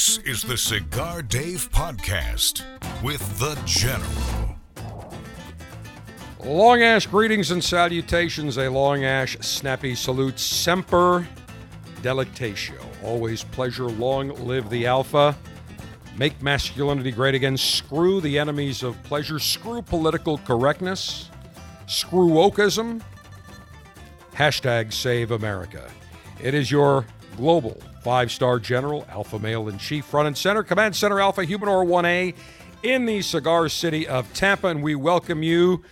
This is the Cigar Dave Podcast with The General. Long Ash greetings and salutations. A Long Ash snappy salute. Semper delectatio. Always pleasure. Long live the Alpha. Make masculinity great again. Screw the enemies of pleasure. Screw political correctness. Screw wokeism. Hashtag save America. It is your global five star general, Alpha male in chief, front and center, Command Center Alpha Humidor 1A in the cigar city of Tampa. And we welcome you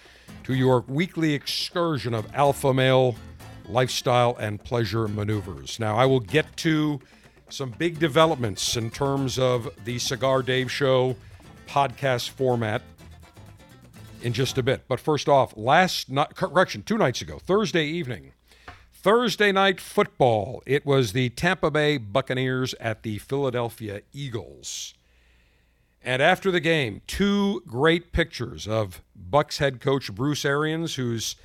to your weekly excursion of Alpha male lifestyle and pleasure maneuvers. Now, I will get to some big developments in terms of the Cigar Dave Show podcast format in just a bit. But first off, last night, correction, two nights ago, Thursday evening, Thursday night football. It was the Tampa Bay Buccaneers at the Philadelphia Eagles. And after the game, two great pictures of Bucs head coach Bruce Arians, whose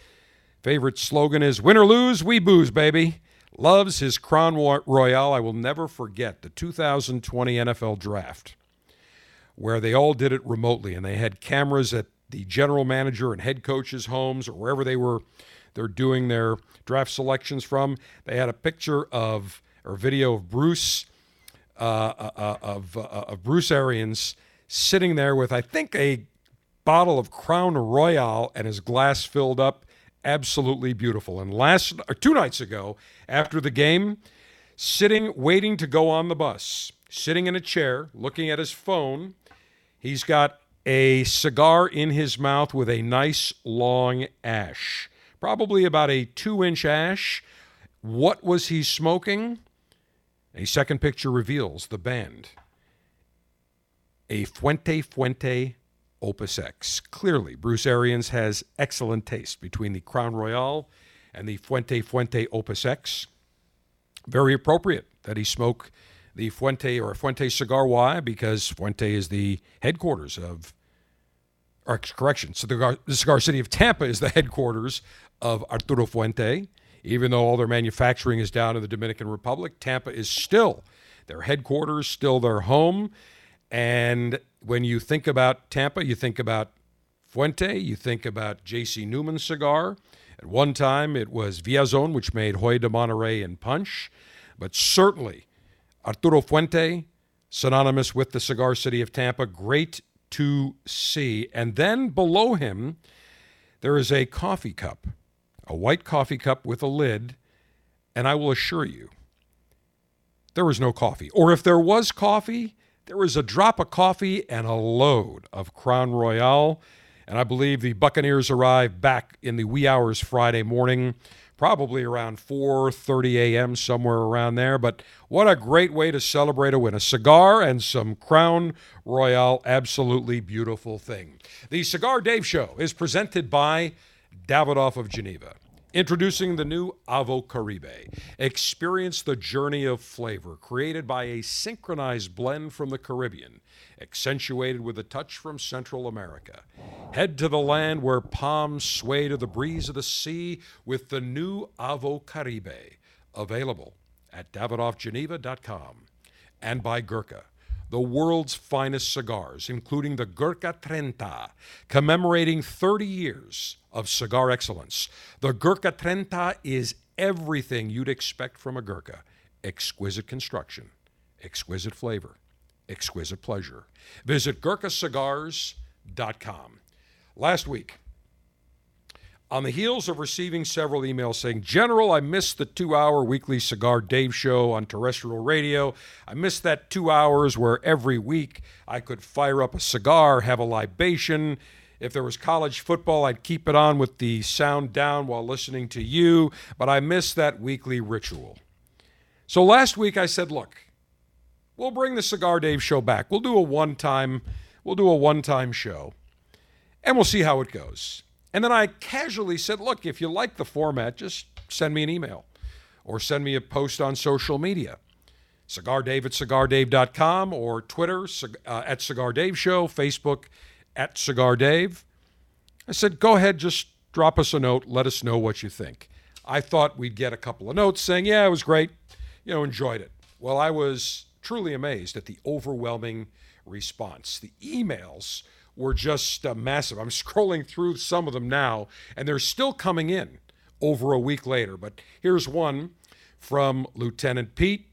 favorite slogan is "Win or lose, we booze, baby." Loves his Crown Royal. I will never forget the 2020 NFL Draft, where they all did it remotely, and they had cameras at the general manager and head coaches' homes or wherever they were. They're doing their draft selections from. They had a picture of or video of Bruce uh, uh, uh of, uh, of Bruce Arians sitting there with I think a bottle of Crown Royal and his glass filled up. Absolutely beautiful. And last two nights ago, after the game, sitting waiting to go on the bus, sitting in a chair, looking at his phone, he's got a cigar in his mouth with a nice long ash probably about a two inch ash. What was he smoking? A second picture reveals the band. A Fuente Fuente Opus X. Clearly, Bruce Arians has excellent taste between the Crown Royal and the Fuente Fuente Opus X. Very appropriate that he smoke the Fuente or Fuente cigar. Why? Because Fuente is the headquarters of, or correction, so the, the cigar city of Tampa is the headquarters of Arturo Fuente. Even though all their manufacturing is down in the Dominican Republic, Tampa is still their headquarters, still their home. And when you think about Tampa, you think about Fuente, you think about J.C. Newman cigar. At one time, it was Villazon, which made Hoyo de Monterrey and Punch. But certainly, Arturo Fuente, synonymous with the cigar city of Tampa, great to see. And then below him, there is a coffee cup a white coffee cup with a lid, and I will assure you, there was no coffee. Or if there was coffee, there was a drop of coffee and a load of Crown Royal. And I believe the Buccaneers arrived back in the wee hours Friday morning, probably around 4:30 a.m. somewhere around there. But what a great way to celebrate a win! A cigar and some Crown Royal, absolutely beautiful thing. The Cigar Dave Show is presented by Davidoff of Geneva. Introducing the new Avo Caribe. Experience the journey of flavor created by a synchronized blend from the Caribbean, accentuated with a touch from Central America. Head to the land where palms sway to the breeze of the sea with the new Avo Caribe, available at davidoffgeneva.com. And by Gurkha the world's finest cigars, including the Gurkha Trenta, commemorating 30 years of cigar excellence. The Gurkha Trenta is everything you'd expect from a Gurkha exquisite construction, exquisite flavor, exquisite pleasure. Visit GurkhaCigars.com. Last week, on the heels of receiving several emails saying, General, I missed the two hour weekly Cigar Dave show on terrestrial radio. I missed that two hours where every week I could fire up a cigar, have a libation. If there was college football, I'd keep it on with the sound down while listening to you, but I missed that weekly ritual. So last week I said, look, we'll bring the Cigar Dave show back. We'll do a one time we'll do a one time show and we'll see how it goes. And then I casually said, look, if you like the format, just send me an email or send me a post on social media. CigarDave at CigarDave.com or Twitter uh, at Cigar Dave Show, Facebook at Cigar Dave. I said, go ahead, just drop us a note. Let us know what you think. I thought we'd get a couple of notes saying, yeah, it was great, you know, enjoyed it. Well, I was truly amazed at the overwhelming response. The emails were just uh, massive. I'm scrolling through some of them now, and they're still coming in over a week later. But here's one from Lieutenant Pete.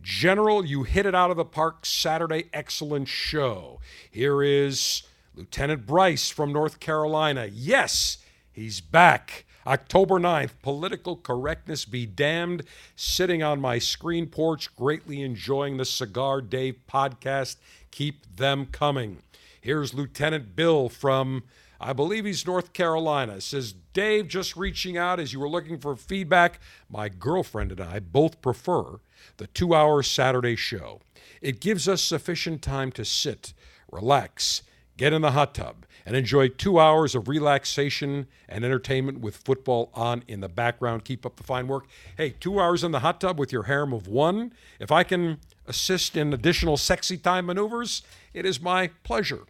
General, you hit it out of the park Saturday. Excellent show. Here is Lieutenant Bryce from North Carolina. Yes, he's back. October 9th, political correctness be damned. Sitting on my screen porch, greatly enjoying the Cigar Dave podcast. Keep them coming. Here's Lieutenant Bill from, I believe he's North Carolina. Says, Dave, just reaching out as you were looking for feedback. My girlfriend and I both prefer the two hour Saturday show. It gives us sufficient time to sit, relax, get in the hot tub, and enjoy two hours of relaxation and entertainment with football on in the background. Keep up the fine work. Hey, two hours in the hot tub with your harem of one. If I can assist in additional sexy time maneuvers, it is my pleasure.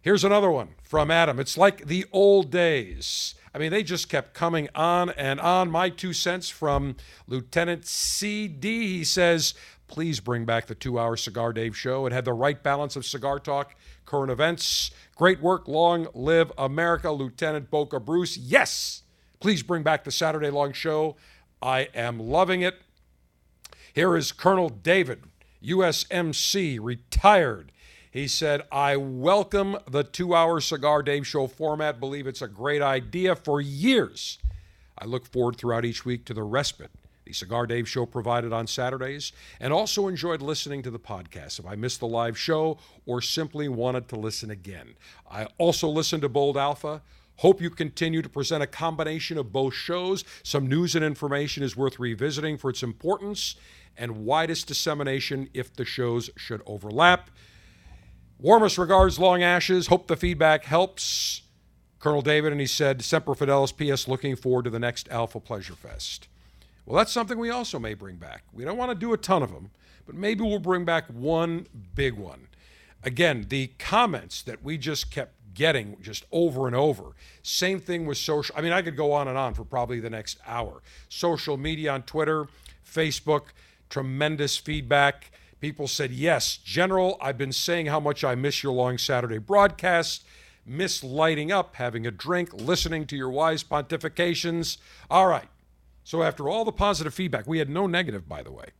Here's another one from Adam. It's like the old days. I mean, they just kept coming on and on. My two cents from Lieutenant CD. He says, please bring back the two hour Cigar Dave show. It had the right balance of cigar talk, current events. Great work. Long live America, Lieutenant Boca Bruce. Yes, please bring back the Saturday long show. I am loving it. Here is Colonel David, USMC, retired. He said, I welcome the two hour Cigar Dave show format. Believe it's a great idea for years. I look forward throughout each week to the respite the Cigar Dave show provided on Saturdays, and also enjoyed listening to the podcast if I missed the live show or simply wanted to listen again. I also listen to Bold Alpha. Hope you continue to present a combination of both shows. Some news and information is worth revisiting for its importance and widest dissemination if the shows should overlap. Warmest regards, Long Ashes. Hope the feedback helps. Colonel David, and he said, Semper Fidelis, P.S. Looking forward to the next Alpha Pleasure Fest. Well, that's something we also may bring back. We don't want to do a ton of them, but maybe we'll bring back one big one. Again, the comments that we just kept getting just over and over. Same thing with social. I mean, I could go on and on for probably the next hour. Social media on Twitter, Facebook, tremendous feedback. People said, Yes, General, I've been saying how much I miss your long Saturday broadcast, miss lighting up, having a drink, listening to your wise pontifications. All right. So, after all the positive feedback, we had no negative, by the way.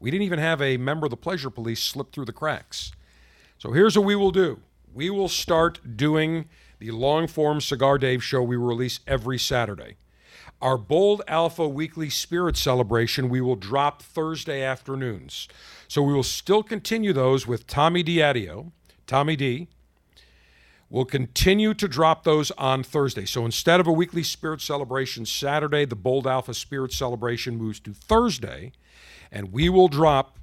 We didn't even have a member of the pleasure police slip through the cracks. So, here's what we will do we will start doing the long form Cigar Dave show we release every Saturday. Our Bold Alpha Weekly Spirit Celebration we will drop Thursday afternoons. So we will still continue those with Tommy Diadio, Tommy D. We'll continue to drop those on Thursday. So instead of a weekly spirit celebration Saturday, the Bold Alpha Spirit Celebration moves to Thursday, and we will drop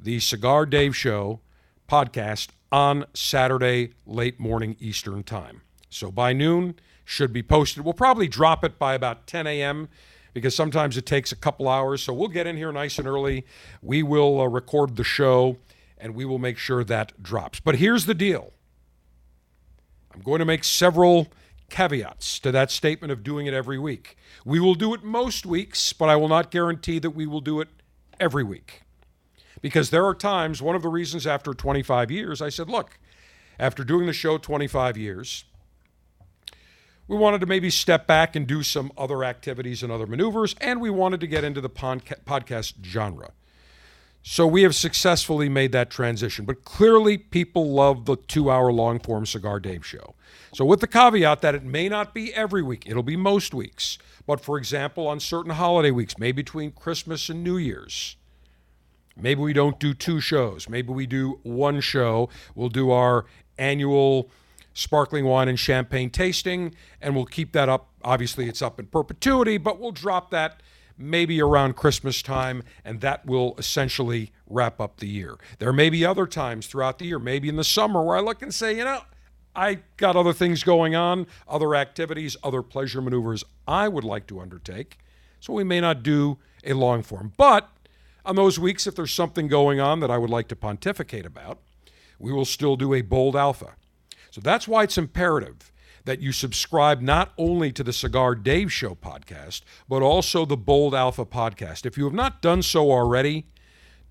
the Cigar Dave Show podcast on Saturday, late morning Eastern Time. So by noon, should be posted. We'll probably drop it by about 10 a.m. because sometimes it takes a couple hours. So we'll get in here nice and early. We will uh, record the show and we will make sure that drops. But here's the deal I'm going to make several caveats to that statement of doing it every week. We will do it most weeks, but I will not guarantee that we will do it every week. Because there are times, one of the reasons after 25 years, I said, look, after doing the show 25 years, we wanted to maybe step back and do some other activities and other maneuvers, and we wanted to get into the podcast genre. So we have successfully made that transition. But clearly, people love the two hour long form Cigar Dave show. So, with the caveat that it may not be every week, it'll be most weeks. But for example, on certain holiday weeks, maybe between Christmas and New Year's, maybe we don't do two shows. Maybe we do one show. We'll do our annual sparkling wine and champagne tasting, and we'll keep that up. Obviously, it's up in perpetuity, but we'll drop that maybe around Christmas time, and that will essentially wrap up the year. There may be other times throughout the year, maybe in the summer, where I look and say, you know, I got other things going on, other activities, other pleasure maneuvers I would like to undertake. So we may not do a long form. But on those weeks, if there's something going on that I would like to pontificate about, we will still do a bold alpha. So that's why it's imperative that you subscribe not only to the Cigar Dave Show podcast, but also the Bold Alpha podcast. If you have not done so already,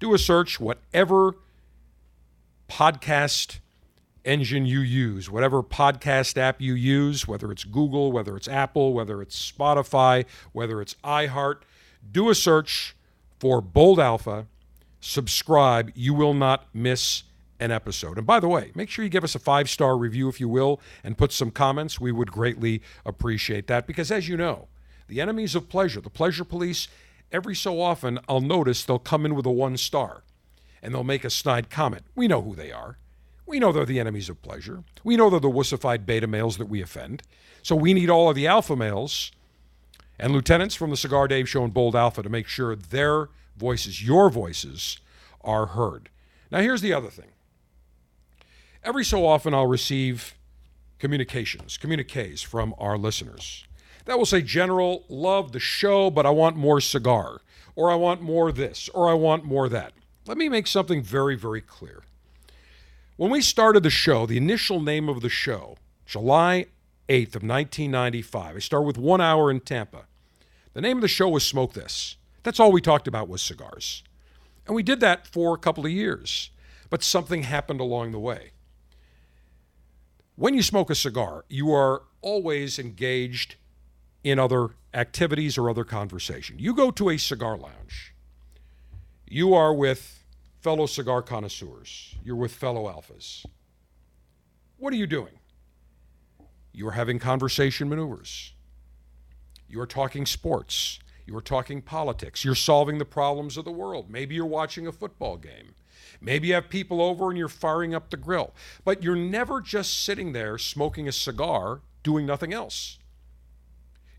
Do a search, whatever podcast engine you use, whatever podcast app you use, whether it's Google, whether it's Apple, whether it's Spotify, whether it's iHeart, do a search for Bold Alpha, subscribe. You will not miss an episode. And by the way, make sure you give us a five star review, if you will, and put some comments. We would greatly appreciate that because, as you know, the enemies of pleasure, the pleasure police, every so often I'll notice they'll come in with a one star and they'll make a snide comment. We know who they are. We know they're the enemies of pleasure. We know they're the wussified beta males that we offend. So we need all of the alpha males and lieutenants from the Cigar Dave Show and Bold Alpha to make sure their voices, your voices, are heard. Now, here's the other thing. Every so often, I'll receive communications, communiques from our listeners. That will say, General, love the show, but I want more cigar, or I want more this, or I want more that. Let me make something very, very clear. When we started the show, the initial name of the show, July 8th of 1995, I started with one hour in Tampa. The name of the show was Smoke This. That's all we talked about was cigars. And we did that for a couple of years. But something happened along the way. When you smoke a cigar, you are always engaged in other activities or other conversation. You go to a cigar lounge. You are with fellow cigar connoisseurs, you're with fellow alphas. What are you doing? You are having conversation maneuvers. You are talking sports. You are talking politics. You're solving the problems of the world. Maybe you're watching a football game. Maybe you have people over and you're firing up the grill. But you're never just sitting there smoking a cigar doing nothing else.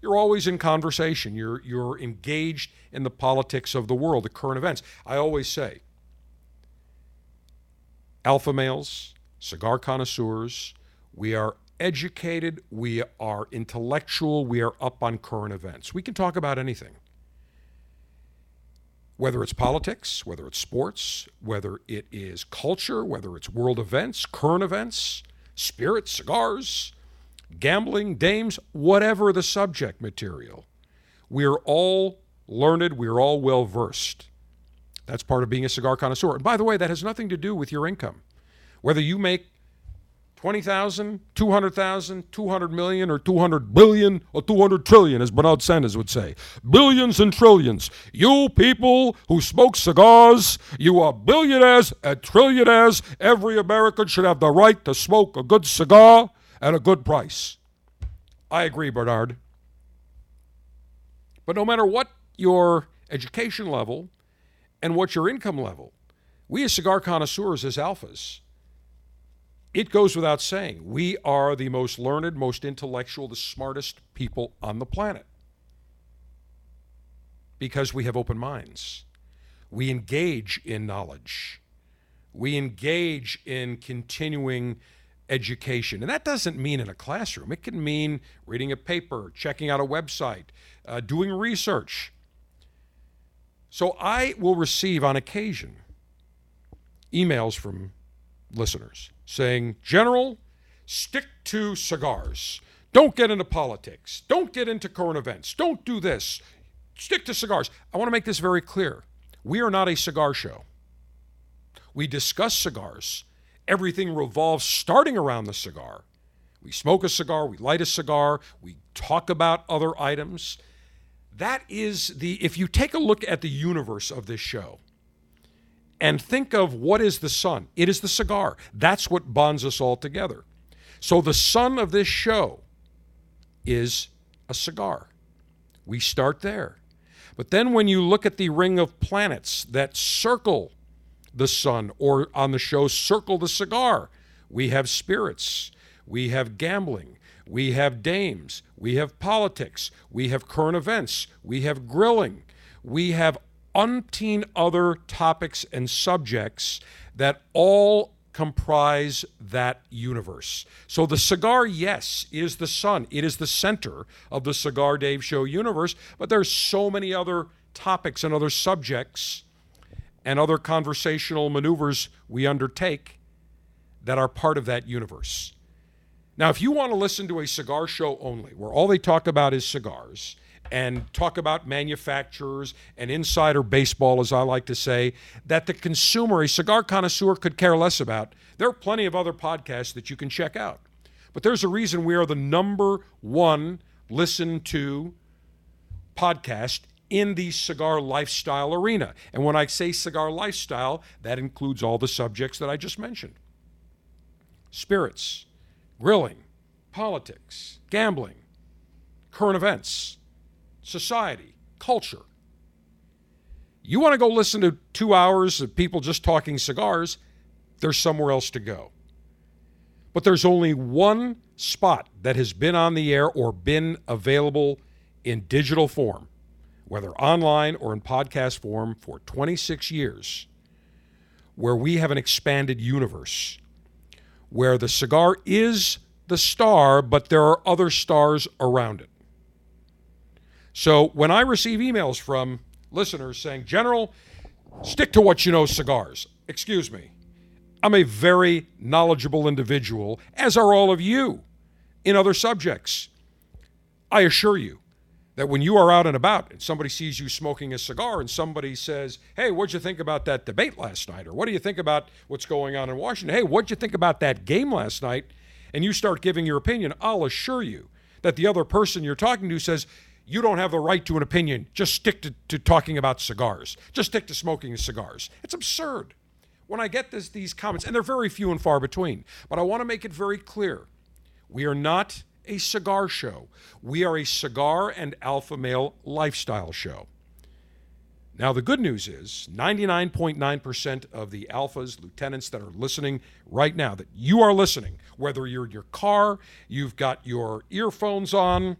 You're always in conversation. You're, you're engaged in the politics of the world, the current events. I always say, alpha males, cigar connoisseurs. We are educated, we are intellectual, we are up on current events. We can talk about anything. Whether it's politics, whether it's sports, whether it is culture, whether it's world events, current events, spirits, cigars, gambling, dames, whatever the subject material. We're all learned, we're all well versed. That's part of being a cigar connoisseur. And by the way, that has nothing to do with your income. Whether you make 20,000, 200,000, 200 million, or 200 billion, or 200 trillion, as Bernard Sanders would say. Billions and trillions. You people who smoke cigars, you are billionaires and trillionaires. Every American should have the right to smoke a good cigar at a good price. I agree, Bernard. But no matter what your education level, and what your income level. We, as cigar connoisseurs, as alphas, it goes without saying, we are the most learned, most intellectual, the smartest people on the planet because we have open minds. We engage in knowledge. We engage in continuing education. And that doesn't mean in a classroom, it can mean reading a paper, checking out a website, uh, doing research. So I will receive on occasion emails from listeners saying, General, stick to cigars. Don't get into politics. Don't get into current events. Don't do this. Stick to cigars. I want to make this very clear. We are not a cigar show. We discuss cigars. Everything revolves starting around the cigar. We smoke a cigar, we light a cigar, we talk about other items. That is the, if you take a look at the universe of this show and think of what is the sun, it is the cigar. That's what bonds us all together. So the sun of this show is a cigar. We start there. But then when you look at the ring of planets that circle the sun, or on the show, circle the cigar, we have spirits, we have gambling, we have dames, we have politics, we have current events, we have grilling, we have umpteen other topics and subjects that all comprise that universe. So the cigar, yes, is the sun. It is the center of the Cigar Dave Show universe, but there's so many other topics and other subjects and other conversational maneuvers we undertake that are part of that universe. Now, if you want to listen to a cigar show only, where all they talk about is cigars, and talk about manufacturers and insider baseball, as I like to say, that the consumer, a cigar connoisseur, could care less about. There are plenty of other podcasts that you can check out. But there's a reason we are the number one listened to podcast in the cigar lifestyle arena. And when I say cigar lifestyle, that includes all the subjects that I just mentioned spirits, grilling, politics, gambling, current events, society, culture. You want to go listen to two hours of people just talking cigars, there's somewhere else to go. But there's only one spot that has been on the air or been available in digital form, whether online or in podcast form, for 26 years, where we have an expanded universe, where the cigar is the star, but there are other stars around it. So when I receive emails from listeners saying, General, stick to what you know cigars, excuse me. I'm a very knowledgeable individual, as are all of you in other subjects. I assure you that when you are out and about and somebody sees you smoking a cigar and somebody says, Hey, what'd you think about that debate last night? Or what do you think about what's going on in Washington? Hey, what'd you think about that game last night? And you start giving your opinion, I'll assure you that the other person you're talking to says, you don't have the right to an opinion. Just stick to, to talking about cigars. Just stick to smoking cigars. It's absurd. When I get this, these comments, and they're very few and far between, but I want to make it very clear we are not a cigar show. We are a cigar and alpha male lifestyle show. Now, the good news is 99.9% of the alphas, lieutenants that are listening right now, that you are listening, whether you're in your car, you've got your earphones on,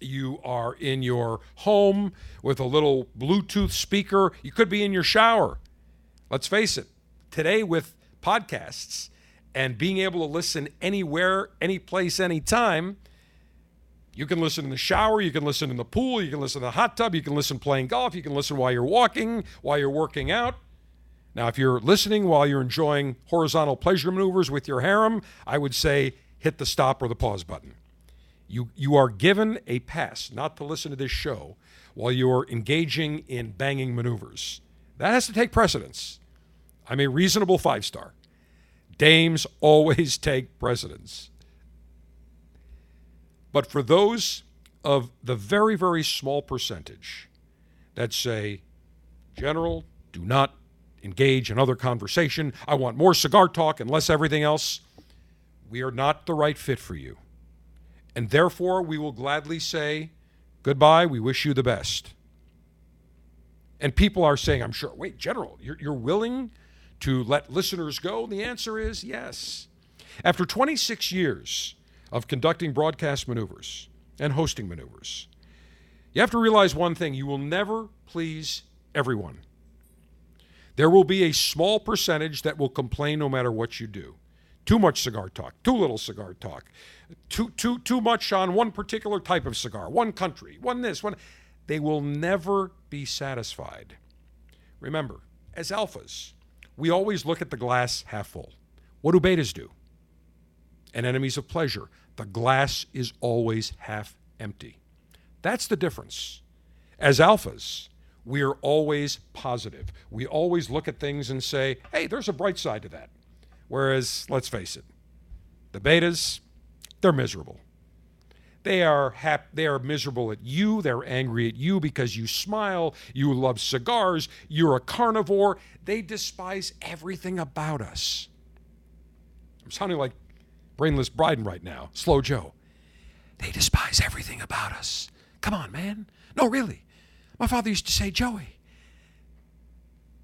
you are in your home with a little Bluetooth speaker, you could be in your shower. Let's face it, today with podcasts and being able to listen anywhere, any place, anytime, you can listen in the shower, you can listen in the pool, you can listen in the hot tub, you can listen playing golf, you can listen while you're walking, while you're working out. Now, if you're listening while you're enjoying horizontal pleasure maneuvers with your harem, I would say hit the stop or the pause button. You, you are given a pass not to listen to this show while you're engaging in banging maneuvers. That has to take precedence. I'm a reasonable five star. Dames always take precedence. But for those of the very, very small percentage that say, General, do not engage in other conversation. I want more cigar talk and less everything else. We are not the right fit for you. And therefore, we will gladly say goodbye. We wish you the best. And people are saying, I'm sure, wait, General, you're, you're willing to let listeners go? And the answer is yes. After 26 years of conducting broadcast maneuvers and hosting maneuvers, you have to realize one thing you will never please everyone. There will be a small percentage that will complain no matter what you do. Too much cigar talk, too little cigar talk, too, too, too much on one particular type of cigar, one country, one this, one. They will never be satisfied. Remember, as alphas, we always look at the glass half full. What do betas do? And enemies of pleasure, the glass is always half empty. That's the difference. As alphas, we are always positive. We always look at things and say, hey, there's a bright side to that. Whereas, let's face it, the betas, they're miserable. They are hap- they are miserable at you. They're angry at you because you smile. You love cigars. You're a carnivore. They despise everything about us. I'm sounding like brainless Biden right now. Slow Joe. They despise everything about us. Come on, man. No, really. My father used to say, Joey,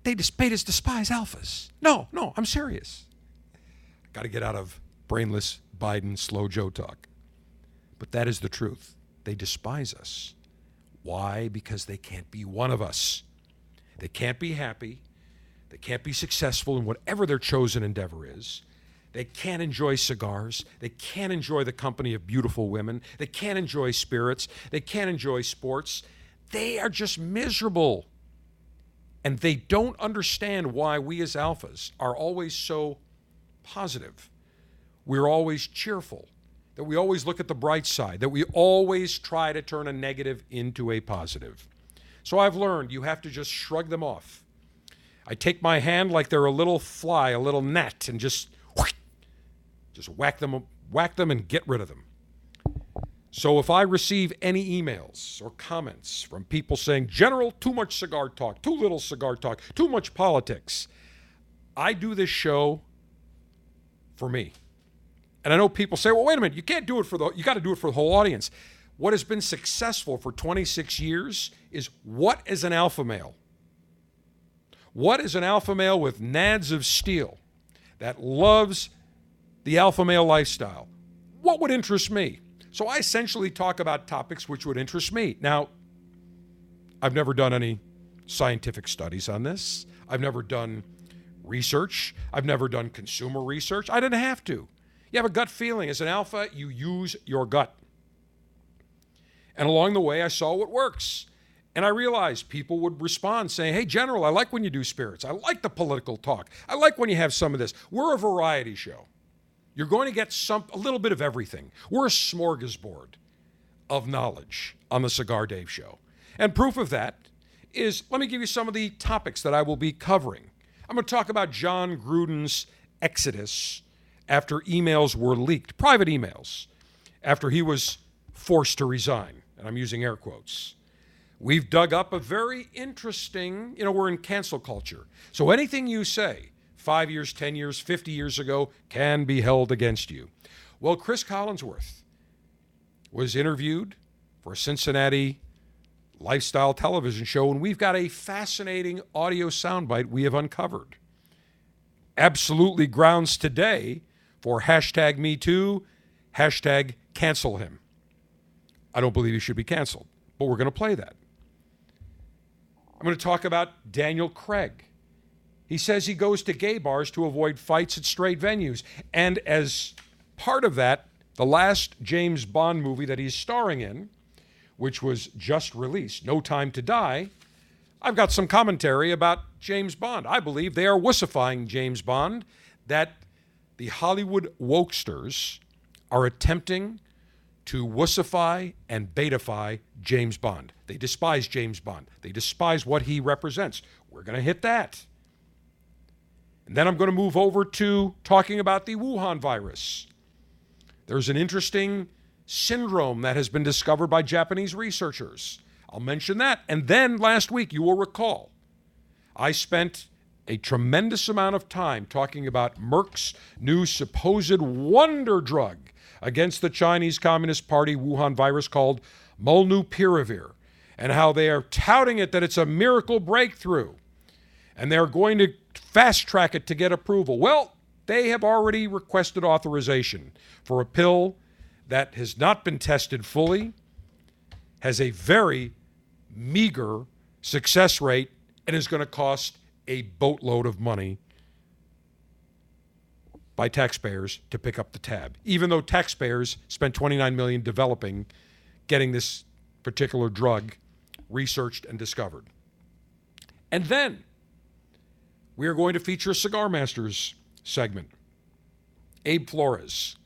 they betas despise alphas. No, no, I'm serious. Got to get out of brainless Biden slow Joe talk. But that is the truth. They despise us. Why? Because they can't be one of us. They can't be happy. They can't be successful in whatever their chosen endeavor is. They can't enjoy cigars. They can't enjoy the company of beautiful women. They can't enjoy spirits. They can't enjoy sports. They are just miserable. And they don't understand why we as alphas are always so positive. We're always cheerful, that we always look at the bright side, that we always try to turn a negative into a positive. So I've learned you have to just shrug them off. I take my hand like they're a little fly, a little net, and just just whack them, whack them, and get rid of them. So if I receive any emails or comments from people saying, General, too much cigar talk, too little cigar talk, too much politics, I do this show for me. And I know people say, well, wait a minute, you can't do it for the, you got to do it for the whole audience. What has been successful for 26 years is what is an alpha male? What is an alpha male with nads of steel that loves the alpha male lifestyle? What would interest me? So I essentially talk about topics which would interest me. Now, I've never done any scientific studies on this. I've never done research. I've never done consumer research. I didn't have to. You have a gut feeling. As an alpha, you use your gut. And along the way, I saw what works. And I realized people would respond saying, Hey, General, I like when you do spirits. I like the political talk. I like when you have some of this. We're a variety show. You're going to get some a little bit of everything. We're a smorgasbord of knowledge on the Cigar Dave show. And proof of that is let me give you some of the topics that I will be covering. I'm going to talk about Jon Gruden's exodus after emails were leaked, private emails, after he was forced to resign. And I'm using air quotes. We've dug up a very interesting, you know, we're in cancel culture. So anything you say five years, 10 years, 50 years ago can be held against you. Well, Chris Collinsworth was interviewed for a Cincinnati lifestyle television show, and we've got a fascinating audio soundbite we have uncovered. Absolutely grounds today for hashtag me too, hashtag cancel him. I don't believe he should be canceled, but we're going to play that. I'm going to talk about Daniel Craig. He says he goes to gay bars to avoid fights at straight venues. And as part of that, the last James Bond movie that he's starring in, which was just released, No Time to Die, I've got some commentary about James Bond. I believe they are wussifying James Bond, that the Hollywood wokesters are attempting to wussify and betify James Bond. They despise James Bond. They despise what he represents. We're going to hit that. And then I'm going to move over to talking about the Wuhan virus. There's an interesting syndrome that has been discovered by Japanese researchers. I'll mention that. And then last week, you will recall, I spent a tremendous amount of time talking about Merck's new supposed wonder drug against the Chinese Communist Party Wuhan virus called Molnupiravir, and how they are touting it that it's a miracle breakthrough. And they're going to fast track it to get approval. Well, they have already requested authorization for a pill that has not been tested fully, has a very meager success rate, and is going to cost a boatload of money by taxpayers to pick up the tab, even though taxpayers spent 29 million developing, getting this particular drug researched and discovered. And then we are going to feature a Cigar Masters segment. Abe Flores,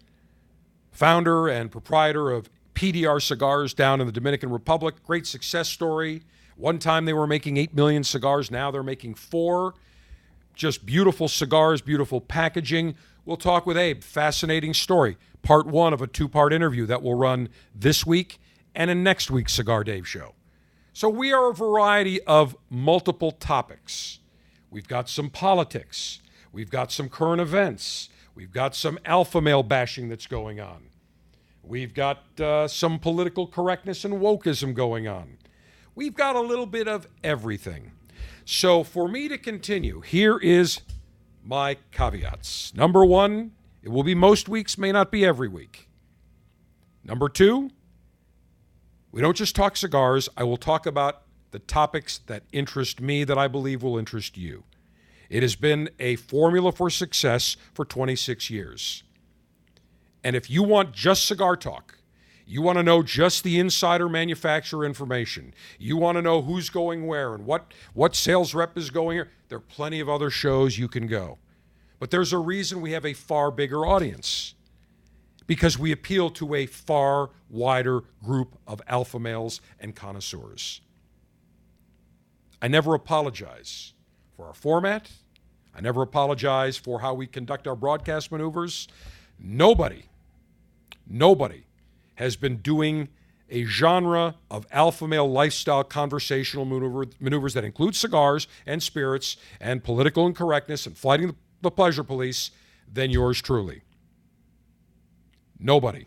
founder and proprietor of PDR Cigars down in the Dominican Republic, great success story. One time they were making 8 million cigars, now they're making 4. Just beautiful cigars, beautiful packaging. We'll talk with Abe. Fascinating story. Part one of a two part interview that will run this week and in next week's Cigar Dave show. So we are a variety of multiple topics. We've got some politics. We've got some current events. We've got some alpha male bashing that's going on. We've got uh, some political correctness and wokeism going on. We've got a little bit of everything. So, for me to continue, here is my caveats. Number one, it will be most weeks, may not be every week. Number two, we don't just talk cigars. I will talk about the topics that interest me that I believe will interest you. It has been a formula for success for 26 years. And if you want just cigar talk, you want to know just the insider manufacturer information, you want to know who's going where and what, what sales rep is going here, there are plenty of other shows you can go. But there's a reason we have a far bigger audience because we appeal to a far wider group of alpha males and connoisseurs. I never apologize for our format. I never apologize for how we conduct our broadcast maneuvers. Nobody, nobody has been doing a genre of alpha male lifestyle conversational maneuver, maneuvers that include cigars and spirits and political incorrectness and fighting the pleasure police than yours truly. Nobody.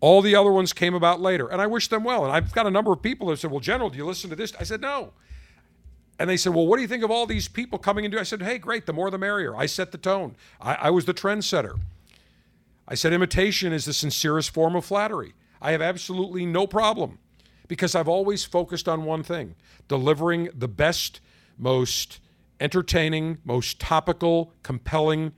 All the other ones came about later, and I wish them well. And I've got a number of people that said, Well, General, do you listen to this? I said, No. And they said, Well, what do you think of all these people coming into? I said, Hey, great, the more the merrier. I set the tone. I, I was the trendsetter. I said, Imitation is the sincerest form of flattery. I have absolutely no problem because I've always focused on one thing delivering the best, most entertaining, most topical, compelling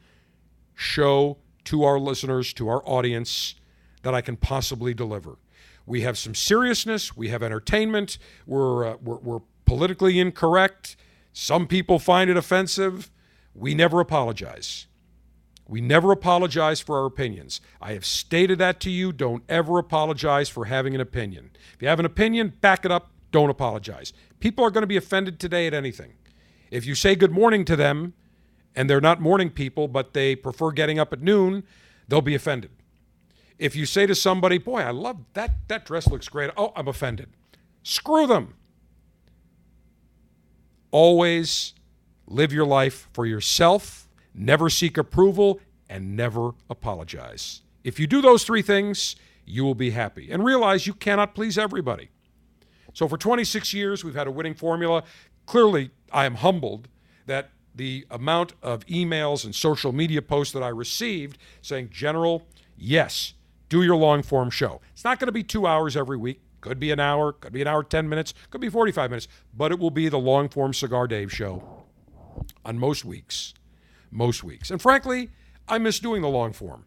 show to our listeners, to our audience that I can possibly deliver. We have some seriousness, we have entertainment, we're, uh, we're, we're politically incorrect. Some people find it offensive. We never apologize. We never apologize for our opinions. I have stated that to you. Don't ever apologize for having an opinion. If you have an opinion, back it up. Don't apologize. People are going to be offended today at anything. If you say good morning to them and they're not morning people, but they prefer getting up at noon, they'll be offended. If you say to somebody, boy, I love that, that dress looks great. Oh, I'm offended. Screw them. Always live your life for yourself never seek approval, and never apologize. If you do those three things, you will be happy. And realize you cannot please everybody. So, for 26 years, we've had a winning formula. Clearly, I am humbled that the amount of emails and social media posts that I received saying, General, yes, do your long form show. It's not going to be two hours every week. Could be an hour, could be an hour, 10 minutes, could be 45 minutes, but it will be the long form Cigar Dave show on most weeks most weeks. And frankly, I miss doing the long form.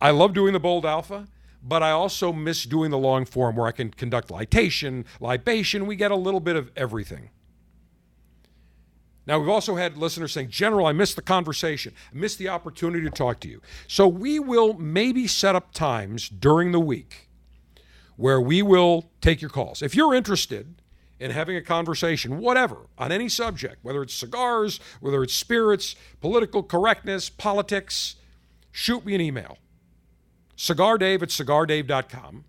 I love doing the bold alpha, but I also miss doing the long form where I can conduct litation, libation. We get a little bit of everything. Now, we've also had listeners saying, General, I missed the conversation. I missed the opportunity to talk to you. So, we will maybe set up times during the week where we will take your calls. If you're interested, and having a conversation, whatever, on any subject, whether it's cigars, whether it's spirits, political correctness, politics, shoot me an email. CigarDave at cigardave.com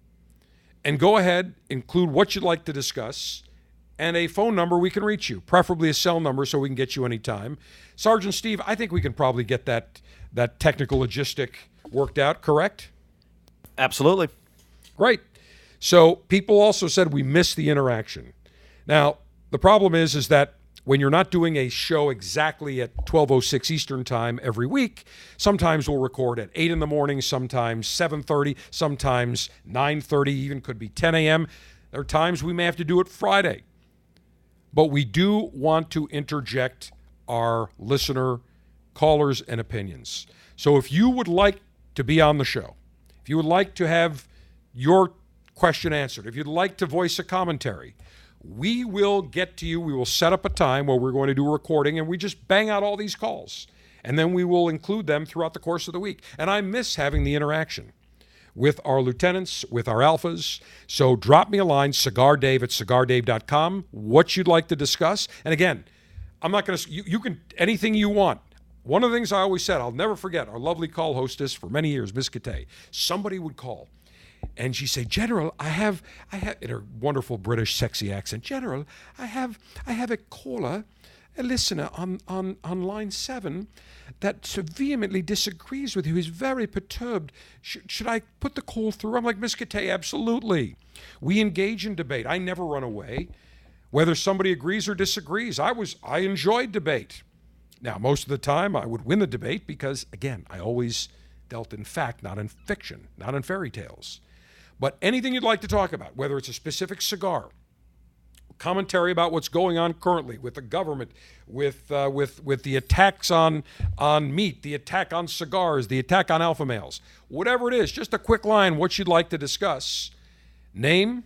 and go ahead, include what you'd like to discuss and a phone number we can reach you, preferably a cell number so we can get you anytime. Sergeant Steve, I think we can probably get that that technical logistic worked out, correct? Absolutely. Great. So people also said we missed the interaction. Now, the problem is is that when you're not doing a show exactly at 1206 Eastern time every week, sometimes we'll record at 8 in the morning, sometimes 7:30, sometimes 9:30, even could be 10 a.m. There are times we may have to do it Friday. But we do want to interject our listener callers and opinions. So if you would like to be on the show, if you would like to have your question answered, if you'd like to voice a commentary, we will get to you. We will set up a time where we're going to do a recording and we just bang out all these calls. And then we will include them throughout the course of the week. And I miss having the interaction with our lieutenants, with our alphas. So drop me a line, cigardave at cigardave.com, what you'd like to discuss. And again, I'm not going to, you, you can, anything you want. One of the things I always said, I'll never forget, our lovely call hostess for many years, Miss Kate, somebody would call and she said, "General, I have, I have," in her wonderful British sexy accent, "General, I have, I have a caller, a listener on on on line seven, that so vehemently disagrees with you. He's very perturbed. Sh- should I put the call through?" I'm like, Miss Kate, absolutely. We engage in debate. I never run away, whether somebody agrees or disagrees. I was, I enjoyed debate. Now, most of the time, I would win the debate because, again, I always dealt in fact, not in fiction, not in fairy tales. But anything you'd like to talk about, whether it's a specific cigar, commentary about what's going on currently with the government, with uh, with with the attacks on on meat, the attack on cigars, the attack on alpha males, whatever it is, just a quick line, what you'd like to discuss. Name,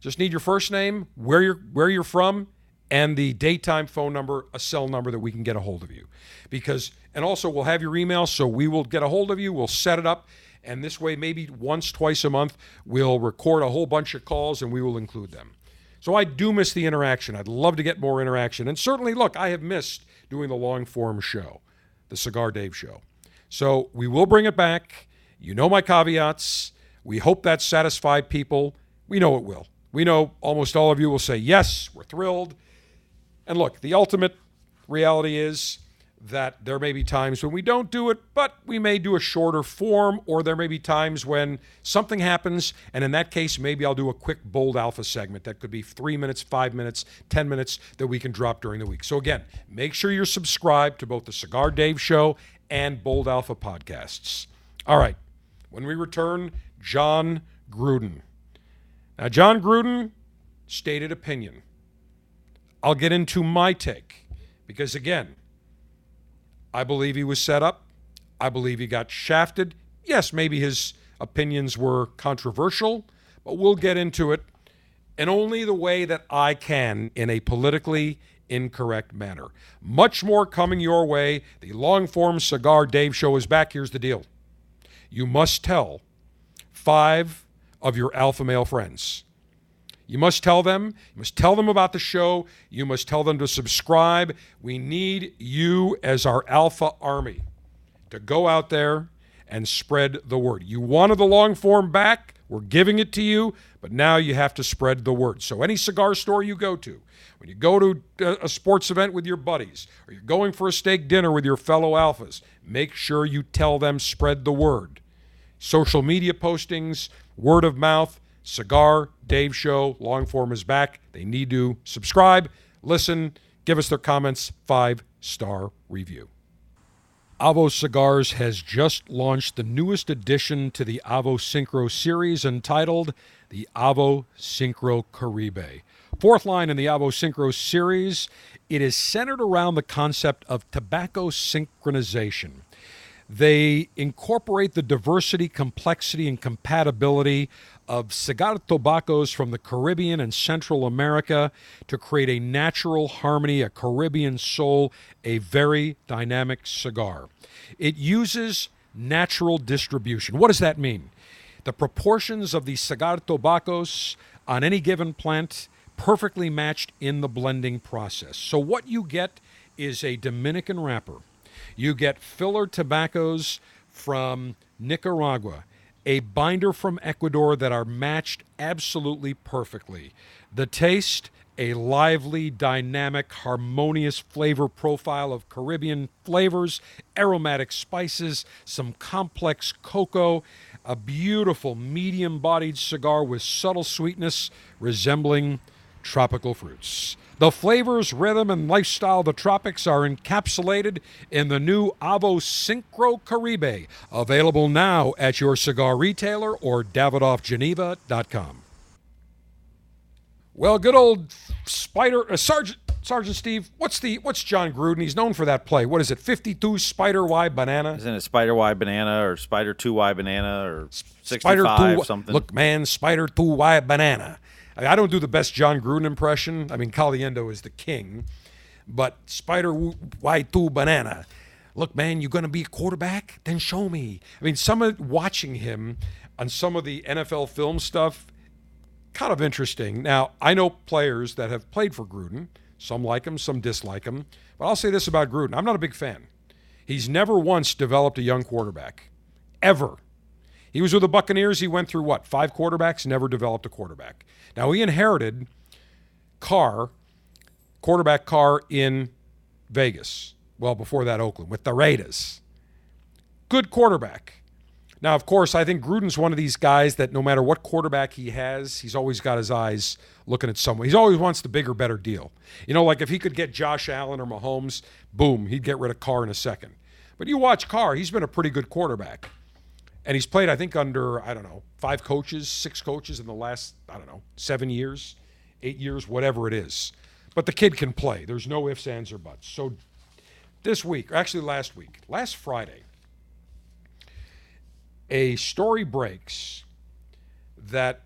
just need your first name, where you're where you're from, and the daytime phone number, a cell number that we can get a hold of you. Because and also we'll have your email, so we will get a hold of you. We'll set it up And this way, maybe once, twice a month, we'll record a whole bunch of calls and we will include them. So I do miss the interaction. I'd love to get more interaction. And certainly, look, I have missed doing the long form show, the Cigar Dave show. So we will bring it back. You know my caveats. We hope that satisfied people. We know it will. We know almost all of you will say, yes, we're thrilled. And look, the ultimate reality is that there may be times when we don't do it, but we may do a shorter form, or there may be times when something happens, and in that case, maybe I'll do a quick bold alpha segment that could be three minutes, five minutes, 10 minutes that we can drop during the week. So, again, make sure you're subscribed to both the Cigar Dave Show and Bold Alpha podcasts. All right, when we return, Jon Gruden. Now, Jon Gruden stated opinion. I'll get into my take because, again, I believe he was set up. I believe he got shafted. Yes, maybe his opinions were controversial, but we'll get into it in only the way that I can in a politically incorrect manner. Much more coming your way. The long form Cigar Dave show is back. Here's the deal you must tell five of your alpha male friends. You must tell them. You must tell them about the show. You must tell them to subscribe. We need you as our alpha army to go out there and spread the word. You wanted the long form back. We're giving it to you, but now you have to spread the word. So, any cigar store you go to, when you go to uh, a sports event with your buddies, or you're going for a steak dinner with your fellow alphas, make sure you tell them, spread the word. Social media postings, word of mouth, Cigar Dave Show, long form is back. They need to subscribe, listen, give us their comments, five star review. Avo Cigars has just launched the newest addition to the Avo Syncro series entitled the Avo Syncro Caribe. Fourth line in the Avo Syncro series, it is centered around the concept of tobacco synchronization. They incorporate the diversity, complexity, and compatibility of cigar tobaccos from the Caribbean and Central America to create a natural harmony, a Caribbean soul, a very dynamic cigar. It uses natural distribution. What does that mean? The proportions of the cigar tobaccos on any given plant perfectly matched in the blending process. So what you get is a Dominican wrapper. You get filler tobaccos from Nicaragua a binder from Ecuador that are matched absolutely perfectly. The taste, a lively, dynamic, harmonious flavor profile of Caribbean flavors, aromatic spices, some complex cocoa, a beautiful medium bodied cigar with subtle sweetness resembling tropical fruits. The flavors, rhythm, and lifestyle of the tropics are encapsulated in the new Avo Syncro Caribe, available now at your cigar retailer or davidoffgeneva.com. Well, good old Spider uh, Sergeant Sergeant Steve, what's the what's Jon Gruden? He's known for that play. What is it? Fifty-two Spider Y banana? Isn't it Spider Y banana or Spider Two Y banana or Spider two, something? Look, man, Spider two Y banana. I don't do the best Jon Gruden impression. I mean, Caliendo is the king, but Spider Y2 Banana. Look, man, you're going to be a quarterback? Then show me. I mean, some of watching him on some of the NFL film stuff, kind of interesting. Now, I know players that have played for Gruden. Some like him, some dislike him. But I'll say this about Gruden I'm not a big fan. He's never once developed a young quarterback, ever. He was with the Buccaneers. He went through what? Five quarterbacks, never developed a quarterback. Now, he inherited Carr, quarterback Carr in Vegas. Well, before that, Oakland, with the Raiders. Good quarterback. Now, of course, I think Gruden's one of these guys that no matter what quarterback he has, he's always got his eyes looking at someone. He always wants the bigger, better deal. You know, like if he could get Josh Allen or Mahomes, boom, he'd get rid of Carr in a second. But you watch Carr, he's been a pretty good quarterback. And he's played, I think, under, I don't know, five coaches, six coaches in the last, I don't know, seven years, eight years, whatever it is. But the kid can play. There's no ifs, ands, or buts. So this week, or actually last week, last Friday, a story breaks that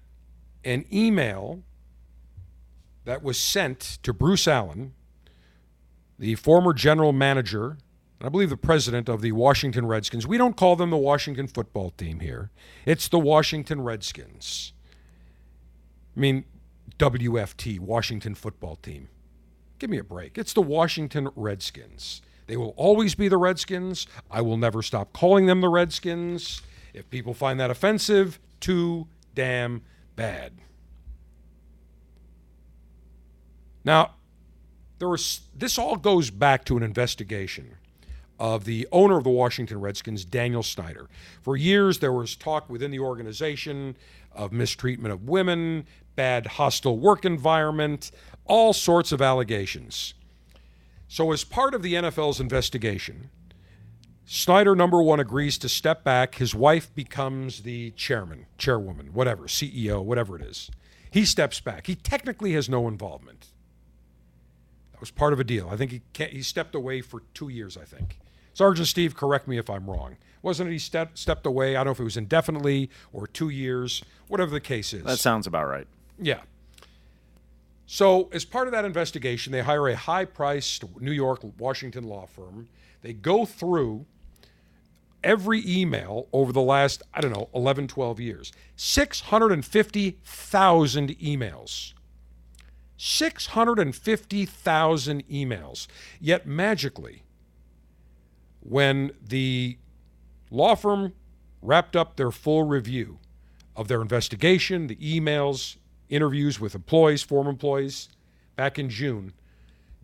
an email that was sent to Bruce Allen, the former general manager and I believe the president of the Washington Redskins. We don't call them the Washington football team here. It's the Washington Redskins. I mean, WFT, Washington football team. Give me a break. It's the Washington Redskins. They will always be the Redskins. I will never stop calling them the Redskins. If people find that offensive, too damn bad. Now, there was this all goes back to an investigation of the owner of the Washington Redskins, Daniel Snyder. For years, there was talk within the organization of mistreatment of women, bad hostile work environment, all sorts of allegations. So, as part of the NFL's investigation, Snyder, number one, agrees to step back. His wife becomes the chairman, chairwoman, whatever, CEO, whatever it is. He steps back. He technically has no involvement. That was part of a deal. I think he, he stepped away for two years, I think. Sergeant Steve, correct me if I'm wrong. Wasn't it he step, stepped away? I don't know if it was indefinitely or two years, whatever the case is. That sounds about right. Yeah. So, as part of that investigation, they hire a high priced New York, Washington law firm. They go through every email over the last, I don't know, 11, 12 years 650,000 emails. 650,000 emails. Yet magically, when the law firm wrapped up their full review of their investigation, the emails, interviews with employees, former employees, back in June.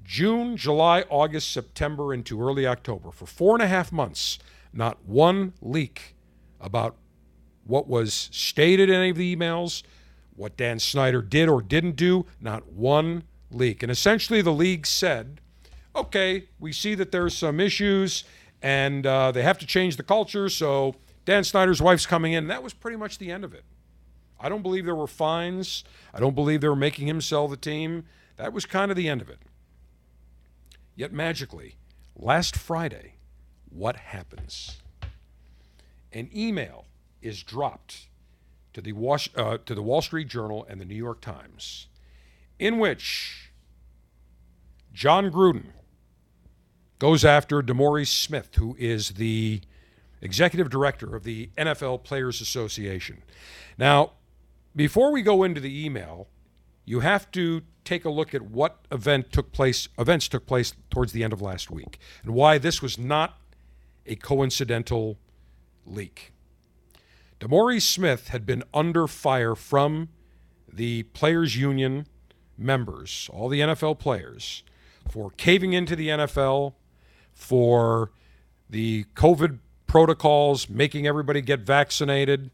June, July, August, September, into early October. For four and a half months, not one leak about what was stated in any of the emails, what Dan Snyder did or didn't do, not one leak. And essentially, the league said, okay, we see that there's some issues and uh, they have to change the culture, so Dan Snyder's wife's coming in. And that was pretty much the end of it. I don't believe there were fines. I don't believe they were making him sell the team. That was kind of the end of it. Yet magically, last Friday, what happens? An email is dropped to the, Was- uh, to the Wall Street Journal and the New York Times, in which Jon Gruden goes after DeMaurice Smith, who is the executive director of the NFL Players Association. Now, before we go into the email, you have to take a look at what event took place events took place towards the end of last week and why this was not a coincidental leak. DeMaurice Smith had been under fire from the players union members, all the NFL players, for caving into the NFL, for the COVID protocols, making everybody get vaccinated,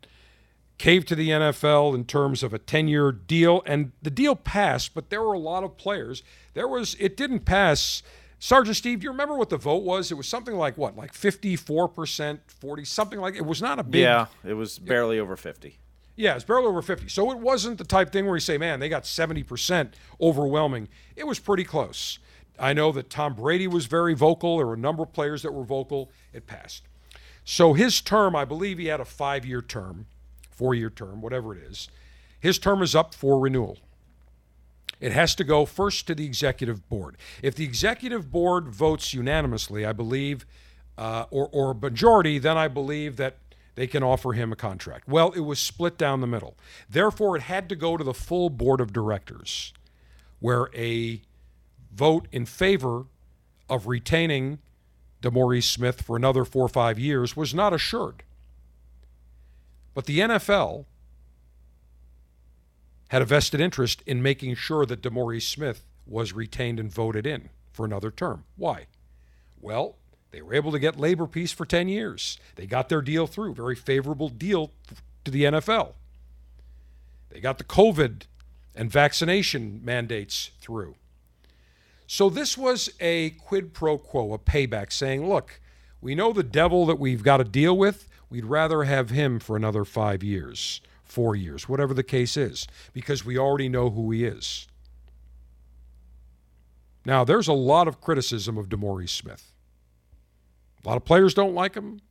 caved to the NFL in terms of a 10 year deal. And the deal passed, but there were a lot of players. There was, it didn't pass. Sergeant Steve, do you remember what the vote was? It was something like what, like 54%, 40, something like it was not a big. Yeah, it was barely over 50. Yeah, it's barely over 50. So it wasn't the type thing where you say, man, they got 70% overwhelming. It was pretty close. I know that Tom Brady was very vocal. There were a number of players that were vocal. It passed. So his term, I believe he had a five year term, four year term, whatever it is. His term is up for renewal. It has to go first to the executive board. If the executive board votes unanimously, I believe, uh, or, or a majority, then I believe that they can offer him a contract. Well, it was split down the middle. Therefore, it had to go to the full board of directors, where a vote in favor of retaining DeMaurice Smith for another four or five years was not assured. But the NFL had a vested interest in making sure that DeMaurice Smith was retained and voted in for another term. Why? Well, they were able to get labor peace for 10 years. They got their deal through, very favorable deal to the NFL. They got the COVID and vaccination mandates through. So this was a quid pro quo, a payback, saying, look, we know the devil that we've got to deal with. We'd rather have him for another five years, four years, whatever the case is, because we already know who he is. Now, there's a lot of criticism of DeMaurice Smith. A lot of players don't like him.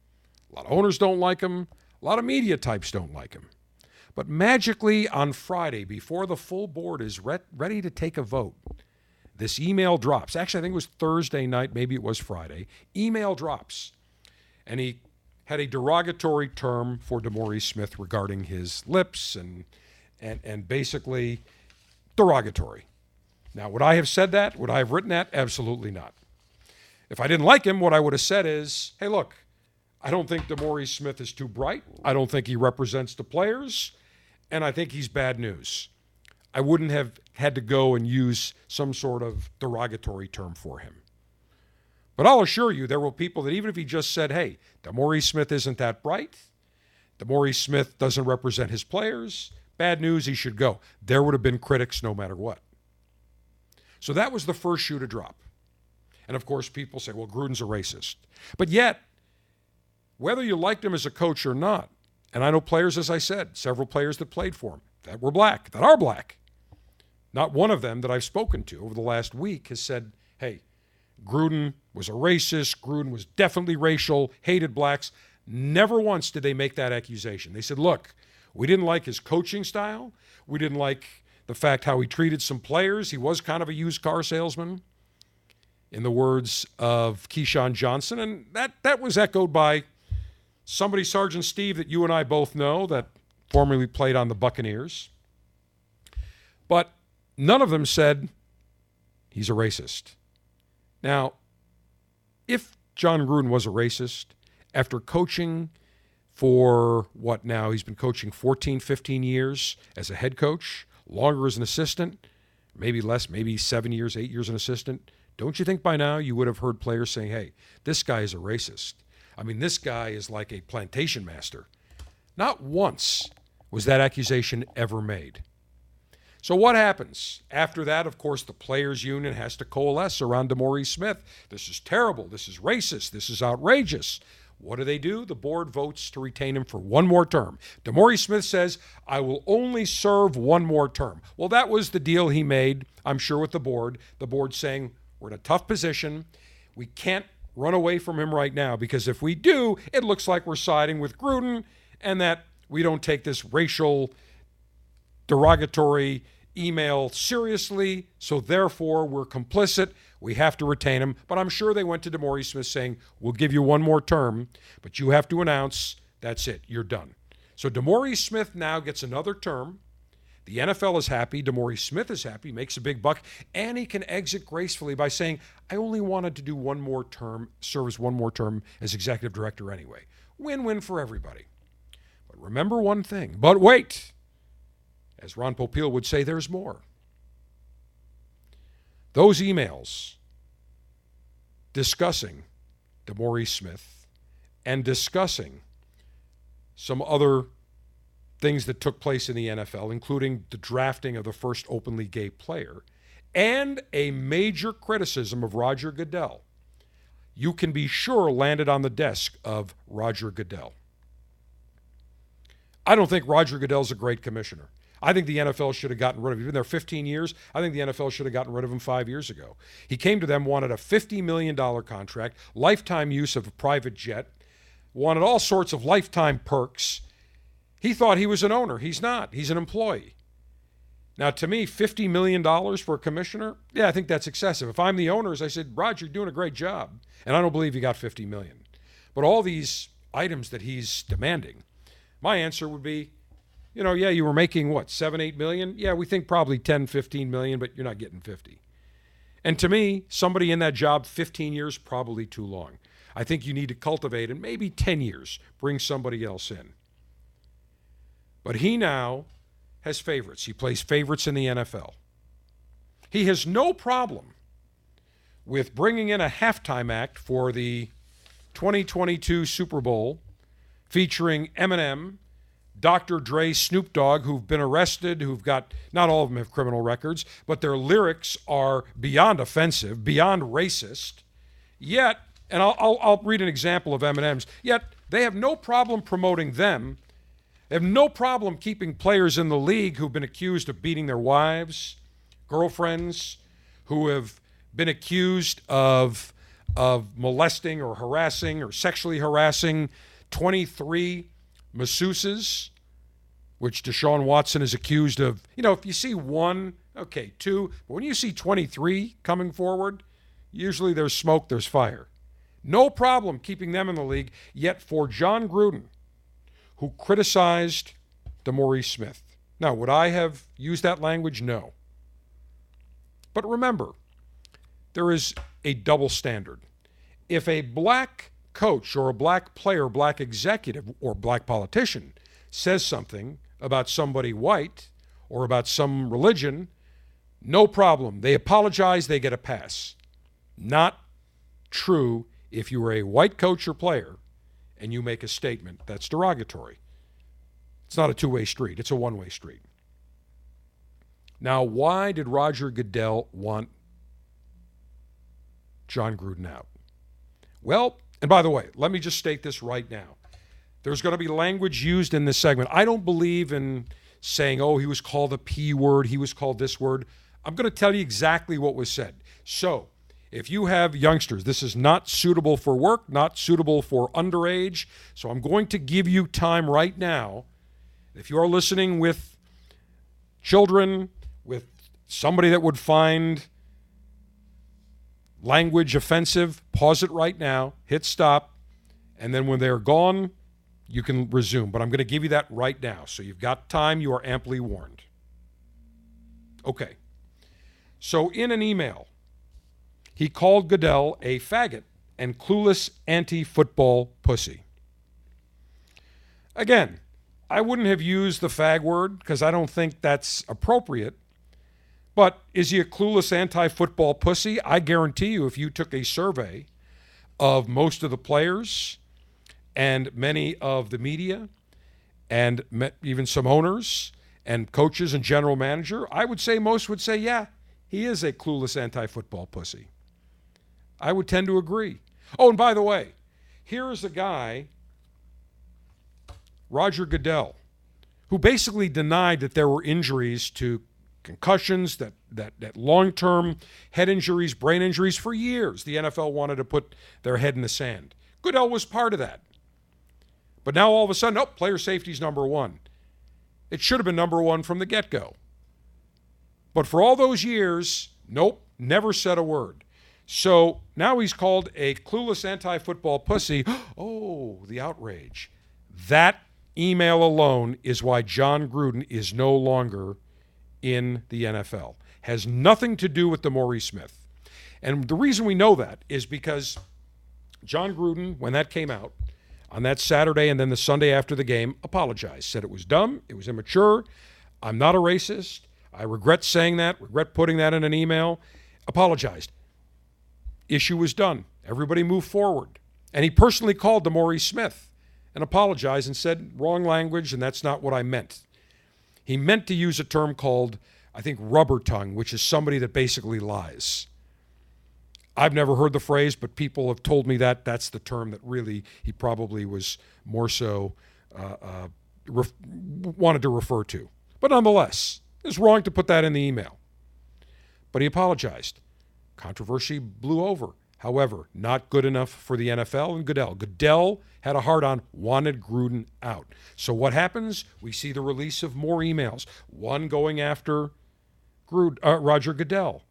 A lot of owners don't like him. A lot of media types don't like him. But magically, on Friday, before the full board is re- ready to take a vote, this email drops. Actually, I think it was Thursday night, maybe it was Friday. Email drops. And he had a derogatory term for DeMaurice Smith regarding his lips and and and basically derogatory. Now, would I have said that? Would I have written that? Absolutely not. If I didn't like him, what I would have said is, hey, look, I don't think DeMaurice Smith is too bright. I don't think he represents the players, and I think he's bad news. I wouldn't have had to go and use some sort of derogatory term for him. But I'll assure you, there were people that even if he just said, hey, DeMaurice Smith isn't that bright, DeMaurice Smith doesn't represent his players, bad news, he should go. There would have been critics no matter what. So that was the first shoe to drop. And of course, people say, well, Gruden's a racist. But yet, whether you liked him as a coach or not, and I know players, as I said, several players that played for him that were black, that are black. Not one of them that I've spoken to over the last week has said, hey, Gruden was a racist. Gruden was definitely racial, hated blacks. Never once did they make that accusation. They said, look, we didn't like his coaching style. We didn't like the fact how he treated some players. He was kind of a used car salesman, in the words of Keyshawn Johnson. And that, that was echoed by somebody, Sergeant Steve, that you and I both know, that formerly played on the Buccaneers. But none of them said he's a racist. Now, if Jon Gruden was a racist, after coaching for what now? He's been coaching 14, 15 years as a head coach, longer as an assistant, maybe less, maybe seven years, eight years an assistant. Don't you think by now you would have heard players saying, hey, this guy is a racist? I mean, this guy is like a plantation master. Not once was that accusation ever made. So what happens? After that, of course, the players' union has to coalesce around DeMaurice Smith. This is terrible. This is racist. This is outrageous. What do they do? The board votes to retain him for one more term. DeMaurice Smith says, I will only serve one more term. Well, that was the deal he made, I'm sure, with the board. The board saying, we're in a tough position. We can't run away from him right now because if we do, it looks like we're siding with Gruden and that we don't take this racial derogatory email seriously, so therefore we're complicit. We have to retain him. But I'm sure they went to DeMaurice Smith saying, We'll give you one more term, but you have to announce that's it, you're done. So DeMaurice Smith now gets another term. The NFL is happy. DeMaurice Smith is happy, makes a big buck, and he can exit gracefully by saying, I only wanted to do one more term, serve as one more term as executive director anyway. Win win for everybody. But remember one thing. But wait, as Ron Popeil would say, there's more. Those emails discussing DeMaurice Smith and discussing some other things that took place in the NFL, including the drafting of the first openly gay player and a major criticism of Roger Goodell, you can be sure landed on the desk of Roger Goodell. I don't think Roger Goodell's a great commissioner. I think the NFL should have gotten rid of him. He's been there 15 years. I think the NFL should have gotten rid of him five years ago. He came to them, wanted a $50 million contract, lifetime use of a private jet, wanted all sorts of lifetime perks. He thought he was an owner. He's not, he's an employee. Now, to me, $50 million for a commissioner, yeah, I think that's excessive. If I'm the owners, I said, Roger, you're doing a great job. And I don't believe you got 50 million. But all these items that he's demanding, my answer would be, you know, yeah, you were making what, seven, eight million? Yeah, we think probably 10, 15 million, but you're not getting 50. And to me, somebody in that job 15 years, probably too long. I think you need to cultivate and maybe 10 years, bring somebody else in. But he now has favorites. He plays favorites in the NFL. He has no problem with bringing in a halftime act for the 2022 Super Bowl featuring Eminem Dr. Dre, Snoop Dogg, who've been arrested, who've got, not all of them have criminal records, but their lyrics are beyond offensive, beyond racist. Yet, and I'll, I'll, I'll read an example of Eminem's, yet they have no problem promoting them. They have no problem keeping players in the league who've been accused of beating their wives, girlfriends, who have been accused of, of molesting or harassing or sexually harassing 23 masseuses which Deshaun Watson is accused of. You know, if you see one Okay, two. But when you see 23 coming forward, usually there's smoke, there's fire. No problem keeping them in the league. Yet for Jon Gruden, who criticized DeMaurice Smith. Now, would I have used that language? No. But remember, there is a double standard. If a black coach or a black player, black executive, or black politician says something about somebody white or about some religion, no problem. They apologize, they get a pass. Not true if you are a white coach or player and you make a statement that's derogatory. It's not a two way street, it's a one way street. Now, why did Roger Goodell want Jon Gruden out? Well, and by the way, let me just state this right now. There's going to be language used in this segment. I don't believe in saying, oh, he was called a P word, he was called this word. I'm going to tell you exactly what was said. So, if you have youngsters, this is not suitable for work, not suitable for underage. So, I'm going to give you time right now. If you are listening with children, with somebody that would find language offensive, pause it right now, hit stop, and then when they're gone, you can resume. But I'm going to give you that right now. So you've got time, you are amply warned. Okay. So in an email, he called Goodell a faggot and clueless anti football pussy. Again, I wouldn't have used the fag word because I don't think that's appropriate. But is he a clueless anti football pussy? I guarantee you, if you took a survey of most of the players and many of the media and even some owners and coaches and general manager, I would say most would say, yeah, he is a clueless anti football pussy. I would tend to agree. Oh, and by the way, here is a guy, Roger Goodell, who basically denied that there were injuries to concussions, that, that, that long term head injuries, brain injuries for years. The NFL wanted to put their head in the sand. Goodell was part of that. But now all of a sudden, oh, player safety is number one. It should have been number one from the get go. But for all those years, nope, never said a word. So now he's called a clueless anti football pussy. Oh, the outrage. That email alone is why Jon Gruden is no longer in the NFL. Has nothing to do with DeMaurice Smith. And the reason we know that is because Jon Gruden, when that came out on that Saturday and then the Sunday after the game, apologized. Said it was dumb, it was immature. I'm not a racist. I regret saying that, regret putting that in an email. Apologized. Issue was done. Everybody moved forward. And he personally called DeMaurice Smith and apologized and said, wrong language, and that's not what I meant. He meant to use a term called, I think, rubber tongue, which is somebody that basically lies. I've never heard the phrase, but people have told me that that's the term that really he probably was more so uh, uh, ref- wanted to refer to. But nonetheless, it's wrong to put that in the email. But he apologized. Controversy blew over. However, not good enough for the NFL and Goodell. Goodell had a hard on, wanted Gruden out. So what happens? We see the release of more emails, one going after Grud, uh, Roger Goodell.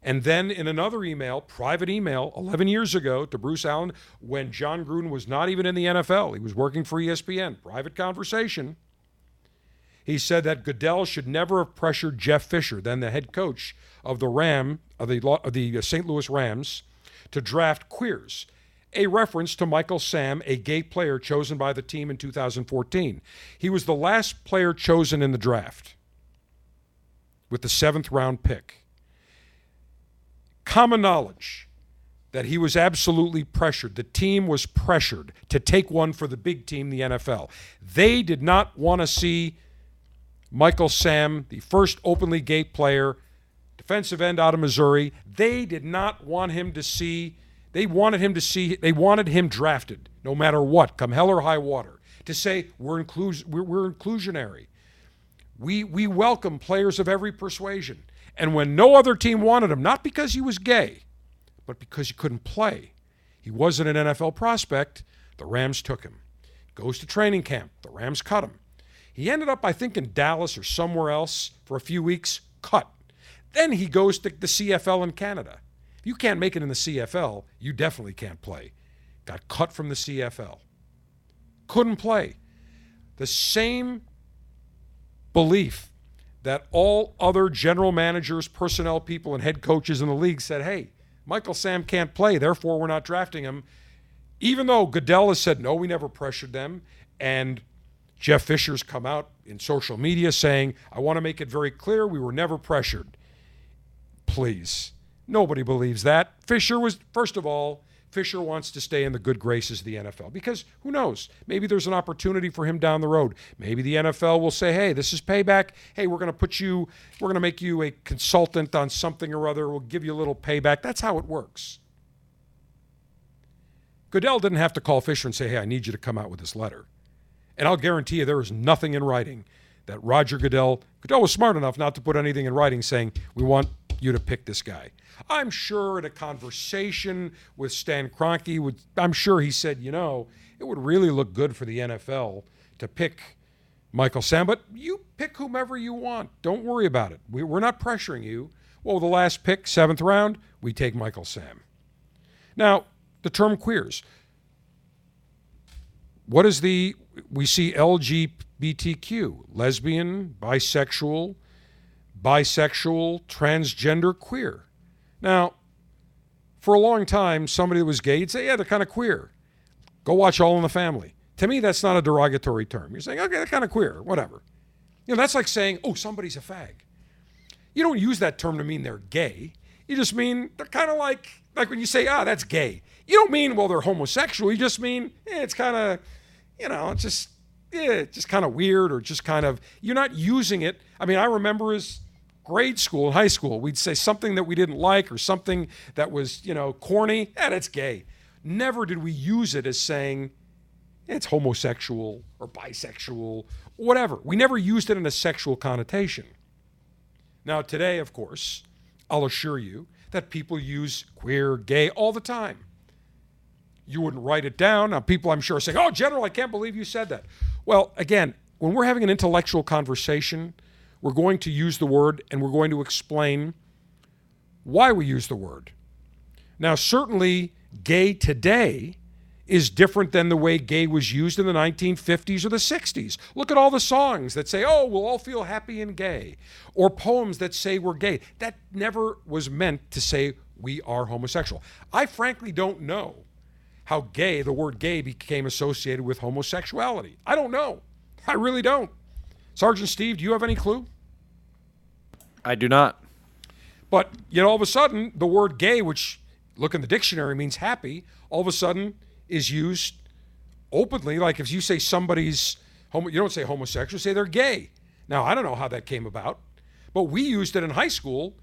And then in another email, private email, 11 years ago to Bruce Allen, when Jon Gruden was not even in the NFL, he was working for ESPN, private conversation. He said that Goodell should never have pressured Jeff Fisher, then the head coach of the Ram of the, of the St. Louis Rams, to draft queers, a reference to Michael Sam, a gay player chosen by the team in 2014. He was the last player chosen in the draft with the seventh round pick. Common knowledge that he was absolutely pressured. The team was pressured to take one for the big team, the NFL. They did not want to see Michael Sam, the first openly gay player, defensive end out of Missouri. They did not want him to see, they wanted him to see, they wanted him drafted no matter what, come hell or high water, to say we're, inclus- we're, we're inclusionary. We, we welcome players of every persuasion. And when no other team wanted him, not because he was gay, but because he couldn't play, he wasn't an NFL prospect, the Rams took him. Goes to training camp, the Rams cut him. He ended up, I think, in Dallas or somewhere else for a few weeks, cut. Then he goes to the CFL in Canada. If you can't make it in the CFL, you definitely can't play. Got cut from the CFL. Couldn't play. The same belief that all other general managers, personnel people, and head coaches in the league said, hey, Michael Sam can't play, therefore we're not drafting him. Even though Goodell has said, no, we never pressured them. And Jeff Fisher's come out in social media saying, I want to make it very clear we were never pressured. Please. Nobody believes that. Fisher was, first of all, Fisher wants to stay in the good graces of the NFL because who knows? Maybe there's an opportunity for him down the road. Maybe the NFL will say, hey, this is payback. Hey, we're going to put you, we're going to make you a consultant on something or other. We'll give you a little payback. That's how it works. Goodell didn't have to call Fisher and say, hey, I need you to come out with this letter. And I'll guarantee you there is nothing in writing that Roger Goodell, Goodell was smart enough not to put anything in writing saying, we want you to pick this guy. I'm sure in a conversation with Stan Kroenke, would, I'm sure he said, you know, it would really look good for the NFL to pick Michael Sam, but you pick whomever you want. Don't worry about it. We, we're not pressuring you. Well, the last pick, seventh round, we take Michael Sam. Now, the term queers. What is the, we see LGBTQ, lesbian, bisexual, bisexual, transgender, queer. Now, for a long time, somebody that was gay, you'd say, yeah, they're kind of queer. Go watch All in the Family. To me, that's not a derogatory term. You're saying, okay, they're kind of queer, whatever. You know, that's like saying, oh, somebody's a fag. You don't use that term to mean they're gay. You just mean they're kind of like, like when you say, ah, that's gay. You don't mean, well, they're homosexual. You just mean, eh, it's kind of, you know, it's just, yeah, just kind of weird or just kind of, you're not using it. I mean, I remember as grade school, high school, we'd say something that we didn't like or something that was, you know, corny, and it's gay. Never did we use it as saying it's homosexual or bisexual, whatever. We never used it in a sexual connotation. Now, today, of course, I'll assure you that people use queer, gay all the time. You wouldn't write it down. Now, people I'm sure are saying, oh, General, I can't believe you said that. Well, again, when we're having an intellectual conversation, we're going to use the word and we're going to explain why we use the word. Now, certainly, gay today is different than the way gay was used in the 1950s or the 60s. Look at all the songs that say, oh, we'll all feel happy and gay, or poems that say we're gay. That never was meant to say we are homosexual. I frankly don't know how gay, the word gay, became associated with homosexuality. I don't know. I really don't. Sergeant Steve, do you have any clue? I do not. But yet all of a sudden, the word gay, which look in the dictionary means happy, all of a sudden is used openly. Like if you say somebody's homo, you don't say homosexual, say they're gay. Now I don't know how that came about, but we used it in high school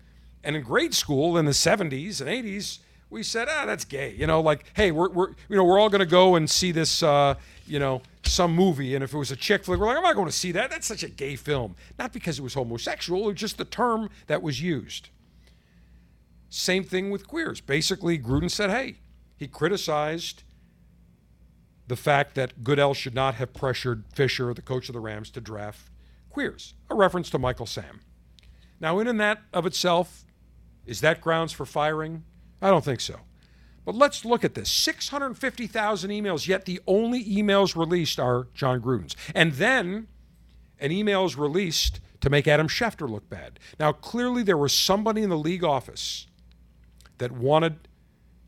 and in grade school in the 70s and 80s. We said, ah, that's gay. You know, like, hey, we're, we're you know we're all going to go and see this, uh, you know, some movie, and if it was a chick flick, we're like, I'm not going to see that. That's such a gay film. Not because it was homosexual, or just the term that was used. Same thing with queers. Basically, Gruden said, hey, he criticized the fact that Goodell should not have pressured Fisher, the coach of the Rams, to draft queers, a reference to Michael Sam. Now, in and that of itself, is that grounds for firing? I don't think so. But let's look at this 650,000 emails, yet the only emails released are Jon Gruden's. And then an email is released to make Adam Schefter look bad. Now, clearly, there was somebody in the league office that wanted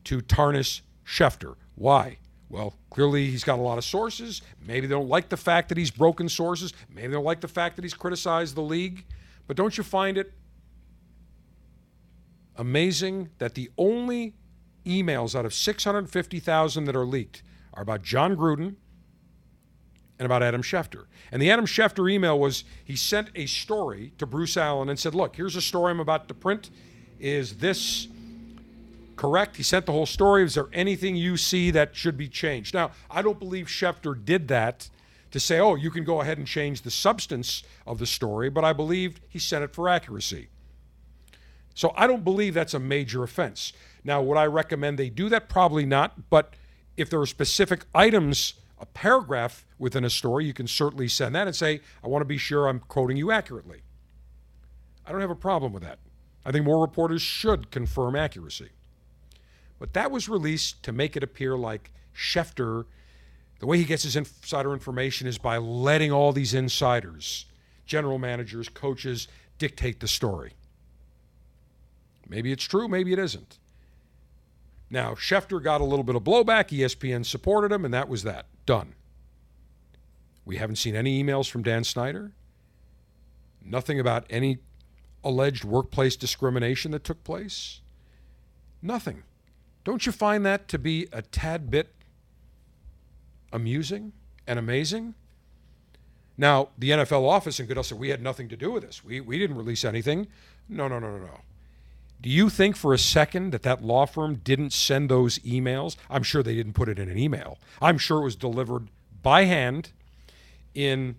to tarnish Schefter. Why? Well, clearly he's got a lot of sources. Maybe they don't like the fact that he's broken sources. Maybe they don't like the fact that he's criticized the league. But don't you find it amazing that the only emails out of 650,000 that are leaked are about Jon Gruden and about Adam Schefter. And the Adam Schefter email was he sent a story to Bruce Allen and said, Look, here's a story I'm about to print. Is this correct? He sent the whole story. Is there anything you see that should be changed? Now, I don't believe Schefter did that to say, oh, you can go ahead and change the substance of the story, but I believe he sent it for accuracy. So I don't believe that's a major offense. Now, would I recommend they do that? Probably not. But if there are specific items, a paragraph within a story, you can certainly send that and say, I want to be sure I'm quoting you accurately. I don't have a problem with that. I think more reporters should confirm accuracy. But that was released to make it appear like Schefter, the way he gets his insider information is by letting all these insiders, general managers, coaches, dictate the story. Maybe it's true, maybe it isn't. Now, Schefter got a little bit of blowback. ESPN supported him, and that was that. Done. We haven't seen any emails from Dan Snyder. Nothing about any alleged workplace discrimination that took place. Nothing. Don't you find that to be a tad bit amusing and amazing? Now, the NFL office in Goodell said we had nothing to do with this. We, we didn't release anything. No, no, no, no, no. Do you think for a second that that law firm didn't send those emails? I'm sure they didn't put it in an email. I'm sure it was delivered by hand in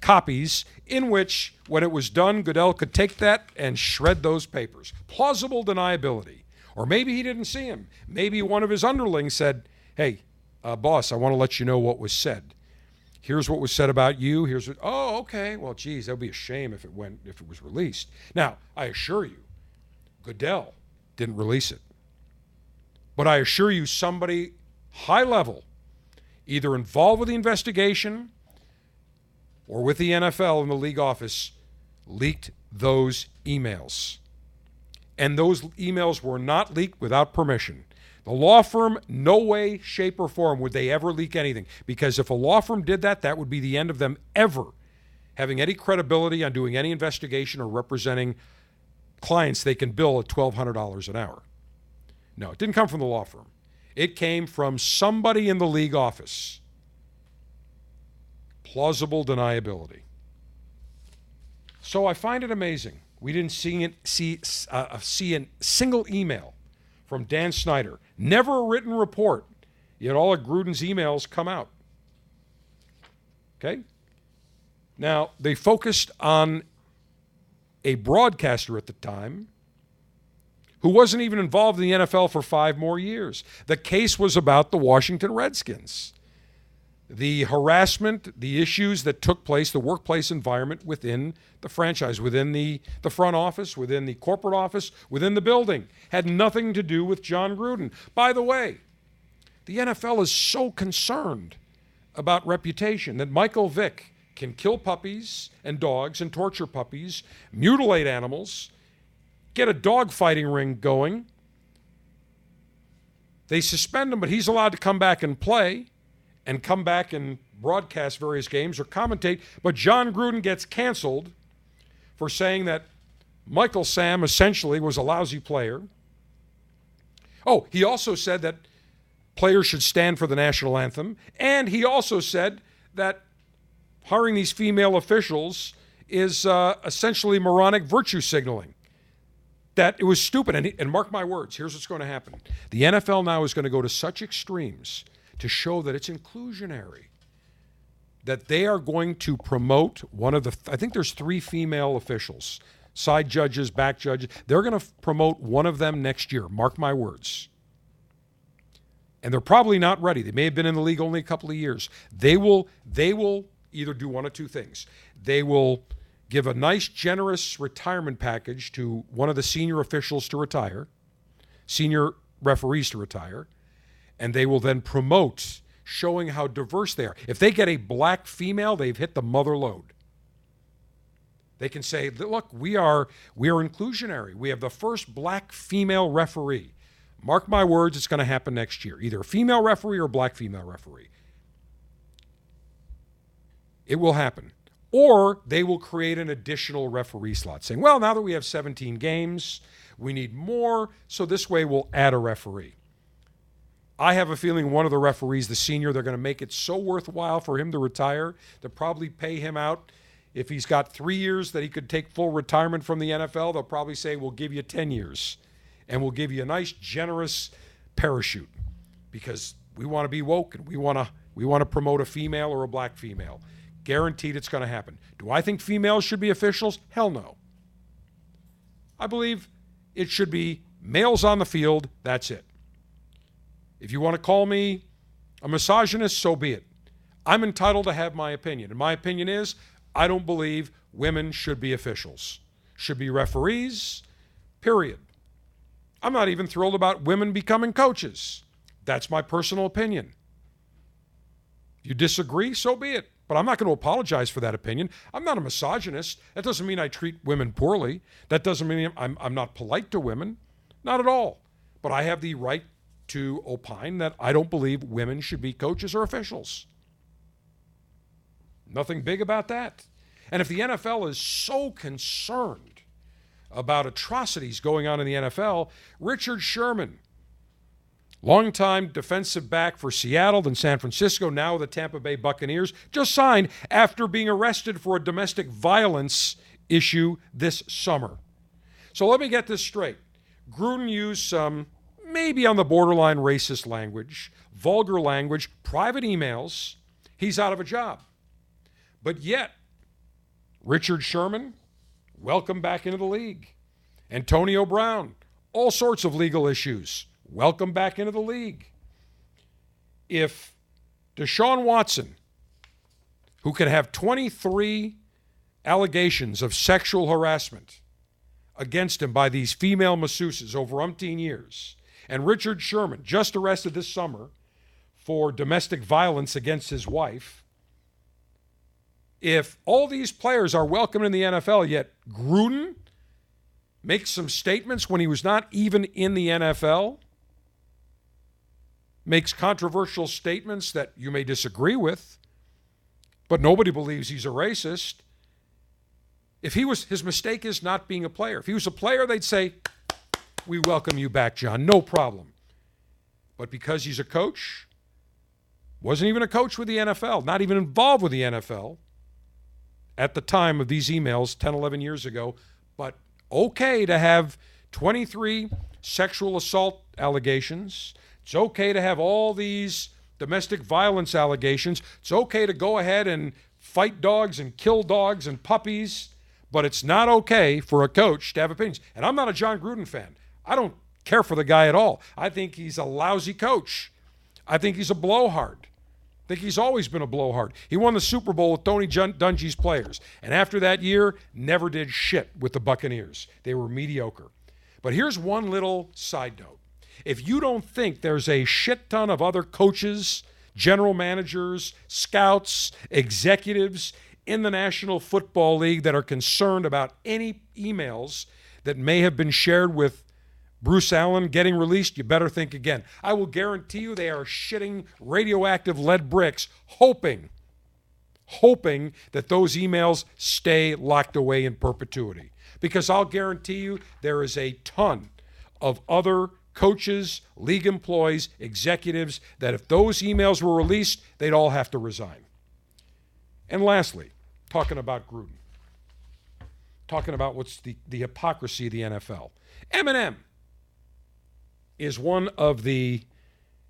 copies in which, when it was done, Goodell could take that and shred those papers. Plausible deniability. Or maybe he didn't see him. Maybe one of his underlings said, Hey, uh, boss, I want to let you know what was said. Here's what was said about you. Here's what. Oh, okay. Well, geez, that would be a shame if it went if it was released. Now, I assure you, Goodell didn't release it. But I assure you, somebody high level, either involved with the investigation or with the NFL and the league office, leaked those emails. And those emails were not leaked without permission. The law firm, no way, shape, or form would they ever leak anything. Because if a law firm did that, that would be the end of them ever having any credibility on doing any investigation or representing clients they can bill at $1,200 an hour. No, it didn't come from the law firm. It came from somebody in the league office. Plausible deniability. So I find it amazing. We didn't see, it, see, uh, see a single email from Dan Snyder. Never a written report. Yet all of Gruden's emails come out. Okay? Now, they focused on a broadcaster at the time who wasn't even involved in the NFL for five more years. The case was about the Washington Redskins. The harassment, the issues that took place, the workplace environment within the franchise, within the, the front office, within the corporate office, within the building, had nothing to do with Jon Gruden. By the way, the NFL is so concerned about reputation that Michael Vick can kill puppies and dogs and torture puppies, mutilate animals, get a dog fighting ring going. They suspend him, but he's allowed to come back and play and come back and broadcast various games or commentate. But Jon Gruden gets canceled for saying that Michael Sam essentially was a lousy player. Oh, he also said that players should stand for the national anthem. And he also said that hiring these female officials is uh, essentially moronic virtue signaling. That it was stupid. And, and mark my words, here's what's going to happen. The NFL now is going to go to such extremes to show that it's inclusionary. That they are going to promote one of the, I think there's three female officials, side judges, back judges. They're going to promote one of them next year. Mark my words. And they're probably not ready. They may have been in the league only a couple of years. They will, they will either do one of two things. They will give a nice, generous retirement package to one of the senior officials to retire, senior referees to retire, and they will then promote showing how diverse they are. If they get a black female, they've hit the mother lode. They can say, look, we are we are inclusionary. We have the first black female referee. Mark my words, it's going to happen next year. Either a female referee or a black female referee. It will happen. Or they will create an additional referee slot saying, well, now that we have 17 games, we need more, so this way we'll add a referee. I have a feeling one of the referees, the senior, they're going to make it so worthwhile for him to retire to probably pay him out. If he's got three years that he could take full retirement from the NFL, they'll probably say, We'll give you 10 years and we'll give you a nice, generous parachute because we want to be woke and we want to we want to promote a female or a black female. Guaranteed it's going to happen. Do I think females should be officials? Hell no. I believe it should be males on the field. That's it. If you want to call me a misogynist, so be it. I'm entitled to have my opinion. And my opinion is I don't believe women should be officials. should be referees, period. I'm not even thrilled about women becoming coaches. That's my personal opinion. If you disagree, so be it. But I'm not going to apologize for that opinion. I'm not a misogynist. That doesn't mean I treat women poorly. That doesn't mean I'm, I'm not polite to women. Not at all. But I have the right to opine that I don't believe women should be coaches or officials. Nothing big about that. And if the NFL is so concerned about atrocities going on in the NFL, Richard Sherman, longtime defensive back for Seattle, then San Francisco, now the Tampa Bay Buccaneers, just signed after being arrested for a domestic violence issue this summer. So let me get this straight. Gruden used some maybe on the borderline racist language, vulgar language, private emails. He's out of a job. But yet, Richard Sherman, welcome back into the league. Antonio Brown, all sorts of legal issues, welcome back into the league. If Deshaun Watson, who can have 23 allegations of sexual harassment against him by these female masseuses over umpteen years, and Richard Sherman, just arrested this summer for domestic violence against his wife, if all these players are welcome in the NFL, yet Gruden makes some statements when he was not even in the NFL, makes controversial statements that you may disagree with, but nobody believes he's a racist. If he was, his mistake is not being a player. If he was a player, they'd say, We welcome you back, Jon, no problem. But because he's a coach, wasn't even a coach with the NFL, not even involved with the NFL at the time of these emails 10, 11 years ago, but okay to have 23 sexual assault allegations. It's okay to have all these domestic violence allegations. It's okay to go ahead and fight dogs and kill dogs and puppies, but it's not okay for a coach to have opinions. And I'm not a Jon Gruden fan. I don't care for the guy at all. I think he's a lousy coach. I think he's a blowhard I think he's always been a blowhard. He won the Super Bowl with Tony Dungy's players. And after that year, never did shit with the Buccaneers. They were mediocre. But here's one little side note. If you don't think there's a shit ton of other coaches, general managers, scouts, executives in the National Football League that are concerned about any emails that may have been shared with Bruce Allen getting released, you better think again. I will guarantee you they are shitting radioactive lead bricks, hoping, hoping that those emails stay locked away in perpetuity. Because I'll guarantee you there is a ton of other coaches, league employees, executives that if those emails were released, they'd all have to resign. And lastly, talking about Gruden, talking about what's the, the hypocrisy of the NFL. Eminem is one of the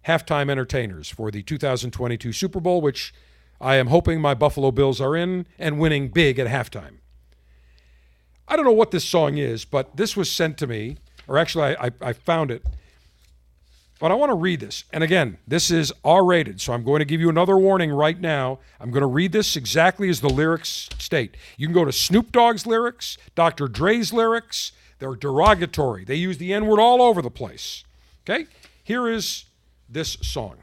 halftime entertainers for the 2022 Super Bowl, which I am hoping my Buffalo Bills are in and winning big at halftime. I don't know what this song is, but this was sent to me, or actually, I, I, I found it. But I want to read this. And again, this is R rated, so I'm going to give you another warning right now. I'm going to read this exactly as the lyrics state. You can go to Snoop Dogg's lyrics, Dr. Dre's lyrics. They're derogatory, they use the N word all over the place. Okay? Here is this song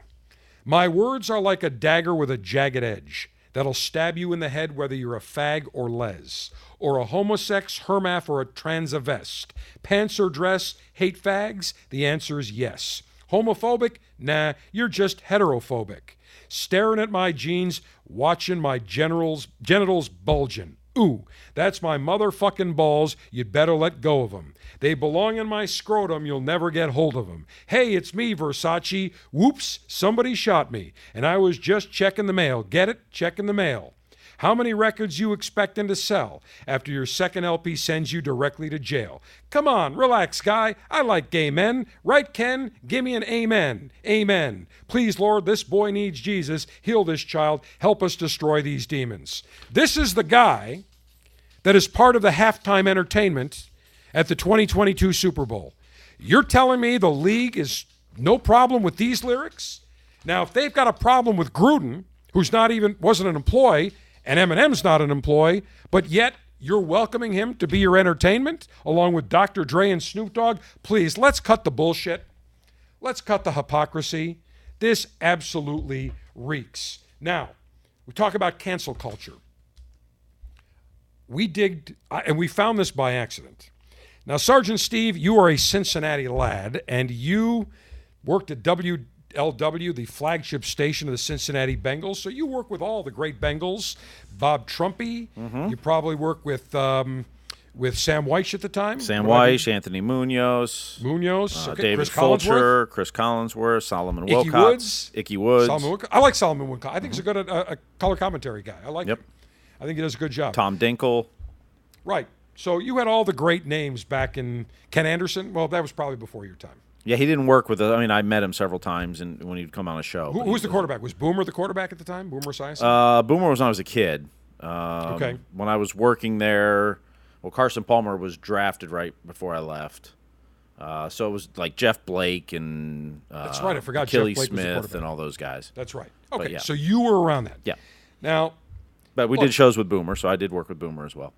My words are like a dagger with a jagged edge that'll stab you in the head whether you're a fag or les, or a homosex, hermaph, or a transvest. Pants or dress, hate fags? The answer is yes. Homophobic? Nah, you're just heterophobic. Staring at my jeans, watching my generals, genitals bulging. Ooh, that's my motherfucking balls. You'd better let go of them. They belong in my scrotum. You'll never get hold of them. Hey, it's me, Versace. Whoops, somebody shot me. And I was just checking the mail. Get it? Checking the mail. How many records you expect expecting to sell after your second LP sends you directly to jail? Come on, relax, guy. I like gay men. Right, Ken? Give me an amen. Amen. Please, Lord, this boy needs Jesus. Heal this child. Help us destroy these demons. This is the guy that is part of the halftime entertainment at the 2022 Super Bowl. You're telling me the league is no problem with these lyrics? Now, if they've got a problem with Gruden, who's not even wasn't an employee, and Eminem's not an employee, but yet You're welcoming him to be your entertainment along with Dr. Dre and Snoop Dogg. Please, let's cut the bullshit. Let's cut the hypocrisy. This absolutely reeks. Now, we talk about cancel culture. We digged, uh, and we found this by accident. Now, Sergeant Steve, you are a Cincinnati lad, and you worked at WLW, the flagship station of the Cincinnati Bengals. So you work with all the great Bengals. Bob Trumpy. You probably work with um, with Sam Wyche at the time. Sam Wyche, Anthony Munoz, Munoz, uh, okay, David Chris Collinsworth. Chris Collinsworth, Solomon Ickey Wilcots, Woods. Ickey Woods, Solomon Wilcots. I like Solomon Wilcots. I think he's a good uh, a color commentary guy. I like Yep. him. I think he does a good job. Tom Dinkel. Right. So you had all the great names back in Ken Anderson. Well, that was probably before your time. Yeah, he didn't work with. us. I mean, I met him several times, and when he'd come on a show. Who, who was the quarterback? Was Boomer the quarterback at the time? Boomer Esiason? Uh, Boomer was when I was a kid. Um, Okay. When I was working there, well, Carson Palmer was drafted right before I left. Uh, so it was like Jeff Blake and uh, That's right, I forgot Jeff Akili Blake was Smith and all those guys. That's right. Okay. yeah. So you were around that. Yeah, Now, but we Look- did shows with Boomer, so I did work with Boomer as well.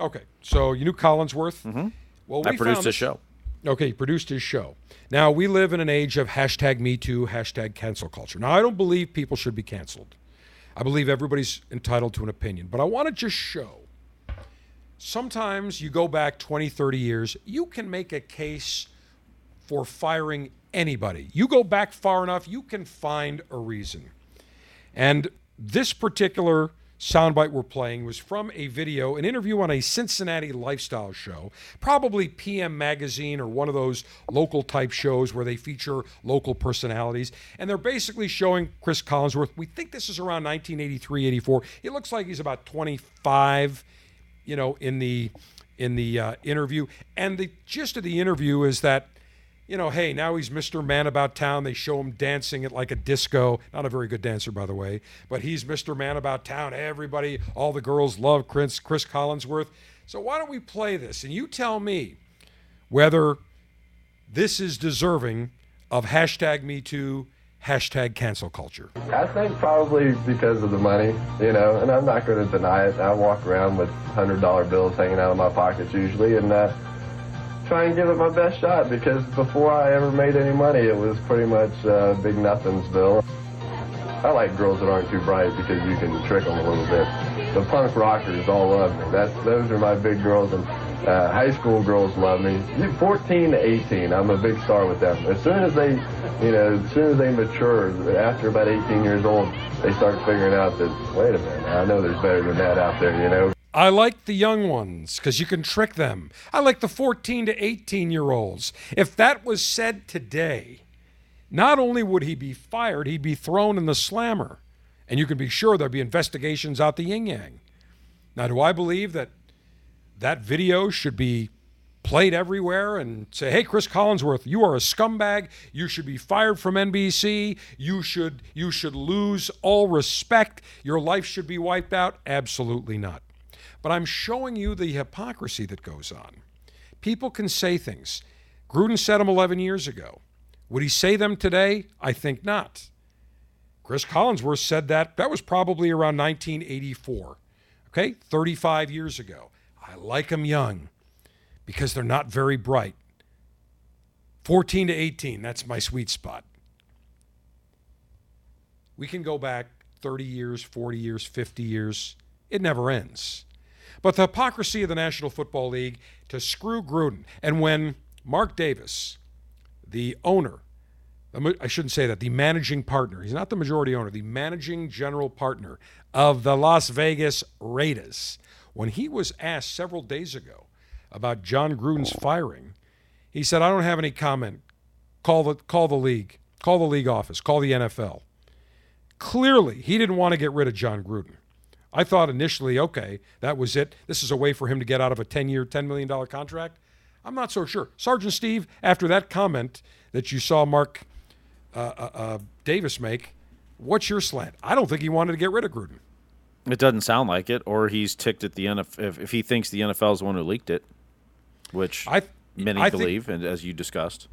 okay. So you knew Collinsworth. Mm-hmm. Well, I produced this- show. Okay, he produced his show. Now, we live in an age of hashtag Me Too, hashtag cancel culture. Now, I don't believe people should be canceled. I believe everybody's entitled to an opinion. But I want to just show sometimes you go back 20, 30 years, you can make a case for firing anybody. You go back far enough, you can find a reason. And this particular soundbite we're playing was from a video, an interview on a Cincinnati lifestyle show, probably PM Magazine or one of those local type shows where they feature local personalities. And they're basically showing Chris Collinsworth. We think this is around 1983, 84. It looks like he's about 25, you know, in the in the uh, interview. And the gist of the interview is that you know, hey, now he's Mr. Man About Town. They show him dancing at like a disco. Not a very good dancer, by the way, but he's Mr. Man About Town. Everybody, all the girls love Chris, Chris Collinsworth. So why don't we play this? And you tell me whether this is deserving of hashtag Me Too, hashtag cancel culture. I think probably because of the money, you know, and I'm not going to deny it. I walk around with hundred dollar bills hanging out of my pockets usually, and uh, try and give it my best shot because before I ever made any money, it was pretty much uh, big nothingsville. I like girls that aren't too bright because you can trick them a little bit. The punk rockers all love me. That's those are my big girls, and uh, high school girls love me. 14 to 18, I'm a big star with them. As soon as they, you know, as soon as they mature, after about 18 years old, they start figuring out that wait a minute, I know there's better than that out there, you know. I like the young ones because you can trick them. I like the 14 to 18 year olds. If that was said today, not only would he be fired, he'd be thrown in the slammer. And you can be sure there'd be investigations out the yin yang. Now, do I believe that that video should be played everywhere and say, hey, Chris Collinsworth, you are a scumbag. You should be fired from NBC. You should, you should lose all respect. Your life should be wiped out? Absolutely not. But I'm showing you the hypocrisy that goes on. People can say things. Gruden said them 11 years ago. Would he say them today? I think not. Chris Collinsworth said that. That was probably around 1984. Okay, 35 years ago. I like them young because they're not very bright. 14 to 18, that's my sweet spot. We can go back 30 years, 40 years, 50 years. It never ends. But the hypocrisy of the National Football League to screw Gruden. And when Mark Davis, the owner, I shouldn't say that, the managing partner, he's not the majority owner, the managing general partner of the Las Vegas Raiders, when he was asked several days ago about Jon Gruden's firing, he said, I don't have any comment. Call the, call the league, call the league office, call the NFL. Clearly, he didn't want to get rid of Jon Gruden. I thought initially, okay, that was it. This is a way for him to get out of a 10 year, $10 million contract. I'm not so sure. Sergeant Steve, after that comment that you saw Mark uh, uh, uh, Davis make, what's your slant? I don't think he wanted to get rid of Gruden. It doesn't sound like it, or he's ticked at the NFL if, if he thinks the NFL is the one who leaked it, which I, many I think- believe, and as you discussed.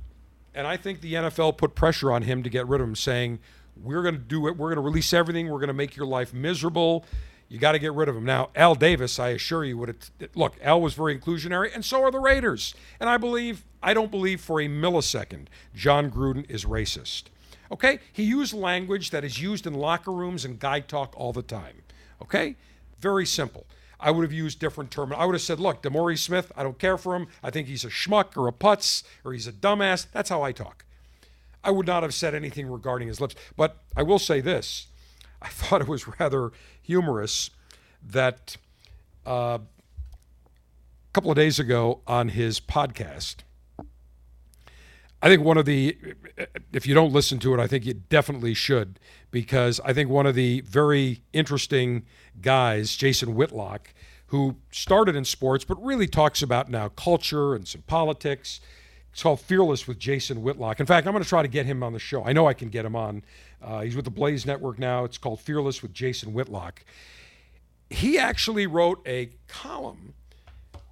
and I think the NFL put pressure on him to get rid of him, saying, "We're going to do it. We're going to release everything. We're going to make your life miserable. You got to get rid of him. Now, Al Davis, I assure you, would have. Look, Al was very inclusionary, and so are the Raiders. And I believe, I don't believe for a millisecond, Jon Gruden is racist. Okay? He used language that is used in locker rooms and guy talk all the time. Okay? Very simple. I would have used different terms. I would have said, look, DeMaurice Smith, I don't care for him. I think he's a schmuck or a putz or he's a dumbass. That's how I talk. I would not have said anything regarding his lips. But I will say this I thought it was rather humorous that uh, a couple of days ago on his podcast, I think one of the, if you don't listen to it, I think you definitely should, because I think one of the very interesting guys, Jason Whitlock, who started in sports but really talks about now culture and some politics. It's called Fearless with Jason Whitlock. In fact, I'm going to try to get him on the show. I know I can get him on. Uh, he's with the Blaze Network now. It's called Fearless with Jason Whitlock. He actually wrote a column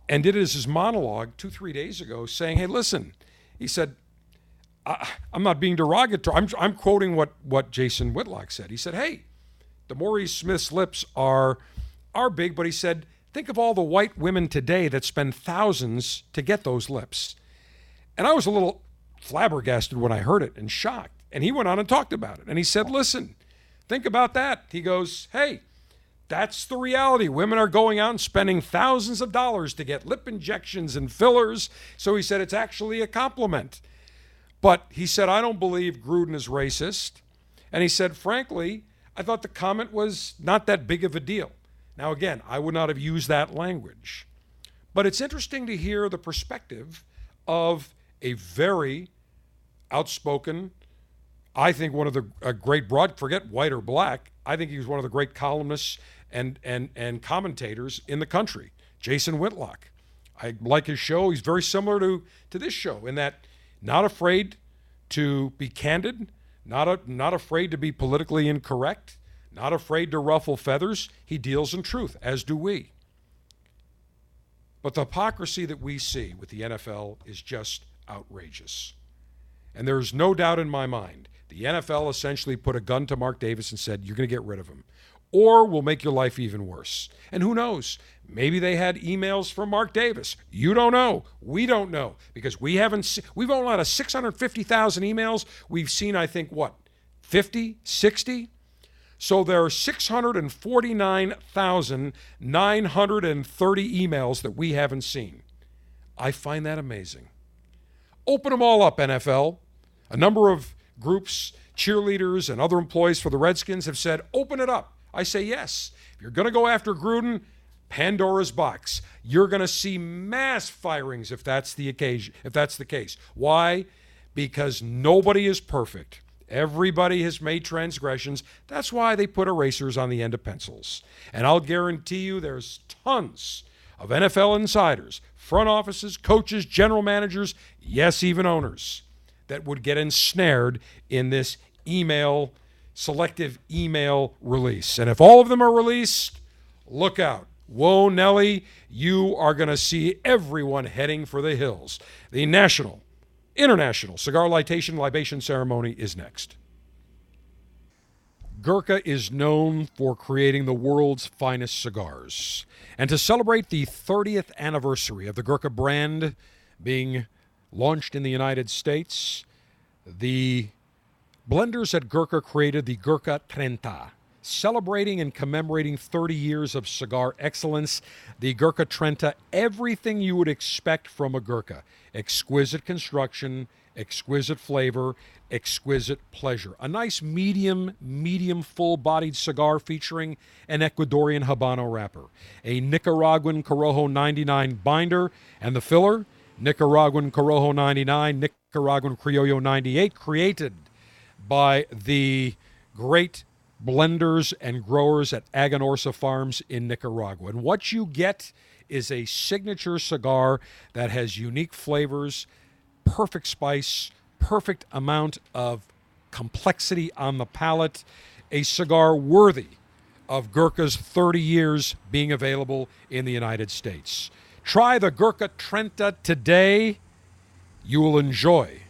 and did it as his monologue two, three days ago, saying, Hey, listen, he said, I, am not being derogatory. I'm, I'm quoting what, what Jason Whitlock said. He said, Hey, DeMaurice Smith's lips are, are big, but he said, Think of all the white women today that spend thousands to get those lips. And I was a little flabbergasted when I heard it and shocked. And he went on and talked about it. And he said, Listen, think about that. He goes, Hey, that's the reality. Women are going out and spending thousands of dollars to get lip injections and fillers. So he said it's actually a compliment. But he said, I don't believe Gruden is racist. And he said, frankly, I thought the comment was not that big of a deal. Now, again, I would not have used that language. But it's interesting to hear the perspective of a very outspoken, I think one of the a great broad, forget white or black, I think he was one of the great columnists and, and, and commentators in the country, Jason Whitlock. I like his show. He's very similar to, to this show in that not afraid to be candid, not, a, not afraid to be politically incorrect, not afraid to ruffle feathers. He deals in truth, as do we. But the hypocrisy that we see with the NFL is just outrageous. And there's no doubt in my mind the NFL essentially put a gun to Mark Davis and said, You're going to get rid of him or we'll make your life even worse. And who knows? Maybe they had emails from Mark Davis. You don't know. We don't know because we haven't. Se- we've only of 650,000 emails. We've seen, I think, what 50, 60. So there are 649,930 emails that we haven't seen. I find that amazing. Open them all up, NFL. A number of groups, cheerleaders, and other employees for the Redskins have said, open it up. I say yes. If you're going to go after Gruden, Pandora's box. You're going to see mass firings if that's the occasion, if that's the case. Why? Because nobody is perfect. Everybody has made transgressions. That's why they put erasers on the end of pencils. And I'll guarantee you there's tons of NFL insiders, front offices, coaches, general managers, yes, even owners that would get ensnared in this email selective email release. And if all of them are released, look out. Whoa, Nelly, you are going to see everyone heading for the hills. The national, international cigar lightation libation ceremony is next. Gurkha is known for creating the world's finest cigars. And to celebrate the 30th anniversary of the Gurkha brand being launched in the United States, the Blenders at Gurkha created the Gurkha Trenta. Celebrating and commemorating 30 years of cigar excellence, the Gurkha Trenta, everything you would expect from a Gurkha. Exquisite construction, exquisite flavor, exquisite pleasure. A nice medium, medium full bodied cigar featuring an Ecuadorian Habano wrapper, a Nicaraguan Corojo 99 binder, and the filler, Nicaraguan Corojo 99, Nicaraguan Criollo 98, created by the great blenders and growers at Aganorsa Farms in Nicaragua. And what you get is a signature cigar that has unique flavors, perfect spice, perfect amount of complexity on the palate, a cigar worthy of Gurkha's 30 years being available in the United States. Try the Gurkha Trenta today. You will enjoy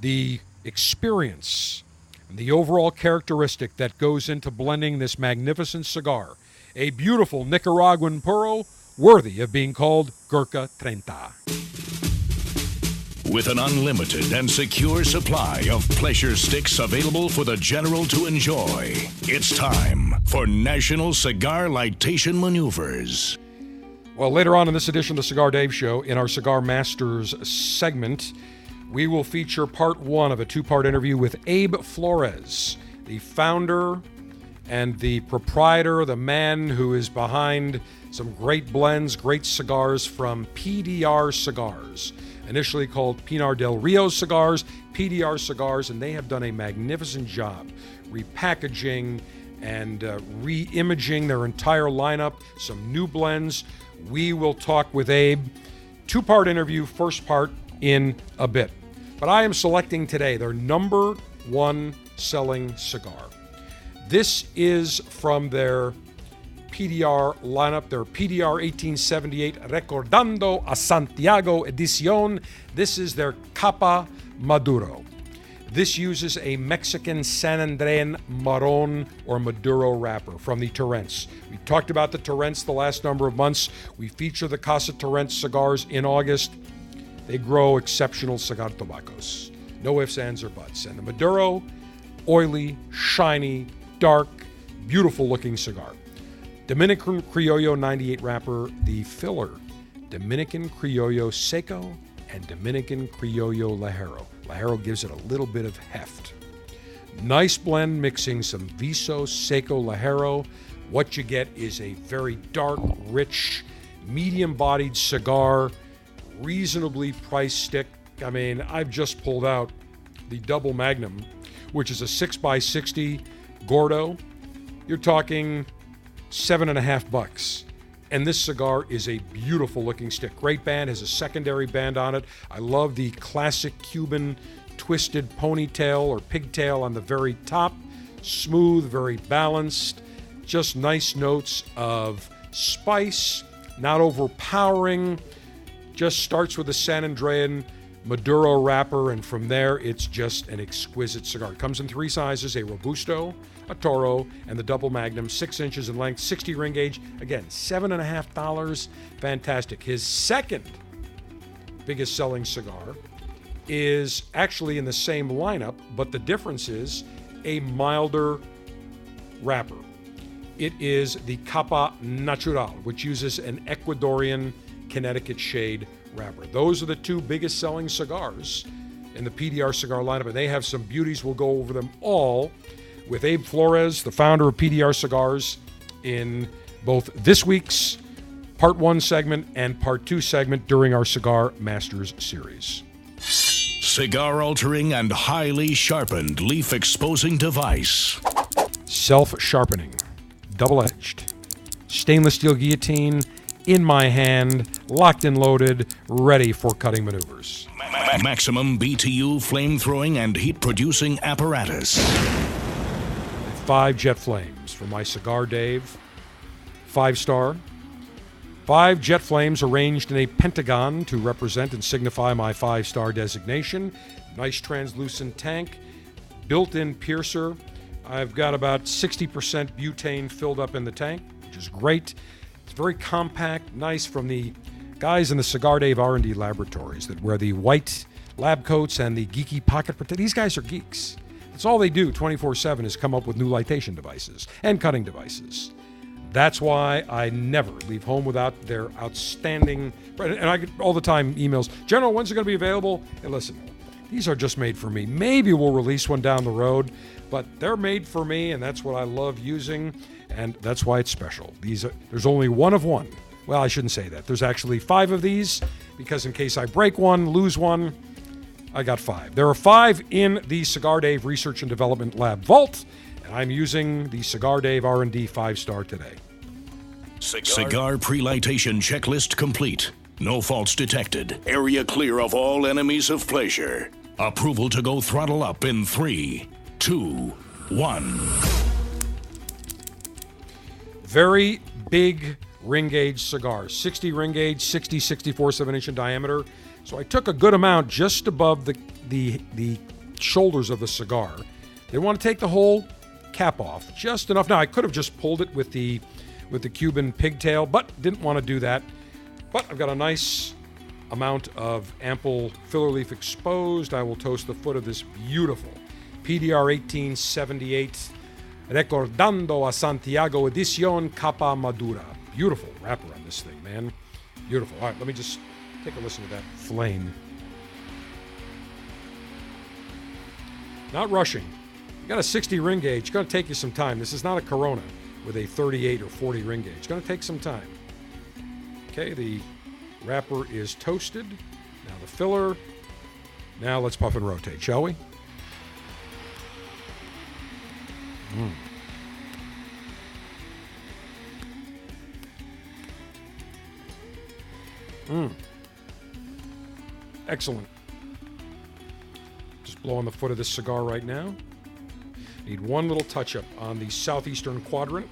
the experience and the overall characteristic that goes into blending this magnificent cigar a beautiful Nicaraguan puro worthy of being called Gurkha Trenta. With an unlimited and secure supply of pleasure sticks available for the general to enjoy, it's time for National Cigar Lightation Maneuvers. Well, later on in this edition of the Cigar Dave Show, in our Cigar Masters segment, we will feature part one of a two part interview with Abe Flores, the founder and the proprietor, the man who is behind some great blends, great cigars from PDR Cigars initially called Pinar del Rio cigars, PDR cigars, and they have done a magnificent job repackaging and uh, re imaging their entire lineup, some new blends. We will talk with Abe. Two part interview, first part in a bit. But I am selecting today their number one selling cigar. This is from their PDR lineup, their PDR 1878 Recordando a Santiago Edición. This is their Capa Maduro. This uses a Mexican San Andrean Marron or Maduro wrapper from the Turrents. We talked about the Turrents the last number of months. We feature the Casa Turrents cigars in August. They grow exceptional cigar tobaccos. No ifs, ands, or buts. And the Maduro, oily, shiny, dark, beautiful looking cigar. Dominican Criollo 98 wrapper, the filler, Dominican Criollo Seco, and Dominican Criollo Ligero. Ligero gives it a little bit of heft. Nice blend mixing some Viso Seco Ligero. What you get is a very dark, rich, medium bodied cigar, reasonably priced stick. I mean, I've just pulled out the Double Magnum, which is a 6x60 Gordo. You're talking seven and a half bucks. And this cigar is a beautiful looking stick. Great band, has a secondary band on it. I love the classic Cuban twisted ponytail or pigtail on the very top. Smooth, very balanced. Just nice notes of spice, not overpowering. Just starts with a San Andrean Maduro wrapper, and from there, it's just an exquisite cigar. Comes in three sizes a Robusto, a Toro, and the Double Magnum, six inches in length, 60 ring gauge. Again, seven and a half dollars. Fantastic. His second biggest selling cigar is actually in the same lineup, but the difference is a milder wrapper. It is the Capa Natural, which uses an Ecuadorian Connecticut shade wrapper. Those are the two biggest selling cigars in the PDR cigar lineup, and they have some beauties. We'll go over them all with Abe Flores, the founder of PDR Cigars, in both this week's part one segment and part two segment during our Cigar Masters series. Cigar altering and highly sharpened leaf exposing device. Self sharpening, double edged, stainless steel guillotine in my hand, locked and loaded, ready for cutting maneuvers. Maximum BTU flame throwing and heat producing apparatus. Five jet flames for my cigar, Dave. Five star. Five jet flames arranged in a pentagon to represent and signify my five star designation. Nice translucent tank, built in piercer. I've got about 60% butane filled up in the tank, which is great. It's very compact, nice from the guys in the Cigar Dave R&D laboratories that wear the white lab coats and the geeky pocket protect. These guys are geeks. That's all they do 24/7 is come up with new lightation devices and cutting devices. That's why I never leave home without their outstanding. And I get all the time emails. General, when's it going to be available? And listen, these are just made for me. Maybe we'll release one down the road, but they're made for me, and that's what I love using, and that's why it's special. These are, there's only one of one. Well, I shouldn't say that. There's actually five of these because in case I break one, lose one, I got five. There are five in the Cigar Dave Research and Development Lab vault, and I'm using the Cigar Dave R&D five star today. Cigar pre-lightation checklist complete. No faults detected. Area clear of all enemies of pleasure. Approval to go throttle up in three, two, one. Very big ring gauge cigar, 60 ring gauge, 60, 64, 7 inch in diameter. So I took a good amount just above the, the, the shoulders of the cigar. They want to take the whole cap off, just enough. Now, I could have just pulled it with the with the Cuban pigtail, but didn't want to do that. But I've got a nice amount of ample filler leaf exposed. I will toast the foot of this beautiful PDR 1878 Recordando a Santiago Edición Capa Madura. Beautiful wrapper on this thing, man. Beautiful. All right, let me just take a listen to that flame. Not rushing. You got a 60 ring gauge. It's going to take you some time. This is not a Corona with a 38 or 40 ring gauge. It's going to take some time. Okay, the wrapper is toasted. Now the filler. Now let's puff and rotate, shall we? Mm. Mm. Excellent. Just blowing the foot of this cigar right now. Need one little touch up on the southeastern quadrant.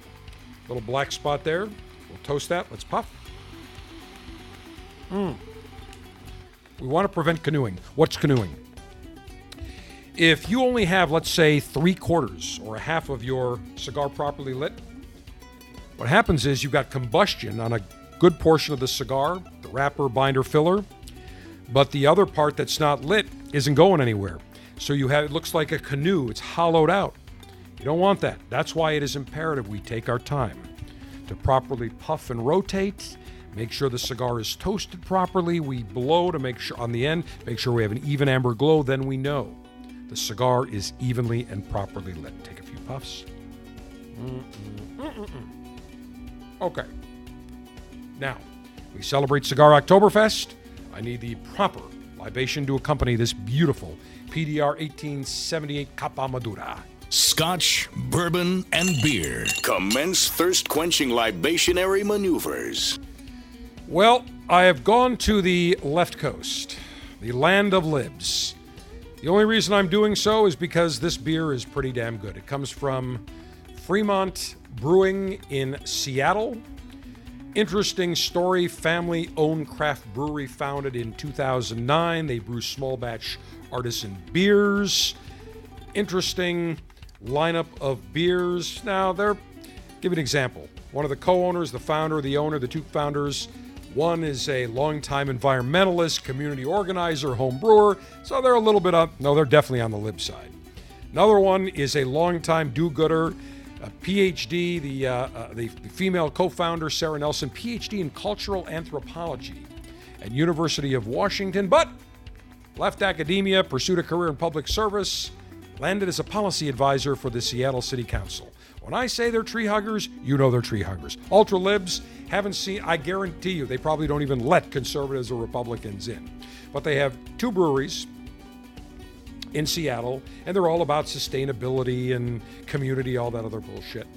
Little black spot there. We'll toast that. Let's puff. Mm. We want to prevent canoeing. What's canoeing? If you only have, let's say, three quarters or a half of your cigar properly lit, what happens is you've got combustion on a good portion of the cigar, the wrapper, binder, filler, but the other part that's not lit isn't going anywhere. So you have it looks like a canoe, it's hollowed out. You don't want that. That's why it is imperative we take our time to properly puff and rotate, make sure the cigar is toasted properly, we blow to make sure on the end, make sure we have an even amber glow, then we know the cigar is evenly and properly lit. Take a few puffs. Mm-mm. Okay. Now, we celebrate Cigar Oktoberfest. I need the proper libation to accompany this beautiful PDR 1878 Capa Madura. Scotch, bourbon, and beer. Commence thirst quenching libationary maneuvers. Well, I have gone to the left coast, the land of libs. The only reason I'm doing so is because this beer is pretty damn good. It comes from Fremont Brewing in Seattle. Interesting story family owned craft brewery founded in 2009. They brew small batch artisan beers. Interesting lineup of beers. Now, they're, give you an example. One of the co owners, the founder, the owner, the two founders, one is a longtime environmentalist, community organizer, home brewer, so they're a little bit up. No, they're definitely on the lib side. Another one is a longtime do-gooder, a PhD, the, uh, uh, the, female co-founder Sarah Nelson, PhD in cultural anthropology at University of Washington, but left academia, pursued a career in public service, landed as a policy advisor for the Seattle City Council. When I say they're tree huggers, you know they're tree huggers. Ultra libs haven't seen, I guarantee you, they probably don't even let conservatives or Republicans in. But they have two breweries in Seattle, and they're all about sustainability and community, all that other bullshit.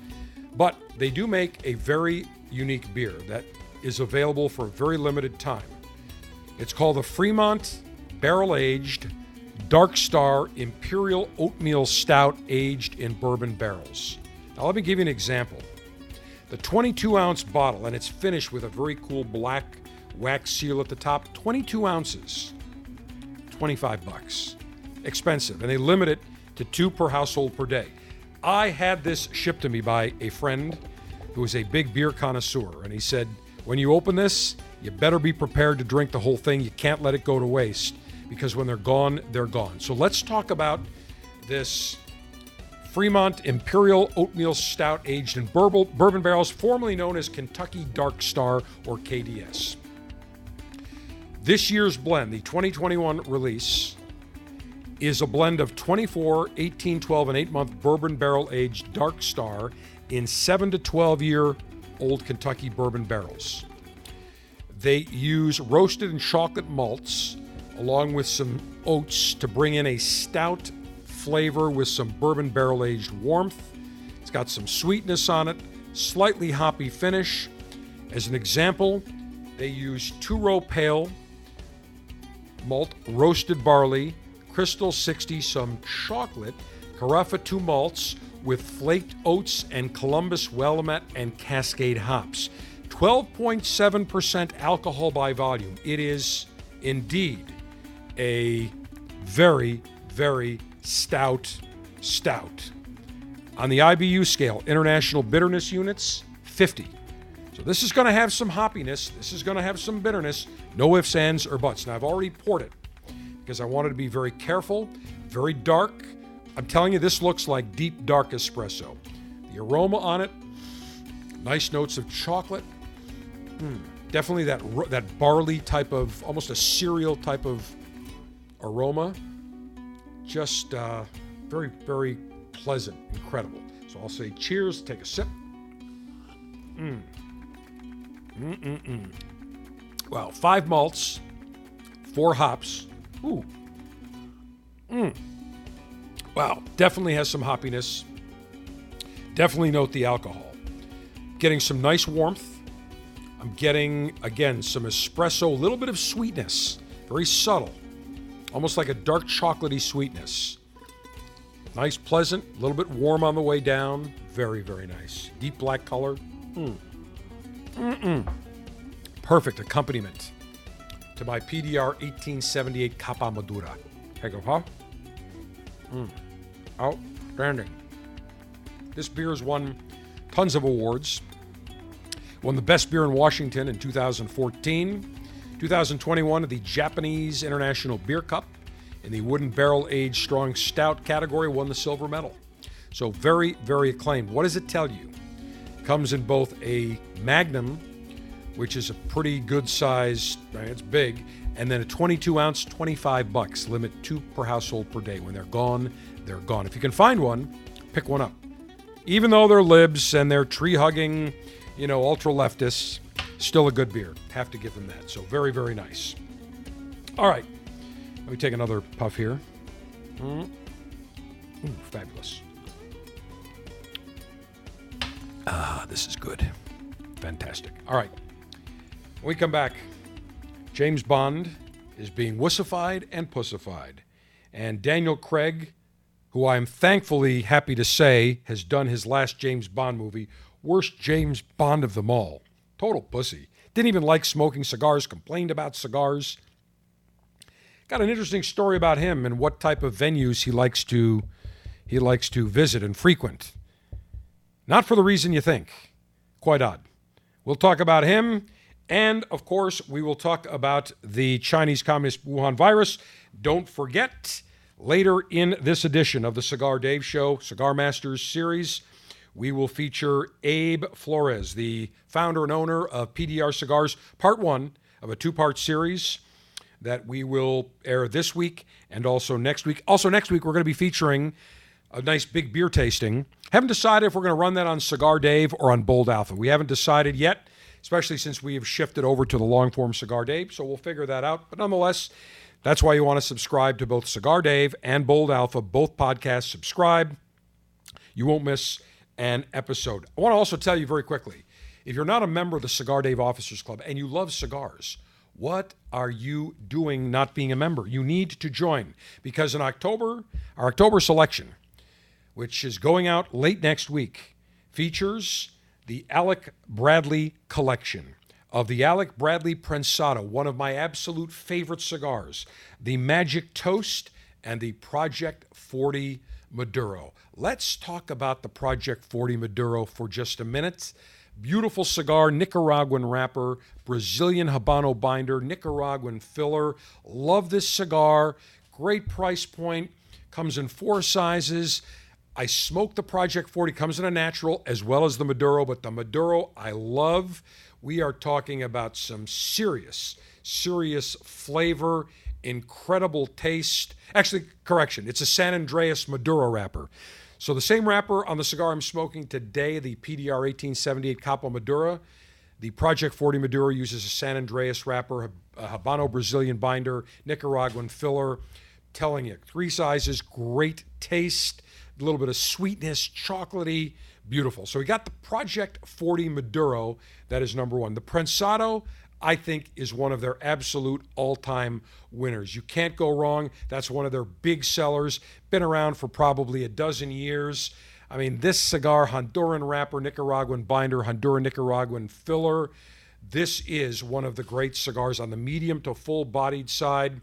But they do make a very unique beer that is available for a very limited time. It's called the Fremont Barrel Aged Dark Star Imperial Oatmeal Stout aged in bourbon barrels. Now, let me give you an example. The 22 ounce bottle, and it's finished with a very cool black wax seal at the top, 22 ounces, 25 bucks. Expensive, and they limit it to two per household per day. I had this shipped to me by a friend who is a big beer connoisseur, and he said, When you open this, you better be prepared to drink the whole thing. You can't let it go to waste because when they're gone, they're gone. So let's talk about this Fremont Imperial Oatmeal Stout aged in bourbon barrels, formerly known as Kentucky Dark Star or KDS. This year's blend, the 2021 release, is a blend of 24, 18, 12, and 8 month bourbon barrel aged Dark Star in 7 to 12 year old Kentucky bourbon barrels. They use roasted and chocolate malts along with some oats to bring in a stout flavor with some bourbon barrel aged warmth. It's got some sweetness on it, slightly hoppy finish. As an example, they use two row pale malt, roasted barley, Crystal 60, some chocolate, Carafa 2 malts with flaked oats and Columbus Willamette and Cascade hops. 12.7% alcohol by volume. It is indeed a very, very stout, stout. On the IBU scale, international bitterness units, 50. So this is going to have some hoppiness. This is going to have some bitterness. No ifs, ands, or buts. Now I've already poured it because I wanted to be very careful, very dark. I'm telling you, this looks like deep dark espresso. The aroma on it, nice notes of chocolate. Mm, definitely that that barley type of, almost a cereal type of aroma. Just uh, very, very pleasant, incredible. So I'll say cheers, take a sip. Mm. Well, five malts, four hops. Ooh. Mm. Wow, definitely has some hoppiness. Definitely note the alcohol. Getting some nice warmth. I'm getting, again, some espresso, a little bit of sweetness, very subtle, almost like a dark chocolatey sweetness. Nice, pleasant, a little bit warm on the way down. Very, very nice. Deep black color. Mm. Mm-mm. Perfect accompaniment to my PDR 1878 Capa Madura. Of, huh? Mm. Outstanding. This beer has won tons of awards. Won the best beer in Washington in 2014. 2021 at the Japanese International Beer Cup in the wooden barrel aged strong stout category won the silver medal. So very, very acclaimed. What does it tell you? Comes in both a Magnum, which is a pretty good size, it's big, and then a 22 ounce, 25 bucks. Limit two per household per day. When they're gone, they're gone. If you can find one, pick one up. Even though they're libs and they're tree hugging, you know, ultra leftists, still a good beer. Have to give them that. So very, very nice. All right. Let me take another puff here. Mm. Ooh, fabulous. Ah, this is good. Fantastic. All right. When we come back, James Bond is being wussified and pussified. And Daniel Craig, who I'm thankfully happy to say has done his last James Bond movie, worst James Bond of them all. Total pussy. Didn't even like smoking cigars, complained about cigars. Got an interesting story about him and what type of venues he likes to he likes to visit and frequent. Not for the reason you think. Quite odd. We'll talk about him. And of course, we will talk about the Chinese Communist Wuhan virus. Don't forget, later in this edition of the Cigar Dave Show, Cigar Masters series, we will feature Abe Flores, the founder and owner of PDR Cigars, part one of a two part series that we will air this week and also next week. Also, next week, we're going to be featuring a nice big beer tasting. Haven't decided if we're going to run that on Cigar Dave or on Bold Alpha. We haven't decided yet, especially since we have shifted over to the long form Cigar Dave. So we'll figure that out. But nonetheless, that's why you want to subscribe to both Cigar Dave and Bold Alpha, both podcasts. Subscribe. You won't miss an episode. I want to also tell you very quickly if you're not a member of the Cigar Dave Officers Club and you love cigars, what are you doing not being a member? You need to join because in October, our October selection, which is going out late next week, features the Alec Bradley collection of the Alec Bradley Prensado, one of my absolute favorite cigars, the Magic Toast and the Project 40 Maduro. Let's talk about the Project 40 Maduro for just a minute. Beautiful cigar, Nicaraguan wrapper, Brazilian Habano binder, Nicaraguan filler. Love this cigar. Great price point. Comes in four sizes. I smoke the Project 40, comes in a natural as well as the Maduro, but the Maduro I love. We are talking about some serious, serious flavor, incredible taste. Actually, correction, it's a San Andreas Maduro wrapper. So the same wrapper on the cigar I'm smoking today, the PDR 1878 Capo Maduro. The Project 40 Maduro uses a San Andreas wrapper, a Habano Brazilian binder, Nicaraguan filler. Telling you, three sizes, great taste, a little bit of sweetness, chocolatey, beautiful. So we got the Project 40 Maduro, that is number one. The Prensado, I think, is one of their absolute all time winners. You can't go wrong. That's one of their big sellers. Been around for probably a dozen years. I mean, this cigar, Honduran wrapper, Nicaraguan binder, Honduran Nicaraguan filler. This is one of the great cigars on the medium to full bodied side.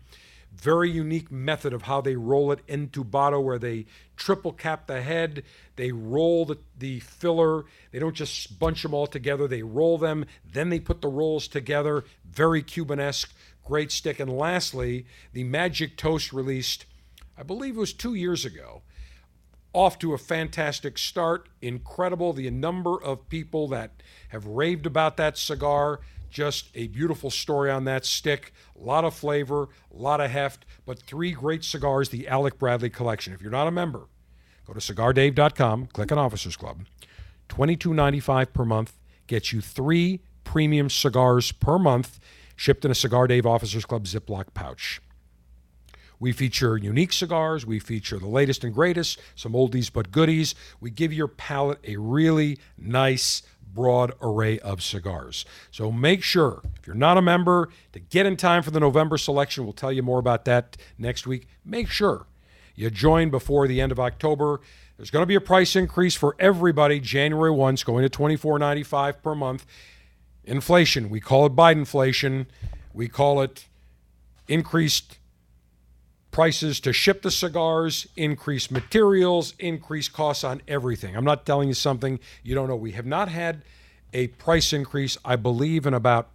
very unique method of how they roll it entubado, where they triple cap the head, they roll the, the filler. They don't just bunch them all together, they roll them, then they put the rolls together. Very Cubanesque, great stick. And lastly, the Magic Toast released, I believe it was two years ago. Off to a fantastic start. Incredible the number of people that have raved about that cigar. Just a beautiful story on that stick. A lot of flavor, a lot of heft, but three great cigars, the Alec Bradley collection. If you're not a member, go to cigardave.com, click on Officers Club. $22.95 per month gets you three premium cigars per month shipped in a Cigar Dave Officers Club Ziploc pouch. We feature unique cigars. We feature the latest and greatest, some oldies but goodies. We give your palate a really nice, broad array of cigars. So make sure, if you're not a member, to get in time for the November selection. We'll tell you more about that next week. Make sure you join before the end of October. There's going to be a price increase for everybody January 1. It's going to $24.95 per month. Inflation, we call it Bidenflation. We call it increased prices to ship the cigars, increase materials, increase costs on everything. I'm not telling you something you don't know. We have not had a price increase, I believe, in about,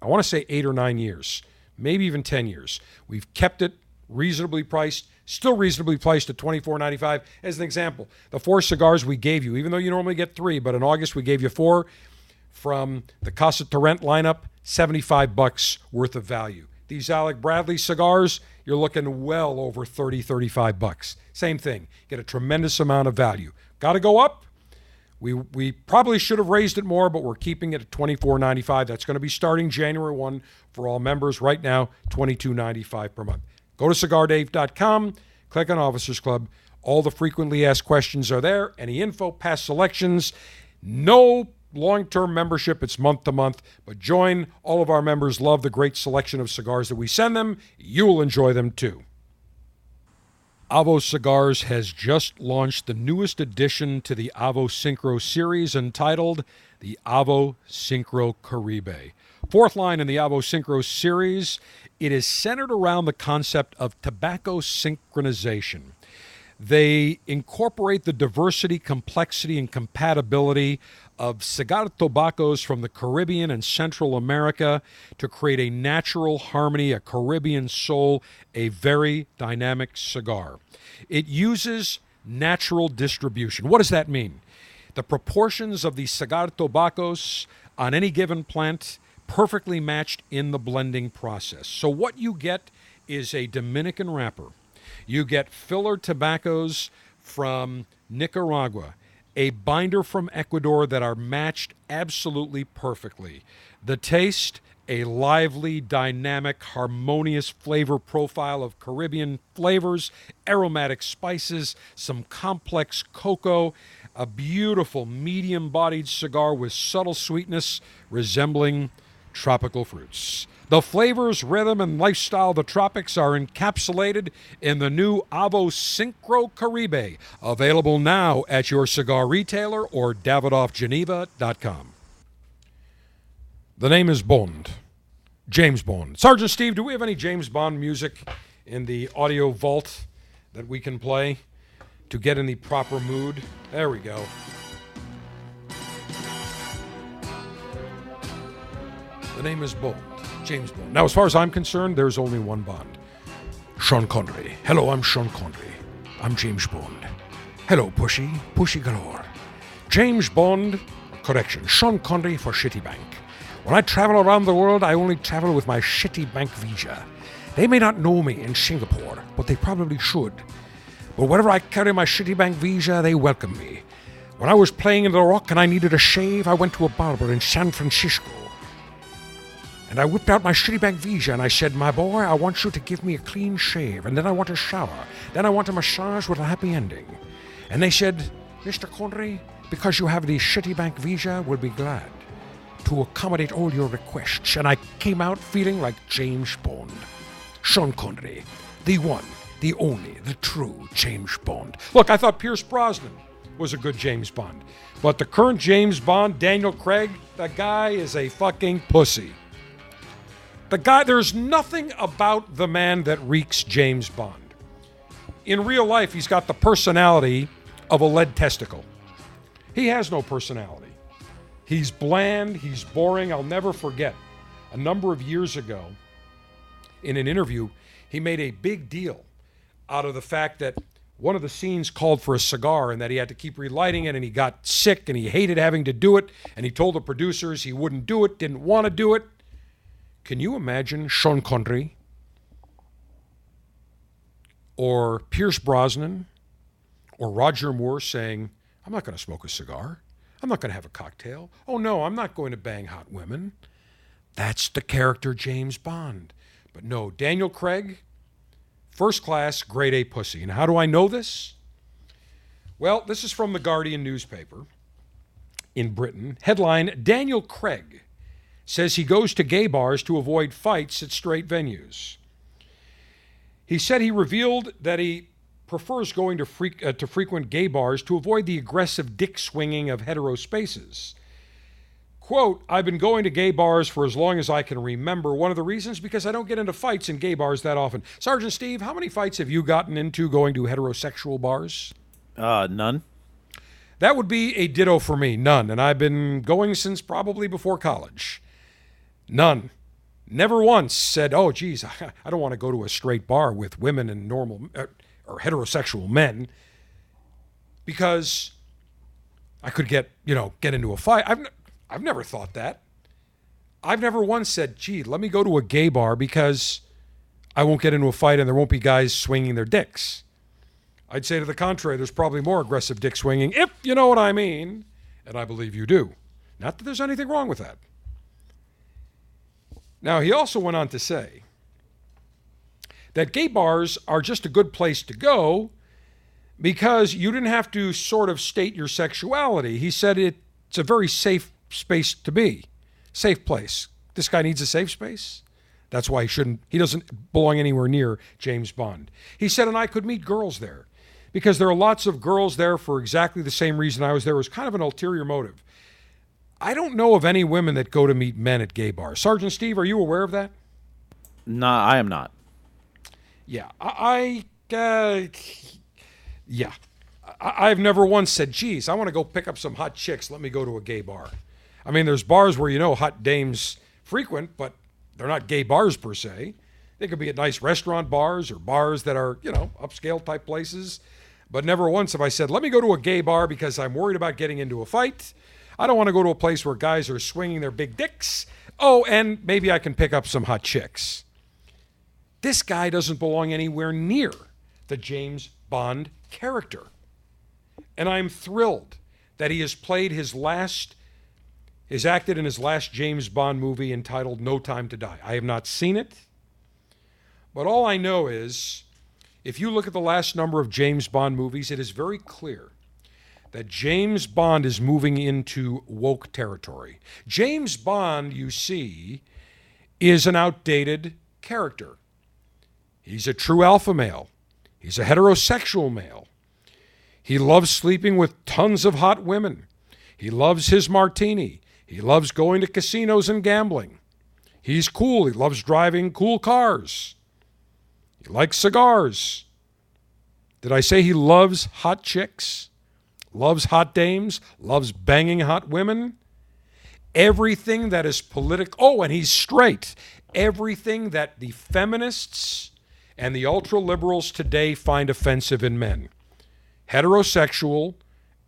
I want to say eight or nine years, maybe even 10 years. We've kept it reasonably priced, still reasonably priced at $24.95. As an example, the four cigars we gave you, even though you normally get three, but in August we gave you four from the Casa Turrent lineup, 75 bucks worth of value. These Alec Bradley cigars, you're looking well over 30, 35 bucks. Same thing. Get a tremendous amount of value. Got to go up. We, we probably should have raised it more, but we're keeping it at $24.95. That's going to be starting January 1 for all members. Right now, $22.95 per month. Go to cigardave.com, click on Officers Club. All the frequently asked questions are there. Any info, past selections. No long term membership, it's month to month. But join. All of our members love the great selection of cigars that we send them. You will enjoy them too. Avo Cigars has just launched the newest addition to the Avo Syncro series entitled the Avo Syncro Caribe. Fourth line in the Avo Syncro series, it is centered around the concept of tobacco synchronization. They incorporate the diversity, complexity, and compatibility of cigar tobaccos from the Caribbean and Central America to create a natural harmony, a Caribbean soul, a very dynamic cigar. It uses natural distribution. What does that mean? The proportions of the cigar tobaccos on any given plant perfectly matched in the blending process. So what you get is a Dominican wrapper you get filler tobaccos from Nicaragua, a binder from Ecuador that are matched absolutely perfectly. The taste, a lively, dynamic, harmonious flavor profile of Caribbean flavors, aromatic spices, some complex cocoa, a beautiful medium bodied cigar with subtle sweetness resembling tropical fruits. The flavors, rhythm, and lifestyle of the tropics are encapsulated in the new Avo Syncro Caribe, available now at your cigar retailer or davidoffgeneva.com. The name is Bond. James Bond. Sergeant Steve, do we have any James Bond music in the audio vault that we can play to get in the proper mood? There we go. The name is Bond. James Bond. Now, as far as I'm concerned, there's only one Bond Sean Connery. Hello, I'm Sean Connery. I'm James Bond. Hello, Pushy. Pushy galore. James Bond, correction, Sean Connery for Citibank. When I travel around the world, I only travel with my Citibank Visa. They may not know me in Singapore, but they probably should. But wherever I carry my Citibank Visa, they welcome me. When I was playing in the rock and I needed a shave, I went to a barber in San Francisco. And I whipped out my Citibank Visa and I said, My boy, I want you to give me a clean shave, and then I want a shower. Then I want a massage with a happy ending. And they said, Mr. Connery, because you have the Citibank Visa, we'll be glad to accommodate all your requests. And I came out feeling like James Bond. Sean Connery, the one, the only, the true James Bond. Look, I thought Pierce Brosnan was a good James Bond. But the current James Bond, Daniel Craig, the guy is a fucking pussy. The guy, there's nothing about the man that reeks James Bond. In real life, he's got the personality of a lead testicle. He has no personality. He's bland, he's boring. I'll never forget a number of years ago in an interview, he made a big deal out of the fact that one of the scenes called for a cigar and that he had to keep relighting it and he got sick and he hated having to do it and he told the producers he wouldn't do it, didn't want to do it. Can you imagine Sean Connery or Pierce Brosnan or Roger Moore saying, I'm not going to smoke a cigar. I'm not going to have a cocktail. Oh, no, I'm not going to bang hot women. That's the character James Bond. But no, Daniel Craig, first class, grade A pussy. And how do I know this? Well, this is from the Guardian newspaper in Britain. Headline Daniel Craig says he goes to gay bars to avoid fights at straight venues. He said he revealed that he prefers going to, freak, uh, to frequent gay bars to avoid the aggressive dick swinging of hetero spaces. Quote, I've been going to gay bars for as long as I can remember. One of the reasons, because I don't get into fights in gay bars that often. Sergeant Steve, how many fights have you gotten into going to heterosexual bars? Uh, none. That would be a ditto for me, none. And I've been going since probably before college. None. Never once said, oh, geez, I don't want to go to a straight bar with women and normal uh, or heterosexual men because I could get, you know, get into a fight. I've, I've never thought that. I've never once said, gee, let me go to a gay bar because I won't get into a fight and there won't be guys swinging their dicks. I'd say to the contrary, there's probably more aggressive dick swinging, if you know what I mean. And I believe you do. Not that there's anything wrong with that. Now, he also went on to say that gay bars are just a good place to go because you didn't have to sort of state your sexuality. He said it's a very safe space to be, safe place. This guy needs a safe space. That's why he shouldn't, he doesn't belong anywhere near James Bond. He said, and I could meet girls there because there are lots of girls there for exactly the same reason I was there. It was kind of an ulterior motive. I don't know of any women that go to meet men at gay bars. Sergeant Steve, are you aware of that? No, I am not. Yeah, I, I uh, yeah, I, I've never once said, "Geez, I want to go pick up some hot chicks. Let me go to a gay bar." I mean, there's bars where you know hot dames frequent, but they're not gay bars per se. They could be at nice restaurant bars or bars that are, you know, upscale type places. But never once have I said, let me go to a gay bar because I'm worried about getting into a fight. I don't want to go to a place where guys are swinging their big dicks. Oh, and maybe I can pick up some hot chicks. This guy doesn't belong anywhere near the James Bond character. And I'm thrilled that he has played his last has acted in his last James Bond movie entitled No Time to Die. I have not seen it, but all I know is if you look at the last number of James Bond movies, it is very clear that James Bond is moving into woke territory. James Bond, you see, is an outdated character. He's a true alpha male. He's a heterosexual male. He loves sleeping with tons of hot women. He loves his martini. He loves going to casinos and gambling. He's cool. He loves driving cool cars. He likes cigars. Did I say he loves hot chicks? Loves hot dames? Loves banging hot women? Everything that is political. Oh, and he's straight. Everything that the feminists and the ultra liberals today find offensive in men heterosexual,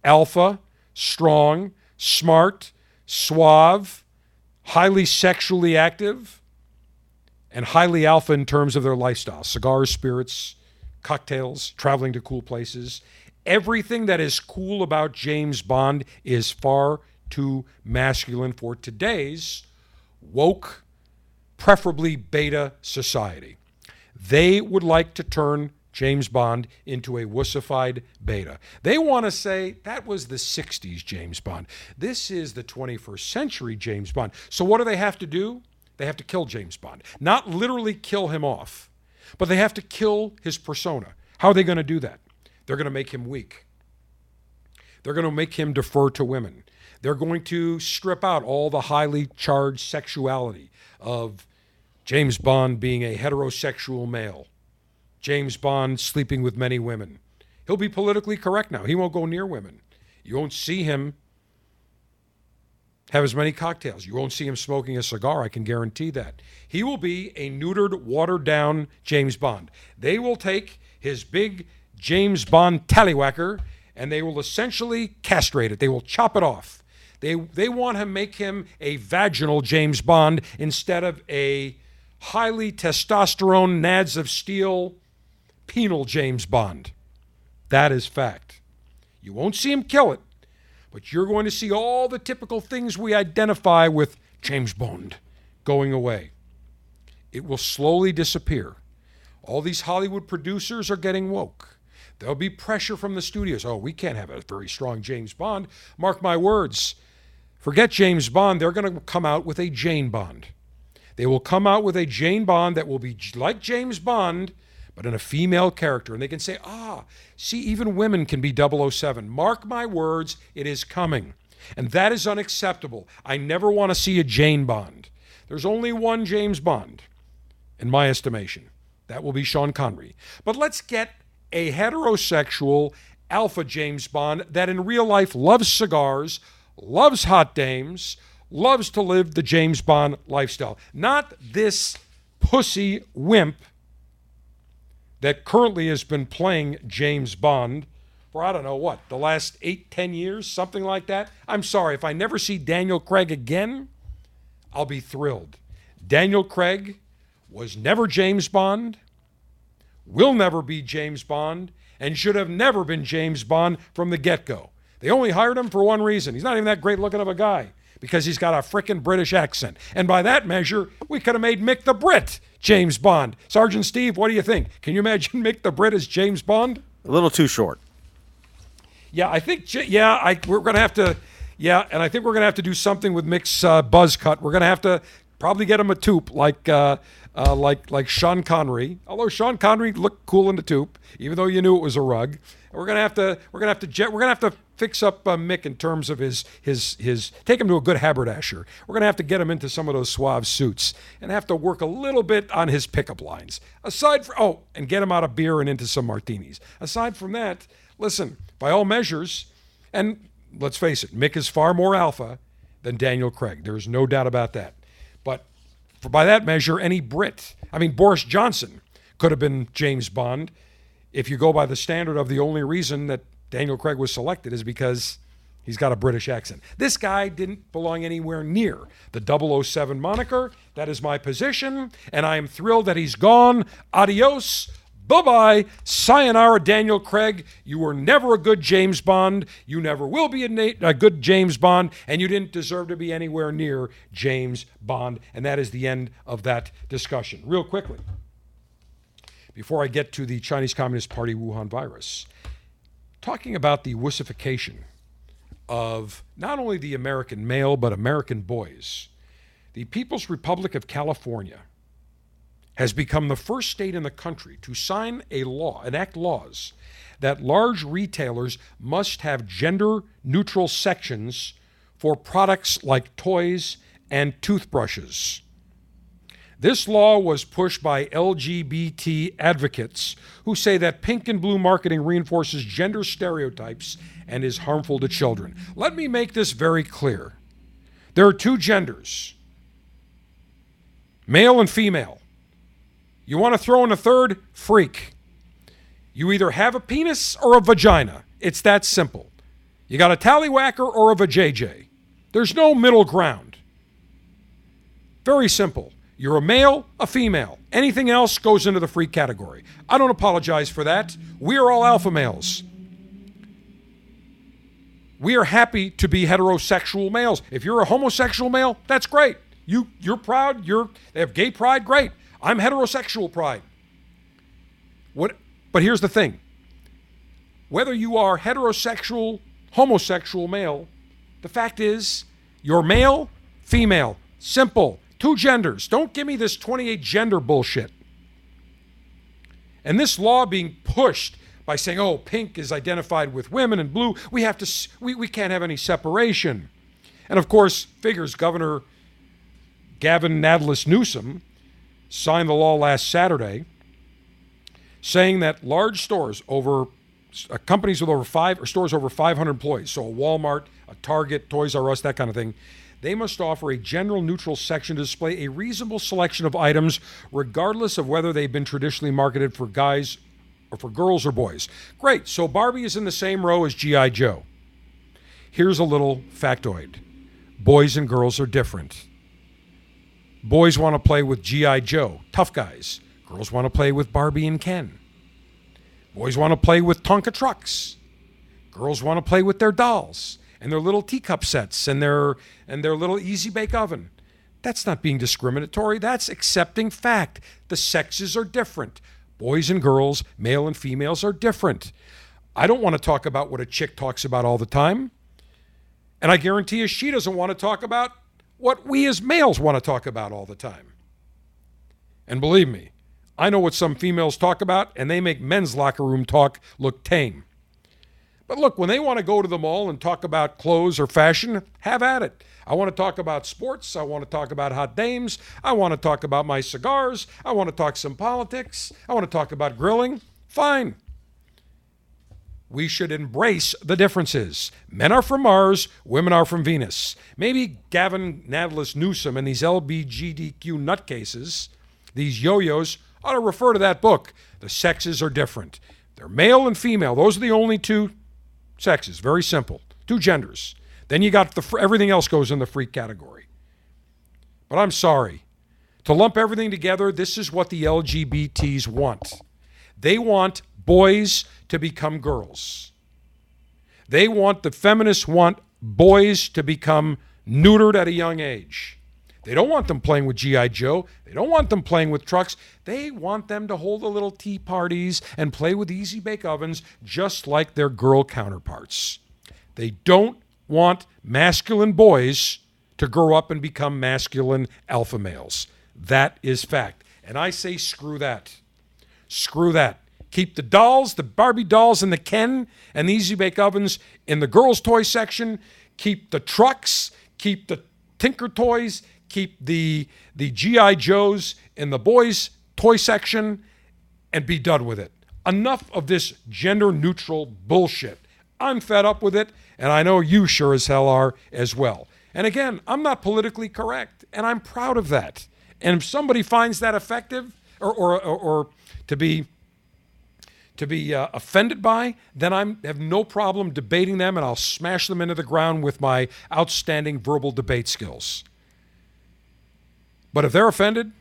alpha, strong, smart, suave, highly sexually active, and highly alpha in terms of their lifestyle cigars, spirits, cocktails, traveling to cool places. Everything that is cool about James Bond is far too masculine for today's woke, preferably beta society. They would like to turn James Bond into a wussified beta. They want to say that was the 60s James Bond. This is the 21st century James Bond. So what do they have to do? They have to kill James Bond. Not literally kill him off, but they have to kill his persona. How are they going to do that? They're going to make him weak. They're going to make him defer to women. They're going to strip out all the highly charged sexuality of James Bond being a heterosexual male, James Bond sleeping with many women. He'll be politically correct now. He won't go near women. You won't see him have as many cocktails. You won't see him smoking a cigar, I can guarantee that. He will be a neutered, watered down James Bond. They will take his big James Bond tallywhacker and they will essentially castrate it. They will chop it off. They, they want to make him a vaginal James Bond instead of a highly testosterone, nads of steel, penal James Bond. That is fact. You won't see him kill it, but you're going to see all the typical things we identify with James Bond going away. It will slowly disappear. All these Hollywood producers are getting woke. There'll be pressure from the studios. Oh, we can't have a very strong James Bond. Mark my words. Forget James Bond. They're going to come out with a Jane Bond. They will come out with a Jane Bond that will be like James Bond, but in a female character. And they can say, ah, see, even women can be 007. Mark my words, it is coming. And that is unacceptable. I never want to see a Jane Bond. There's only one James Bond, in my estimation. That will be Sean Connery. But let's get a heterosexual alpha James Bond that in real life loves cigars, loves hot dames, loves to live the James Bond lifestyle. Not this pussy wimp that currently has been playing James Bond for I don't know what, the last eight, ten years, something like that. I'm sorry, if I never see Daniel Craig again, I'll be thrilled. Daniel Craig was never James Bond, will never be James Bond, and should have never been James Bond from the get go. They only hired him for one reason. He's not even that great looking of a guy because he's got a frickin' British accent. And by that measure, we could have made Mick the Brit James Bond. Sergeant Steve, what do you think? Can you imagine Mick the Brit as James Bond? A little too short. Yeah, I think. Yeah, I, we're going to have to. Yeah, and I think we're going to have to do something with Mick's uh, buzz cut. We're going to have to probably get him a toop like uh, uh, like like Sean Connery. Although Sean Connery looked cool in the tube, even though you knew it was a rug. We're gonna have to. We're gonna have to. Jet, we're gonna have to fix up uh, Mick in terms of his his his. Take him to a good haberdasher. We're gonna have to get him into some of those suave suits and have to work a little bit on his pickup lines. Aside from oh, and get him out of beer and into some martinis. Aside from that, listen. By all measures, and let's face it, Mick is far more alpha than Daniel Craig. There's no doubt about that. For, by that measure, any Brit, I mean, Boris Johnson could have been James Bond if you go by the standard of the only reason that Daniel Craig was selected is because he's got a British accent. This guy didn't belong anywhere near the 007 moniker. That is my position, and I am thrilled that he's gone. Adios. Bye bye. Sayonara, Daniel Craig. You were never a good James Bond. You never will be a, na- a, good James Bond, and you didn't deserve to be anywhere near James Bond. And that is the end of that discussion. Real quickly, before I get to the Chinese Communist Party Wuhan virus, talking about the wussification of not only the American male, but American boys. The People's Republic of California has become the first state in the country to sign a law, enact laws, that large retailers must have gender neutral sections for products like toys and toothbrushes. This law was pushed by LGBT advocates who say that pink and blue marketing reinforces gender stereotypes and is harmful to children. Let me make this very clear. There are two genders male and female. You want to throw in a third? Freak. You either have a penis or a vagina. It's that simple. You got a tallywhacker or a vajayjay. There's no middle ground. Very simple. You're a male, a female. Anything else goes into the freak category. I don't apologize for that. We are all alpha males. We are happy to be heterosexual males. If you're a homosexual male, that's great. You you're proud. You're they have gay pride. Great. I'm heterosexual pride. What, but here's the thing whether you are heterosexual, homosexual, male, the fact is you're male, female. Simple. Two genders. Don't give me this 28 gender bullshit. And this law being pushed by saying, oh, pink is identified with women and blue, we have to, we, we can't have any separation. And of course, figures Governor Gavin Nadlis Newsom signed the law last Saturday saying that large stores over uh, companies with over five or stores over 500 employees, so a Walmart, a Target, Toys R Us, that kind of thing, they must offer a general neutral section to display a reasonable selection of items, regardless of whether they've been traditionally marketed for guys or for girls or boys. Great. So Barbie is in the same row as G.I. Joe. Here's a little factoid boys and girls are different. Boys want to play with G.I. Joe, tough guys. Girls want to play with Barbie and Ken. Boys want to play with Tonka trucks. Girls want to play with their dolls and their little teacup sets and their and their little easy bake oven. That's not being discriminatory. That's accepting fact. The sexes are different. Boys and girls, male and females are different. I don't want to talk about what a chick talks about all the time. And I guarantee you she doesn't want to talk about what we as males want to talk about all the time. And believe me, I know what some females talk about, and they make men's locker room talk look tame. But look, when they want to go to the mall and talk about clothes or fashion, have at it. I want to talk about sports. I want to talk about hot dames. I want to talk about my cigars. I want to talk some politics. I want to talk about grilling. Fine. We should embrace the differences. Men are from Mars, women are from Venus. Maybe Gavin Natalis Newsom and these LBGDQ nutcases, these yo yos, ought to refer to that book. The sexes are different. They're male and female. Those are the only two sexes. Very simple. Two genders. Then you got the everything else goes in the freak category. But I'm sorry. To lump everything together, this is what the LGBTs want. They want boys to become girls. They want the feminists want boys to become neutered at a young age. They don't want them playing with G.I. Joe. They don't want them playing with trucks. They want them to hold the little tea parties and play with easy bake ovens just like their girl counterparts. They don't want masculine boys to grow up and become masculine alpha males. That is fact. And I say, screw that. Screw that. Keep the dolls, the Barbie dolls, and the Ken and the Easy Bake Ovens in the girls' toy section. Keep the trucks. Keep the Tinker Toys keep the the GI Joes in the boys toy section and be done with it. Enough of this gender neutral bullshit. I'm fed up with it, and I know you sure as hell are as well. And again, I'm not politically correct, and I'm proud of that. And if somebody finds that effective or, or, or, or to be to be uh, offended by, then I have no problem debating them, and I'll smash them into the ground with my outstanding verbal debate skills. But if they're offended,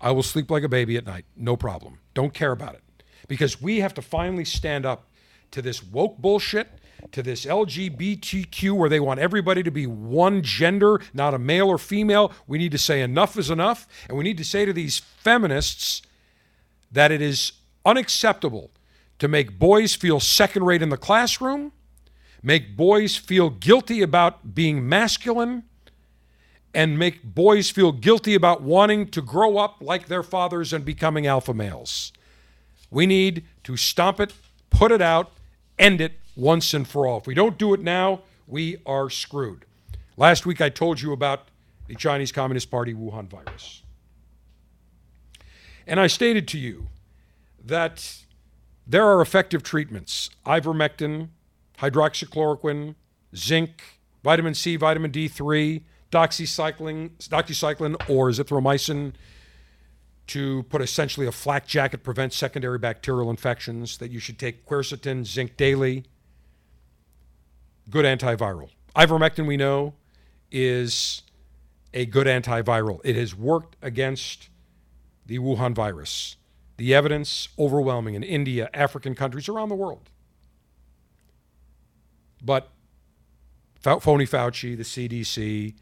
I will sleep like a baby at night. No problem. Don't care about it. Because we have to finally stand up to this woke bullshit, to this LGBTQ where they want everybody to be one gender, not a male or female. We need to say enough is enough. And we need to say to these feminists that it is unacceptable to make boys feel second rate in the classroom, make boys feel guilty about being masculine and make boys feel guilty about wanting to grow up like their fathers and becoming alpha males. We need to stomp it, put it out, end it once and for all. If we don't do it now, we are screwed. Last week I told you about the Chinese Communist Party Wuhan virus. And I stated to you that there are effective treatments ivermectin, hydroxychloroquine, zinc, vitamin C, vitamin D3, doxycycline, doxycycline or zithromycin to put essentially a flak jacket prevent secondary bacterial infections, that you should take quercetin, zinc daily. Good antiviral. Ivermectin, we know, is a good antiviral. It has worked against the Wuhan virus. The evidence overwhelming in India, African countries around the world. But phony Fauci, the CDC,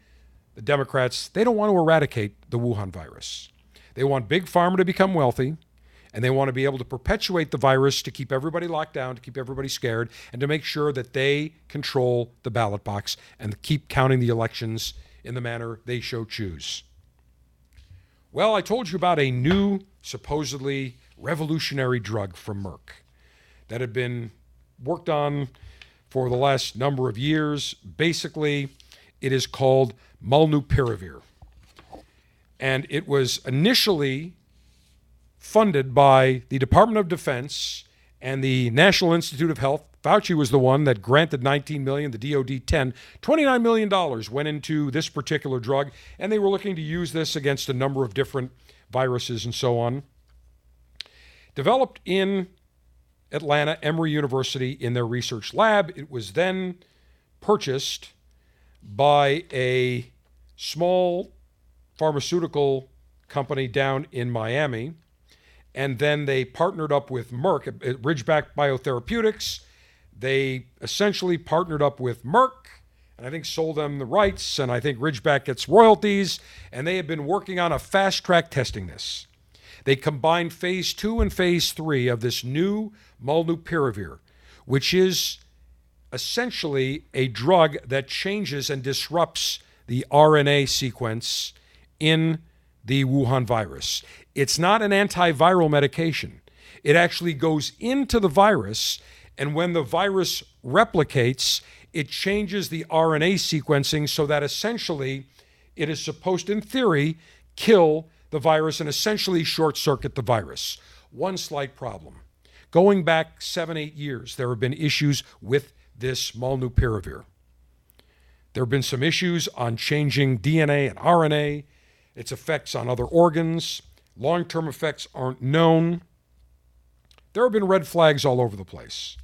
the Democrats, they don't want to eradicate the Wuhan virus. They want Big Pharma to become wealthy, and they want to be able to perpetuate the virus to keep everybody locked down, to keep everybody scared, and to make sure that they control the ballot box and keep counting the elections in the manner they so choose. Well, I told you about a new, supposedly revolutionary drug from Merck that had been worked on for the last number of years. Basically, it is called molnupiravir. And it was initially funded by the Department of Defense and the National Institute of Health. Fauci was the one that granted 19 million, the DoD 10. 29 million dollars went into this particular drug, and they were looking to use this against a number of different viruses and so on. Developed in Atlanta, Emory University, in their research lab. It was then purchased by a small pharmaceutical company down in Miami. And then they partnered up with Merck Ridgeback Biotherapeutics. They essentially partnered up with Merck and I think sold them the rights. And I think Ridgeback gets royalties. And they have been working on a fast track testing this. They combined phase two and phase three of this new molnupiravir, which is essentially a drug that changes and disrupts the RNA sequence in the Wuhan virus. It's not an antiviral medication. It actually goes into the virus, and when the virus replicates, it changes the RNA sequencing so that essentially it is supposed, in theory, kill the virus and essentially short circuit the virus. One slight problem. Going back seven, eight years, there have been issues with this molnupiravir. There have been some issues on changing DNA and RNA, its effects on other organs. Long term effects aren't known. There have been red flags all over the place.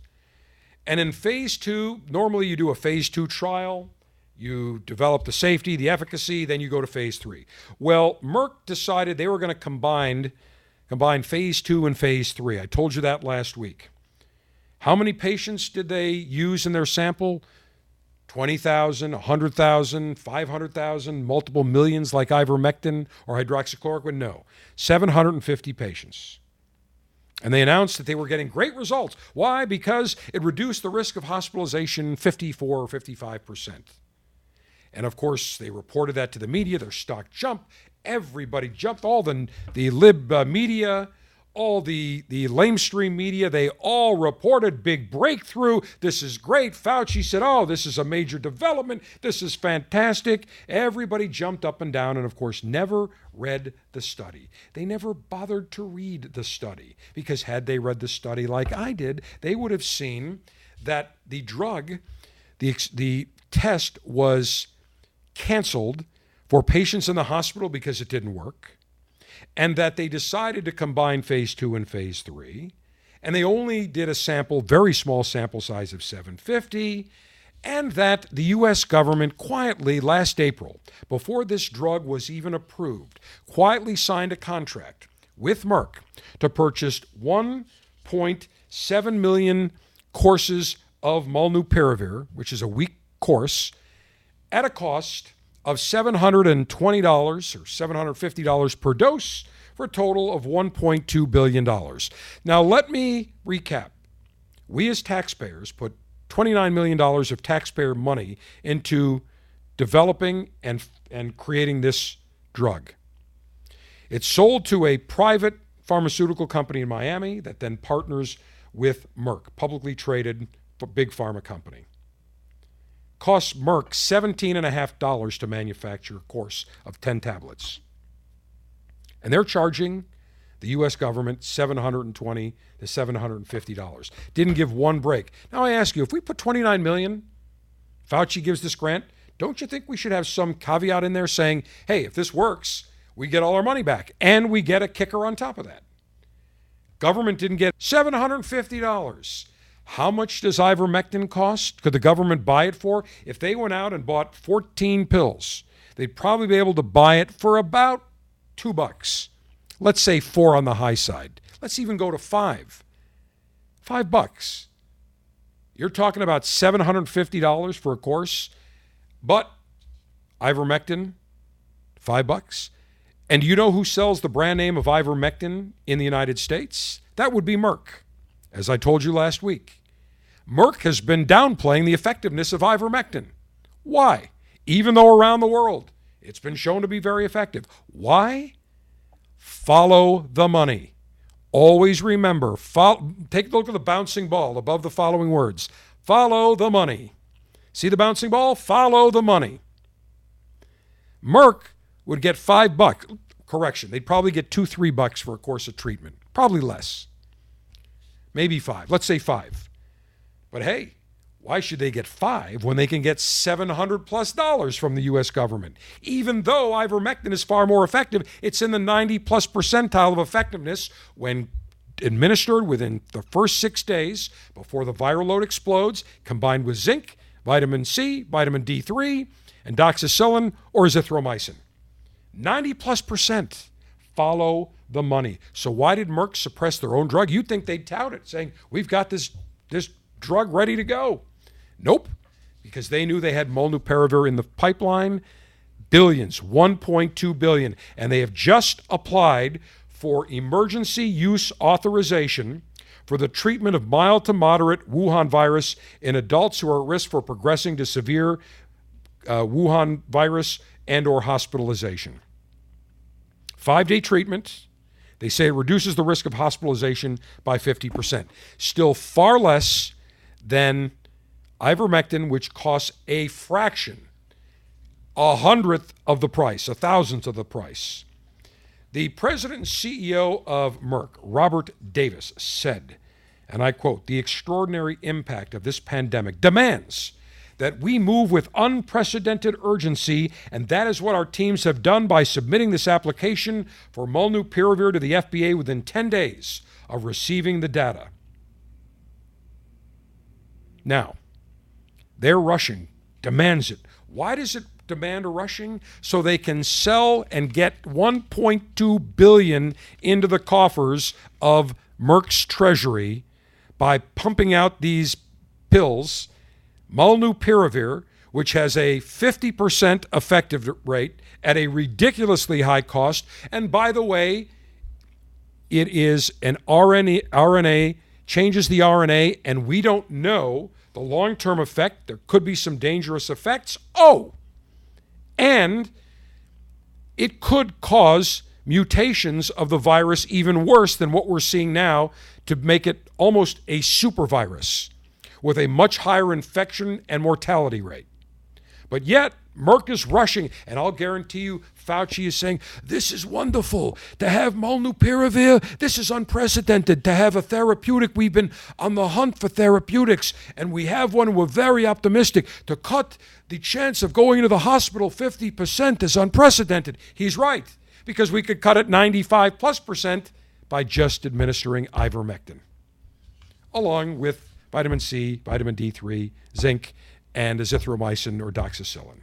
And in phase two, normally you do a phase two trial, you develop the safety, the efficacy, then you go to phase three. Well, Merck decided they were going to combine, combine phase two and phase three. I told you that last week. How many patients did they use in their sample? 20,000, 100,000, 500,000, multiple millions like ivermectin or hydroxychloroquine? No. 750 patients. And they announced that they were getting great results. Why? Because it reduced the risk of hospitalization 54 or 55%. And of course, they reported that to the media. Their stock jumped. Everybody jumped. All the, the lib uh, media, all the, the lamestream media, they all reported big breakthrough. This is great. Fauci said, oh, this is a major development. This is fantastic. Everybody jumped up and down and, of course, never read the study. They never bothered to read the study because, had they read the study like I did, they would have seen that the drug, the, the test was canceled for patients in the hospital because it didn't work and that they decided to combine phase two and phase three. And they only did a sample, very small sample size of 750, and that the U.S. government quietly last April, before this drug was even approved, quietly signed a contract with Merck to purchase 1.7 million courses of molnupiravir, which is a week course, at a cost of $720 or $750 per dose for a total of $1.2 billion. Now, let me recap. We as taxpayers put $29 million of taxpayer money into developing and, and creating this drug. It's sold to a private pharmaceutical company in Miami that then partners with Merck, publicly traded big pharma company costs Merck $17.5 to manufacture a course of 10 tablets. And they're charging the U.S. government 720 to $750. Didn't give one break. Now I ask you, if we put 29 million, Fauci gives this grant, don't you think we should have some caveat in there saying, hey, if this works, we get all our money back and we get a kicker on top of that? Government didn't get $750. How much does ivermectin cost? Could the government buy it for? If they went out and bought 14 pills, they'd probably be able to buy it for about two bucks. Let's say four on the high side. Let's even go to five. Five bucks. You're talking about $750 for a course, but ivermectin, five bucks. And you know who sells the brand name of ivermectin in the United States? That would be Merck, as I told you last week. Merck has been downplaying the effectiveness of ivermectin. Why? Even though around the world it's been shown to be very effective. Why? Follow the money. Always remember, follow, take a look at the bouncing ball above the following words follow the money. See the bouncing ball? Follow the money. Merck would get five bucks. correction. They'd probably get two, three bucks for a course of treatment. Probably less. Maybe five. Let's say five. But hey, why should they get five when they can get 700 plus dollars from the U.S. government? Even though ivermectin is far more effective, it's in the 90 plus percentile of effectiveness when administered within the first six days before the viral load explodes, combined with zinc, vitamin C, vitamin D3, and doxycycline or azithromycin. 90 plus percent follow the money. So why did Merck suppress their own drug? You'd think they'd tout it, saying, We've got this, this drug ready to go. Nope, because they knew they had molnupiravir in the pipeline. Billions, 1.2 billion, and they have just applied for emergency use authorization for the treatment of mild to moderate Wuhan virus in adults who are at risk for progressing to severe uh, Wuhan virus and or hospitalization. 5-day treatment. They say it reduces the risk of hospitalization by 50%. Still far less than ivermectin which costs a fraction a hundredth of the price, a thousandth of the price. The president and CEO of Merck, Robert Davis, said, and I quote, the extraordinary impact of this pandemic demands that we move with unprecedented urgency, and that is what our teams have done by submitting this application for molnupiravir to the FDA within 10 days of receiving the data. Now, they're rushing, demands it. Why does it demand a rushing so they can sell and get 1.2 billion into the coffers of Merck's treasury by pumping out these pills, molnupiravir, which has a 50% effective rate at a ridiculously high cost. And by the way, it is an RNA, RNA changes the RNA, and we don't know the long term effect. There could be some dangerous effects. Oh, and it could cause mutations of the virus even worse than what we're seeing now to make it almost a super virus with a much higher infection and mortality rate. But yet, Merck is rushing, and I'll guarantee you, Fauci is saying, This is wonderful to have molnupiravir. This is unprecedented to have a therapeutic. We've been on the hunt for therapeutics, and we have one. We're very optimistic. To cut the chance of going into the hospital 50% is unprecedented. He's right, because we could cut it 95 plus percent by just administering ivermectin, along with vitamin C, vitamin D3, zinc, and azithromycin or doxycycline.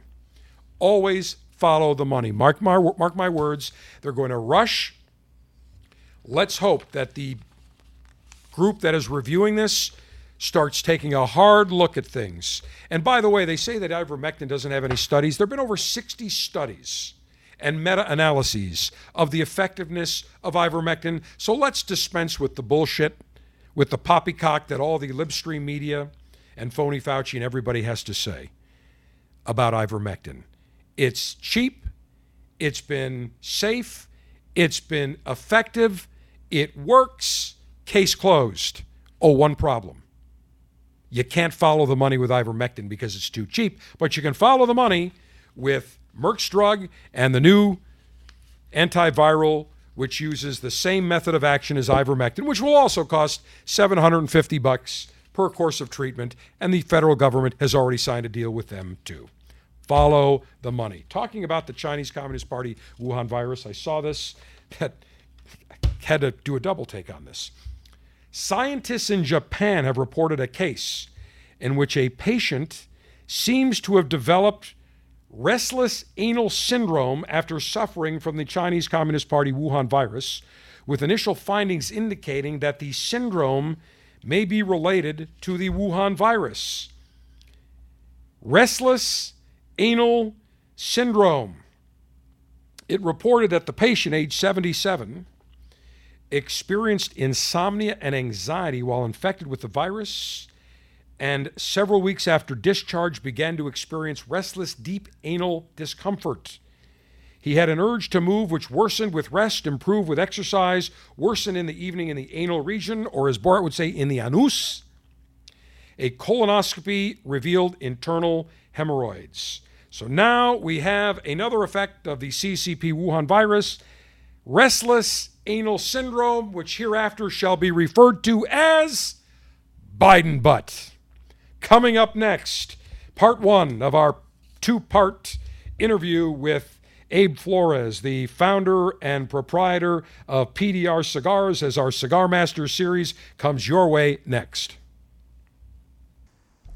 Always follow the money. Mark my, mark my words, they're going to rush. Let's hope that the group that is reviewing this starts taking a hard look at things. And by the way, they say that ivermectin doesn't have any studies. There have been over 60 studies and meta analyses of the effectiveness of ivermectin. So let's dispense with the bullshit, with the poppycock that all the libstream media and phony Fauci and everybody has to say about ivermectin. It's cheap, it's been safe, it's been effective, it works, case closed. Oh, one problem. You can't follow the money with ivermectin because it's too cheap, but you can follow the money with Merck's drug and the new antiviral, which uses the same method of action as ivermectin, which will also cost 750 bucks per course of treatment, and the federal government has already signed a deal with them too. Follow the money. Talking about the Chinese Communist Party Wuhan virus, I saw this, that had to do a double take on this. Scientists in Japan have reported a case in which a patient seems to have developed restless anal syndrome after suffering from the Chinese Communist Party Wuhan virus, with initial findings indicating that the syndrome may be related to the Wuhan virus. Restless anal syndrome. It reported that the patient, age 77, experienced insomnia and anxiety while infected with the virus and several weeks after discharge began to experience restless, deep anal discomfort. He had an urge to move, which worsened with rest, improved with exercise, worsened in the evening in the anal region, or as Bart would say, in the anus. A colonoscopy revealed internal hemorrhoids. So now we have another effect of the CCP Wuhan virus. restless anal syndrome, which hereafter shall be referred to as Biden butt. Coming up next, part one of our two part interview with Abe Flores, the founder and proprietor of PDR Cigars, as our Cigar Master series comes your way next.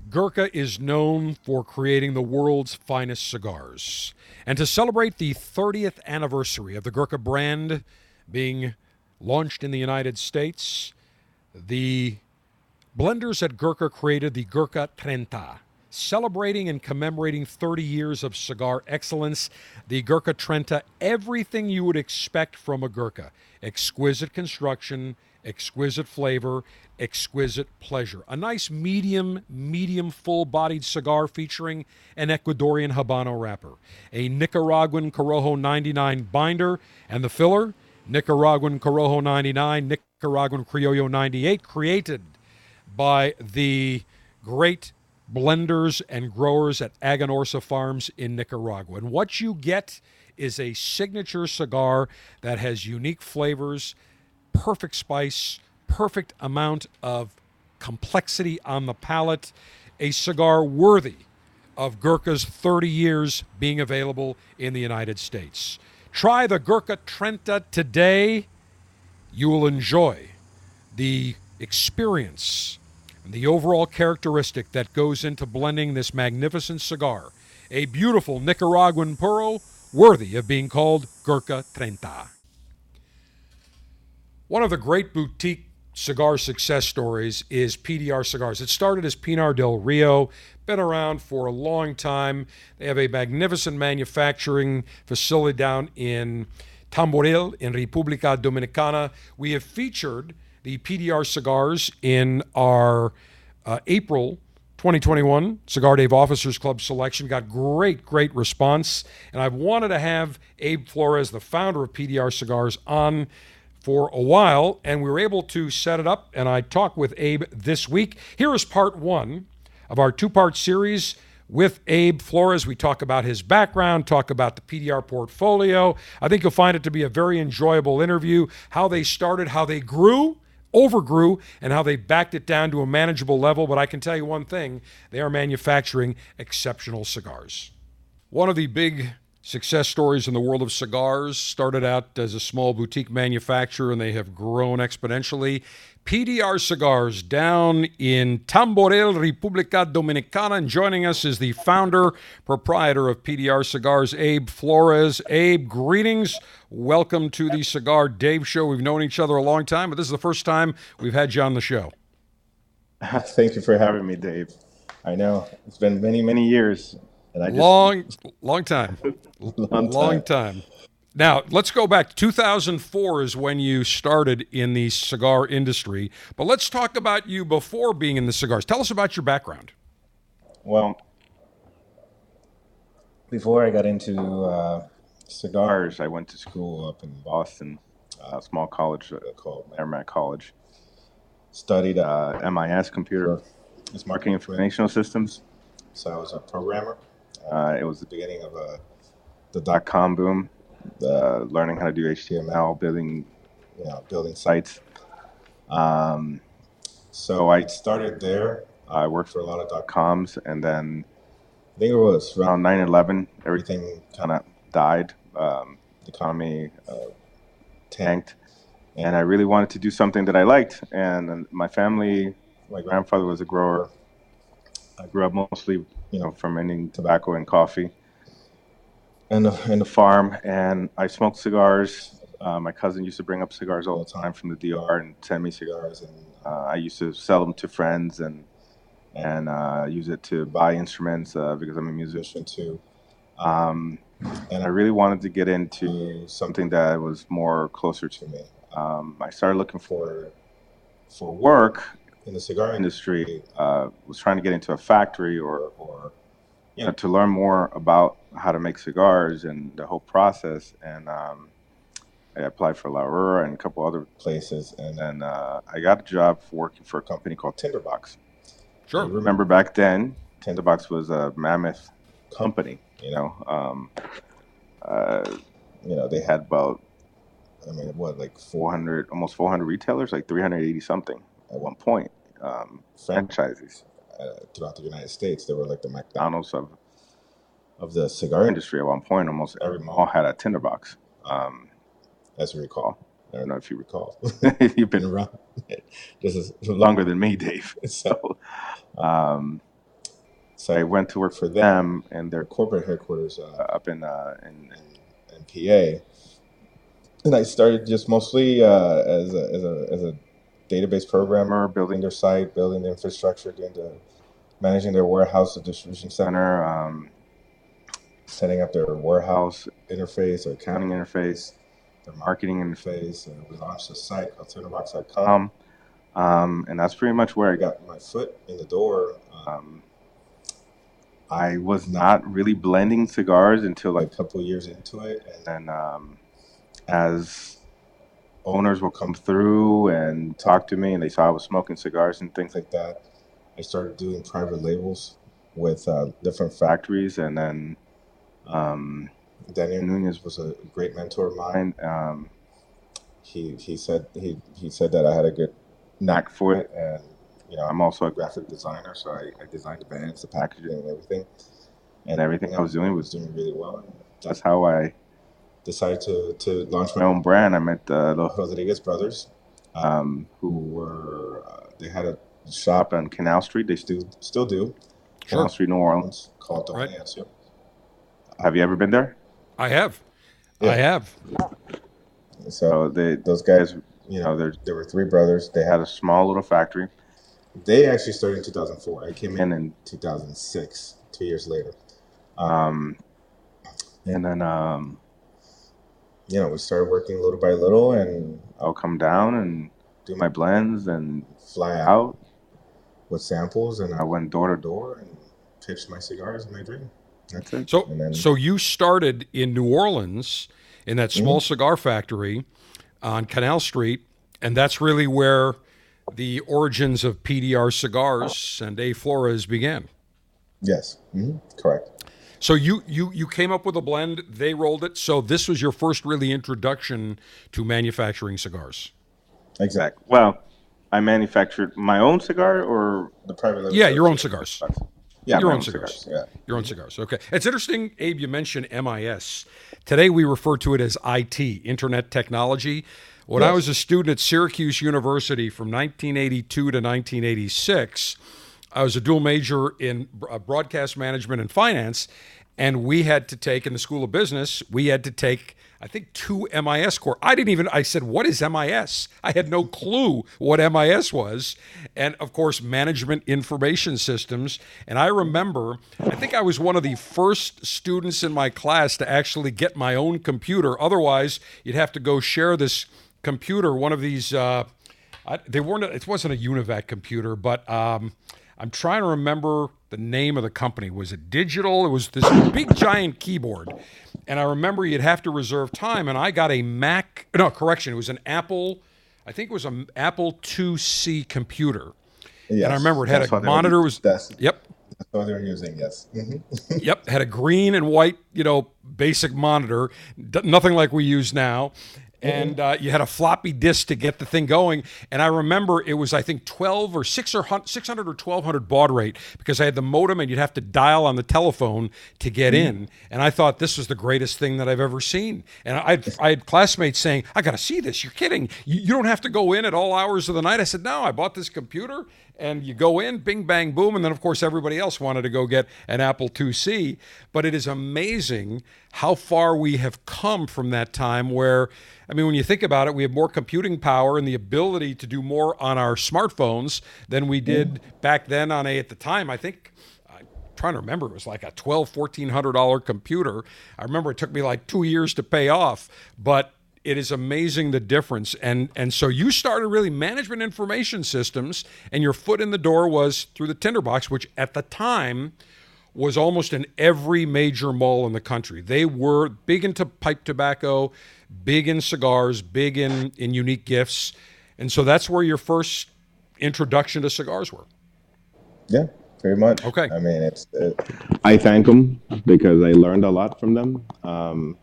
Gurkha is known for creating the world's finest cigars. And to celebrate the 30th anniversary of the Gurkha brand being launched in the United States, the blenders at Gurkha created the Gurkha Trenta. Celebrating and commemorating 30 years of cigar excellence, the Gurkha Trenta, everything you would expect from a Gurkha exquisite construction, exquisite flavor, exquisite pleasure. A nice medium, medium full bodied cigar featuring an Ecuadorian Habano wrapper, a Nicaraguan Corojo 99 binder, and the filler, Nicaraguan Corojo 99, Nicaraguan Criollo 98, created by the great blenders and growers at Aganorsa Farms in Nicaragua. And what you get is a signature cigar that has unique flavors, perfect spice, perfect amount of complexity on the palate, a cigar worthy of Gurkha's 30 years being available in the United States. Try the Gurkha Trenta today. You will enjoy the experience and the overall characteristic that goes into blending this magnificent cigar. A beautiful Nicaraguan puro worthy of being called Gurkha Trenta. One of the great boutique cigar success stories is PDR Cigars. It started as Pinar del Rio, been around for a long time. They have a magnificent manufacturing facility down in Tamboril in República Dominicana. We have featured the PDR cigars in our uh, April 2021 Cigar Dave Officers Club selection. Got great, great response. And I've wanted to have Abe Flores, the founder of PDR Cigars, on for a while, and we were able to set it up. And I talked with Abe this week. Here is part one of our two part series with Abe Flores. We talk about his background, talk about the PDR portfolio. I think you'll find it to be a very enjoyable interview, how they started, how they grew. Overgrew and how they backed it down to a manageable level. But I can tell you one thing they are manufacturing exceptional cigars. One of the big success stories in the world of cigars. Started out as a small boutique manufacturer and they have grown exponentially. PDR Cigars down in Tamboril, República Dominicana. And joining us is the founder, proprietor of PDR Cigars, Abe Flores. Abe, greetings. Welcome to the Cigar Dave Show. We've known each other a long time, but this is the first time we've had you on the show. Thank you for having me, Dave. I know it's been many, many years. And I just, long, long time, long, long time. Now let's go back. 2004 is when you started in the cigar industry, but let's talk about you before being in the cigars. Tell us about your background. Well, before I got into uh, cigars, I went to school up in Boston, a small college uh, called Merrimack College. Studied uh, MIS, computer, it's marketing informational systems. So I was a programmer uh, it was the beginning of uh, the dot com boom, uh, learning how to do HTML, building, you know, building sites. Um, so I started there. I worked for a lot of dot coms, and then I think it was around 9/11. Everything kind of died. Um, the economy uh, tanked, and I really wanted to do something that I liked. And my family, my grandfather was a grower. I grew up mostly you know, fermenting tobacco and coffee in the, the farm. And I smoked cigars. Uh, my cousin used to bring up cigars all the time from the DR and send me cigars. And uh, I used to sell them to friends and and uh, use it to buy instruments uh, because I'm a musician too. Um, and I really wanted to get into something that was more closer to me. Um, I started looking for for work in the cigar industry uh, was trying to get into a factory or, or you know, to learn more about how to make cigars and the whole process. And um, I applied for La Aurora and a couple other places. And then uh, I got a job working for a company called Tinderbox. Sure. I remember back then, Tinderbox was a mammoth company, you know. Um, uh, you know, they had about I mean, what, like 400, almost 400 retailers, like 380 something at one point, um, franchises uh, throughout the United States. They were like the McDonald's of of the cigar industry at one point. Almost every mall had a tinderbox, um, as you recall. I don't know if you recall. You've been around. this is longer than me, Dave. So, um, so I went to work for them and their corporate headquarters uh, up in, uh, in, in, in PA. And I started just mostly uh, as, a, as, a, as a database programmer, building their site, building the infrastructure, doing the managing their warehouse, the distribution center, um, setting up their warehouse interface or accounting interface, their marketing interface. And we launched a site called tinderbox.com. Um, and that's pretty much where I got my foot in the door. Um, I was not really blending cigars until like a couple years into it. And then um, as owners will come through and talk to me and they saw I was smoking cigars and things like that, I started doing private labels with uh, different factories. And then um, Daniel Nunez was a great mentor of mine. Um, he he said he he said that I had a good knack for it, and you know I'm also a graphic designer, so I, I designed the bands, the packaging, and everything. And everything I was doing was doing really well. That's how I decided to to launch my own brand. I met uh, the Rodriguez brothers, um, who were uh, they had a shop on Canal Street. They still still do. Canal Street, New Orleans, called Don Right. Ancio. Have you ever been there? I have. Yeah. I have. So they those guys, you know, there there were three brothers. They had a small little factory. They actually started in 2004. I came in in 2006, two years later. Um, and then um, you know we started working little by little, and I'll come down and do my blends and fly out with samples, and I went door to door and pitched my cigars and my dream. That's it. So, then, so you started in New Orleans in that Mm-hmm. small cigar factory on Canal Street, and that's really where the origins of PDR cigars and A Flores began. yes, hmm correct. So you you you came up with a blend, they rolled it. So this was your first really introduction to manufacturing cigars. Exactly. Well, I manufactured my own cigar or the private. Yeah, your own cigars. Yeah, Your my own cigars. Yeah. Your own cigars. Okay. It's interesting, Abe, you mentioned MIS. Today we refer to it as IT, Internet Technology. When I was a student at Syracuse University from 1982 to 1986, I was a dual major in uh, broadcast management and finance, and we had to take in the School of Business, we had to take I think two MIS core. I didn't even I said what is MIS? I had no clue what MIS was. And of course management information systems. And I remember I think I was one of the first students in my class to actually get my own computer. Otherwise, you'd have to go share this computer, one of these uh I, they weren't. It wasn't a Univac computer, but um, I'm trying to remember the name of the company. Was it Digital? It was this big giant keyboard, and I remember you'd have to reserve time. And I got a Mac. No, correction. It was an Apple. I think it was an Apple 2C computer. Yes. And I remember it had a they were- monitor. Was That's, yep. that's what they're using. Yes. Yep, had a green and white, you know, basic monitor, d- nothing like we use now. And uh, you had a floppy disk to get the thing going. And I remember it was, I think, 12 or 6 or 600 or 1200 baud rate because I had the modem and you'd have to dial on the telephone to get in. And I thought this was the greatest thing that I've ever seen. And I had, I had classmates saying, I got to see this. You're kidding. You, you don't have to go in at all hours of the night. I said, No, I bought this computer and you go in, bing, bang, boom. And then, of course, everybody else wanted to go get an Apple IIc. But it is amazing how far we have come from that time where, I mean, when you think about it, we have more computing power and the ability to do more on our smartphones than we did back then on a, at the time, I think. I'm trying to remember it was like a twelve fourteen hundred dollar computer. I remember it took me like two years to pay off but it is amazing the difference. And and so you started really management information systems and your foot in the door was through the tinderbox which at the time was almost in every major mall in the country. They were big into pipe tobacco big in cigars big in in unique gifts and so that's where your first introduction to cigars were Yeah, very much. Okay. I mean, it's. It, I thank them because I learned a lot from them. Um,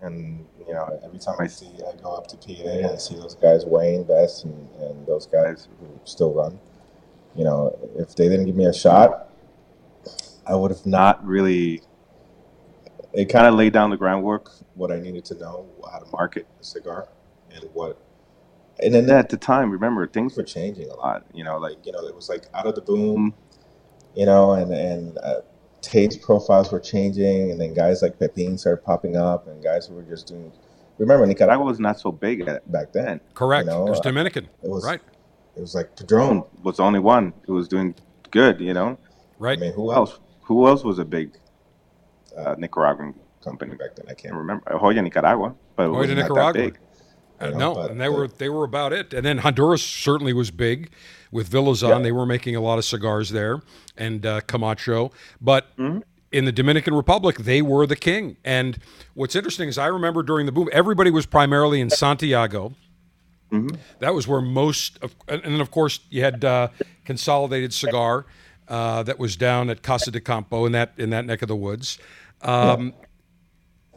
And you know, every time I see, I go up to PA and I see those guys, Wayne, Best, and, and those guys who still run. You know, if they didn't give me a shot, I would have not really. It kind of laid down the groundwork what I needed to know how to market a cigar and what. And then at the time, remember things were changing a lot. You know, like you know, it was like out of the boom. You know, and and uh, taste profiles were changing, and then guys like Pepin started popping up, and guys who were just doing. Remember, Nicaragua was not so big at, back then. Correct. You know, it was uh, Dominican. It was right. It was like Padron was the only one who was doing good. You know, Right. I mean, who else? Who else was a big uh, Nicaraguan company back then? I can't remember. Joya Nicaragua, but Joya Nicaragua. big. Uh, you know, no, but and they the- were they were about it. And then Honduras certainly was big with Villazon. Yeah. They were making a lot of cigars there and uh, Camacho. But Mm-hmm. in the Dominican Republic, they were the king. And what's interesting is I remember during the boom, everybody was primarily in Santiago. Mm-hmm. That was where most of, and then of course you had uh, Consolidated Cigar uh, that was down at Casa de Campo in that in that neck of the woods. Um,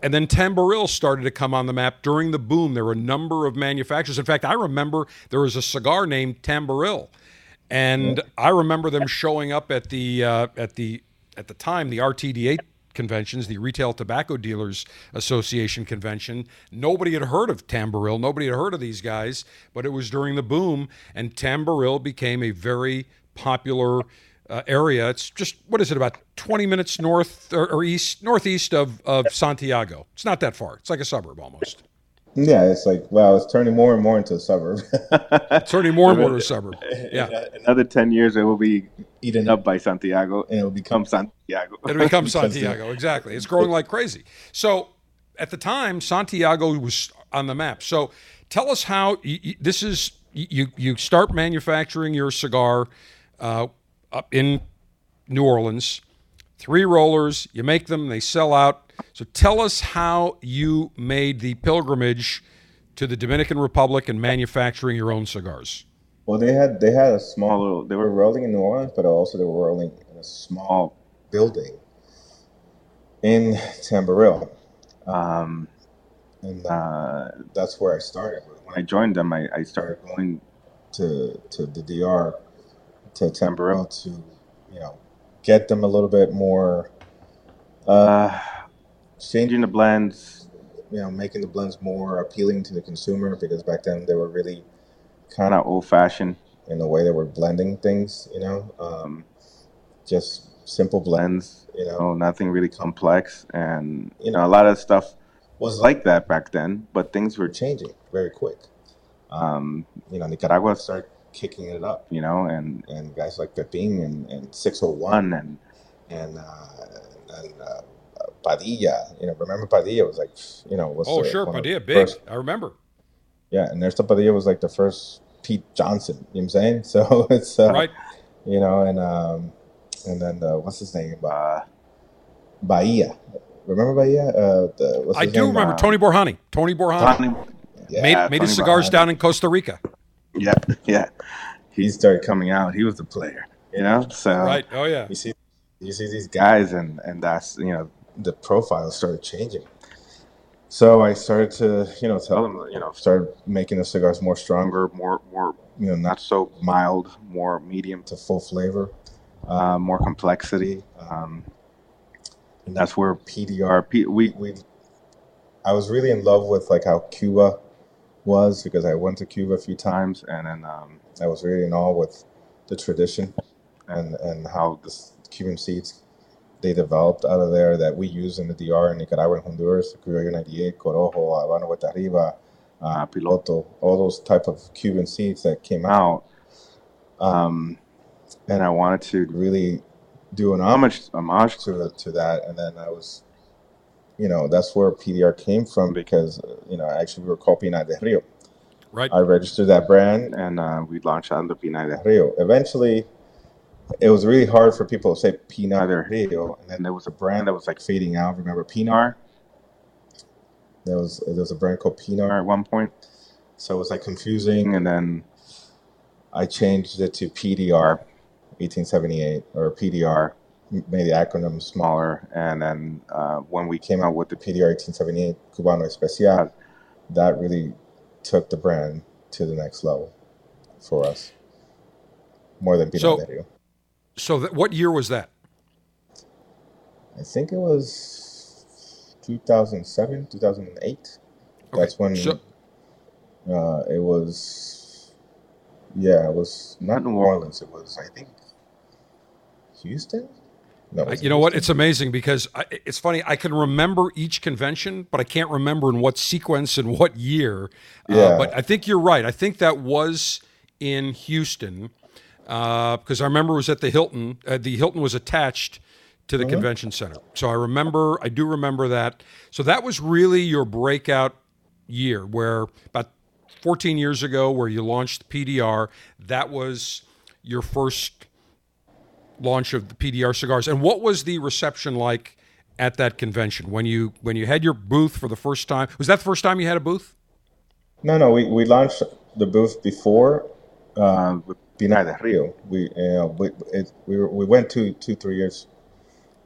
and then Tamboril started to come on the map during the boom. There were a number of manufacturers. In fact, I remember there was a cigar named Tamboril, and I remember them showing up at the uh, at the at the time the RTDA conventions, the Retail Tobacco Dealers Association convention. Nobody had heard of Tamboril. Nobody had heard of these guys, but it was during the boom, and Tamboril became a very popular uh, area. It's just what is it about 20 minutes north or, or east northeast of, of Santiago. It's not that far. It's like a suburb almost. Yeah, it's like wow, it's turning more and more into a suburb. It's turning more and more to a suburb. Yeah. Another ten years, it will be Eaten up by Santiago, and it'll become Santiago. It'll become Because Santiago. Exactly. It's growing like crazy. So at the time, Santiago was on the map. So tell us how y y this is. You you start manufacturing your cigar uh, up in New Orleans. Three rollers. You make them. They sell out. So tell us how you made the pilgrimage to the Dominican Republic and manufacturing your own cigars. Well, they had they had a small little. They were rolling in New Orleans, but also they were rolling in a small building in Tamboril, um, and uh, that's where I started. When I joined them, I, I started going to to the DR to Tamboril to you know get them a little bit more uh, changing the blends, you know, making the blends more appealing to the consumer because back then they were really kind of old fashioned in the way they were blending things, you know, um, just simple blends, you know, nothing really complex. And, you know, a lot of stuff was like that back then, but things were changing very quick. Um, you know, Nicaragua started kicking it up, you know, and, and guys like Pepin and, and 601 and, and, uh, and, uh, Padilla, you know, remember Padilla was like, you know, was Oh, the- sure, one of the Padilla, big. first- I remember. yeah, and Ernesto Padilla was like the first Pete Johnson. You know what I'm saying? So it's uh, Right. You know, and um, and then uh, what's his name? Uh, Bahia. Remember Bahia? Uh, the, what's I do name? remember Uh, Tony Borhani. Tony Borhani Tony- yeah, made made Tony his cigars down in Costa Rica. Yeah, yeah. He started coming out. He was the player. You know, so Right. Oh yeah. you see, you see these guys, and and that's you know the profile started changing. So I started to you know tell them you know started making the cigars more stronger, more more you know not so mild, more medium to full flavor, uh, more complexity, um, and that's where PDR P, we we I was really in love with like how Cuba was because I went to Cuba a few times, and then um, I was really in awe with the tradition and and how the Cuban seeds they developed out of there that we use in the DR in Nicaragua and Honduras, Criollo 98, Corojo, Habano Vuelta Arriba, uh, Piloto, all those type of Cuban seeds that came out. Um, and I wanted to really do an homage homage to to that, and then I was, you know, that's where PDR came from because uh, you know actually we were called Pina de Rio. Right. I registered that brand and uh, we launched under Pina de Rio. Eventually, it was really hard for people to say Pina de Rio, and then there was a brand that was like fading out. Remember Pinar? There was there was a brand called Pinar at one point, so it was like confusing. And then I changed it to PDR, 1878 or PDR, made the acronym smaller. And then uh, when we came out with the PDR 1878 Cubano Especial, that really took the brand to the next level for us, more than Pinot so, So, th- what year was that? I think it was 2007, 2008. Okay. That's when so, uh, it was. Yeah, it was not New Orleans. It was, I think, Houston. You know what? It's amazing because I, it's funny. I can remember each convention, but I can't remember in what sequence and what year. Uh, yeah. Uh, but I think you're right. I think that was in Houston because uh, I remember it was at the Hilton. Uh, the Hilton was attached to the mm-hmm. convention center. So I remember, I do remember that. So that was really your breakout year, where about 14 years ago, where you launched PDR. That was your first launch of the PDR cigars. And what was the reception like at that convention when you when you had your booth for the first time? Was that the first time you had a booth? No, no. We, we launched the booth before uh, with Pinar del Rio. We know, we it, we, were, we went two two three years,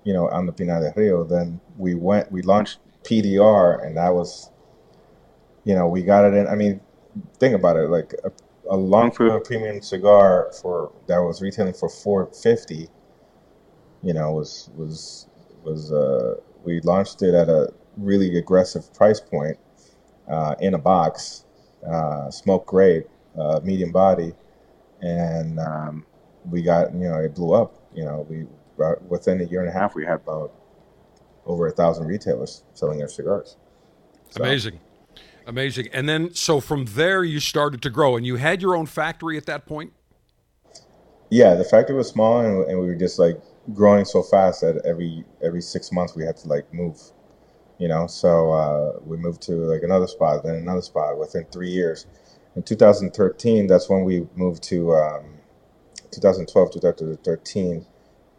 you know, on the Pinar del Rio. Then we went we launched PDR, and that was, you know, we got it in. I mean, think about it, like. A, a long premium cigar for that was retailing for 450 you know was was was uh we launched it at a really aggressive price point uh, in a box uh, smoke grade uh, medium body. And um, we got you know it blew up you know we within a year and a half we had about over a thousand retailers selling their cigars. So, amazing Amazing. And then, so from there, you started to grow, and you had your own factory at that point. Yeah, the factory was small, and, and we were just like growing so fast that every every six months we had to like move. You know, so uh, we moved to like another spot, then another spot within three years. In 2013, that's when we moved to um, 2012, 2013.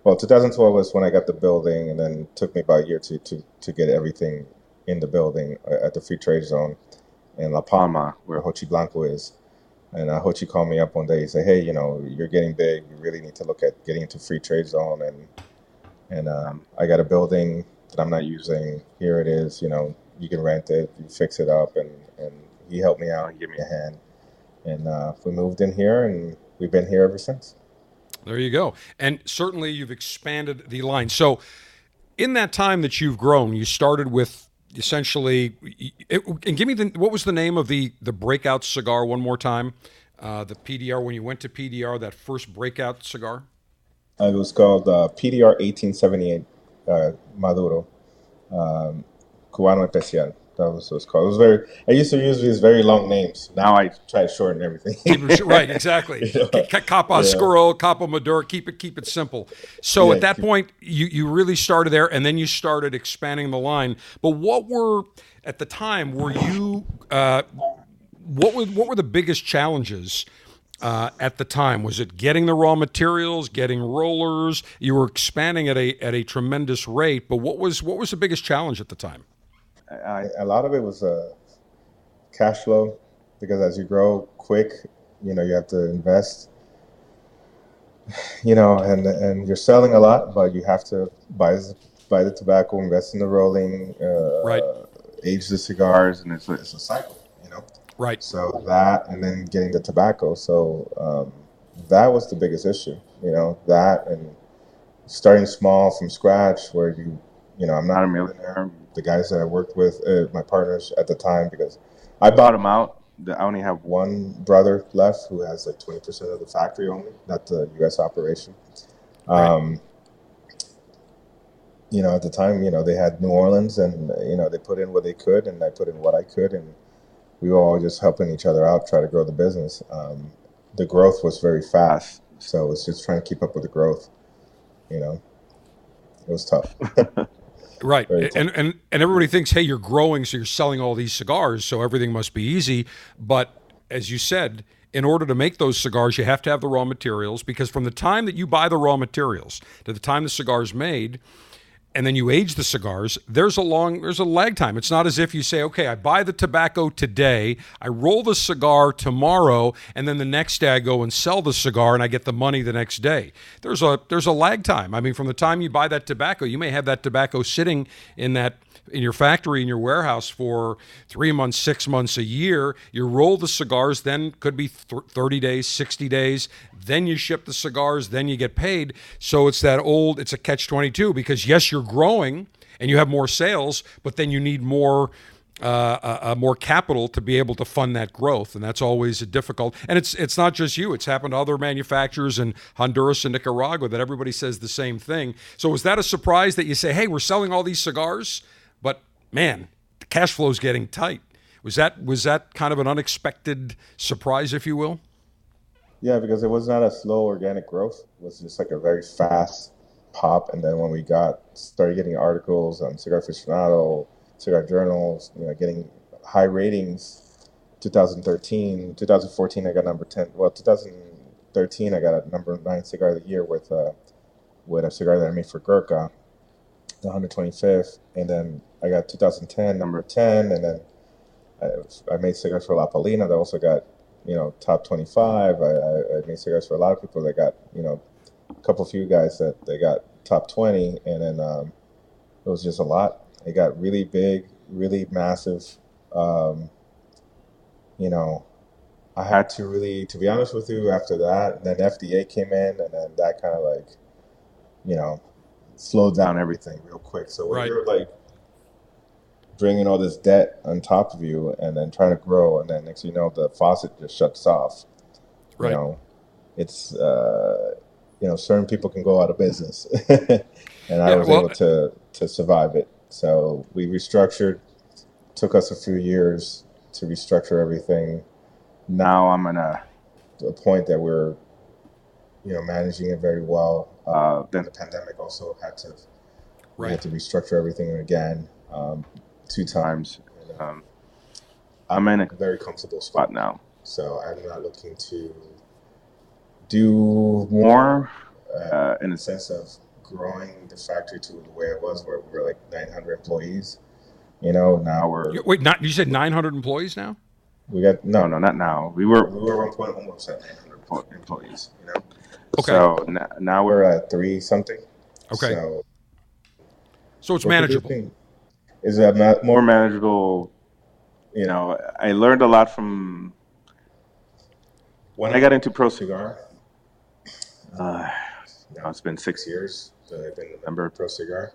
Well, 2012 was when I got the building, and then took me about a year to, to, to get everything in the building uh, at the free trade zone in La Palma, where Jochy Blanco is. And uh, Jochy called me up one day. He said, "Hey, you know, you're getting big. You really need to look at getting into free trade zone." And and um, I got a building that I'm not using. Here it is. You know, you can rent it. You fix it up. And and he helped me out. He gave me a hand. And uh, we moved in here, and we've been here ever since. There you go. And certainly, you've expanded the line. So, in that time that you've grown, you started with essentially it, and give me the what was the name of the the breakout cigar one more time? Uh, the pdr when you went to pdr that first breakout cigar? Uh, it was called uh, pdr 1878 uh, maduro. Um, cubano especial that was what it's called. It was very. I used to use these very long names. Now I try to shorten everything. right, exactly. you know? Capa yeah. Squirrel, Capa Maduro. Keep it, keep it simple. So yeah, at that point, you you really started there, and then you started expanding the line. But what were at the time? Were you uh, what were what were the biggest challenges? Uh, at the time? Was it getting the raw materials, getting rollers? You were expanding at a at a tremendous rate, but what was what was the biggest challenge at the time? I, a lot of it was uh, cash flow because as you grow quick, you know, you have to invest. You know, and and you're selling a lot, but you have to buy buy the tobacco, invest in the rolling, uh, right? Age the cigars, and it's a, it's a cycle, you know. Right. So that, and then getting the tobacco. So um, that was the biggest issue, you know. That and starting small from scratch, where you, you know, I'm not a millionaire the guys that I worked with, uh, my partners at the time, because I bought them out. I only have one brother left who has like 20% of the factory only, not the U.S. operation. Um, right. You know, at the time, you know, they had New Orleans and, you know, they put in what they could and I put in what I could. And we were all just helping each other out, try to grow the business. Um, the growth was very fast. So it's just trying to keep up with the growth, you know. It was tough. Right. And, and and everybody thinks, hey, you're growing, so you're selling all these cigars, so everything must be easy. But as you said, in order to make those cigars, you have to have the raw materials because from the time that you buy the raw materials to the time the cigar is made, and then you age the cigars there's a long there's a lag time. It's not as if you say okay i buy the tobacco today i roll the cigar tomorrow and then the next day i go and sell the cigar and i get the money the next day. There's a there's a lag time. I mean from the time you buy that tobacco you may have that tobacco sitting in that in your factory in your warehouse for three months six months a year you roll the cigars then could be th- 30 days 60 days then you ship the cigars, then you get paid. So it's that old, it's a catch 22 because yes, you're growing and you have more sales, but then you need more. Uh, uh, uh, more capital to be able to fund that growth, and that's always a difficult. And it's it's not just you; it's happened to other manufacturers in Honduras and Nicaragua that everybody says the same thing. So was that a surprise that you say, "Hey, we're selling all these cigars," but man, the cash flow is getting tight? Was that was that kind of an unexpected surprise, if you will? Yeah, because it was not a slow organic growth. It was just like a very fast pop. And then when we got started getting articles on Cigar Aficionado, Cigar Journals, you know, getting high ratings. 2013, 2014, I got number 10. Well, 2013, I got a number nine cigar of the year with uh, with a cigar that I made for Gurkha, the 125th. And then I got 2010, number 10. And then I, I made cigars for La Palina that also got you know, top 25. I, I, made cigars for a lot of people that got, you know, a couple of few guys that they got top 20. And then um, it was just a lot. It got really big, really massive. Um, you know, I had to really, to be honest with you, after that, and then FDA came in, and then that kind of like, you know, slowed down everything real quick. So when right. you're like bringing all this debt on top of you and then trying to grow and then next you know the faucet just shuts off. Right. you know it's uh, you know certain people can go out of business. And i was well, able to to survive it. So we restructured. Took us a few years to restructure everything. Now i'm in a, to a point that we're you know managing it very well. Uh, then the pandemic also had to right. we had to restructure everything again. Um, two times. And, um, I'm in a very comfortable spot now, so I'm not looking to do more uh, in the sense of growing the factory to the way it was, where we were like 900 employees. You know, now we're wait. Not you said 900 employees now. We got no, no, not now. We were we were one point almost at 900 employees. You know. Okay. So now, now we're at three something. Okay. So, so it's manageable is a more manageable. You know, I learned a lot from when I got into Pro Cigar. Uh, now it's been six years that I've been a member of Pro Cigar.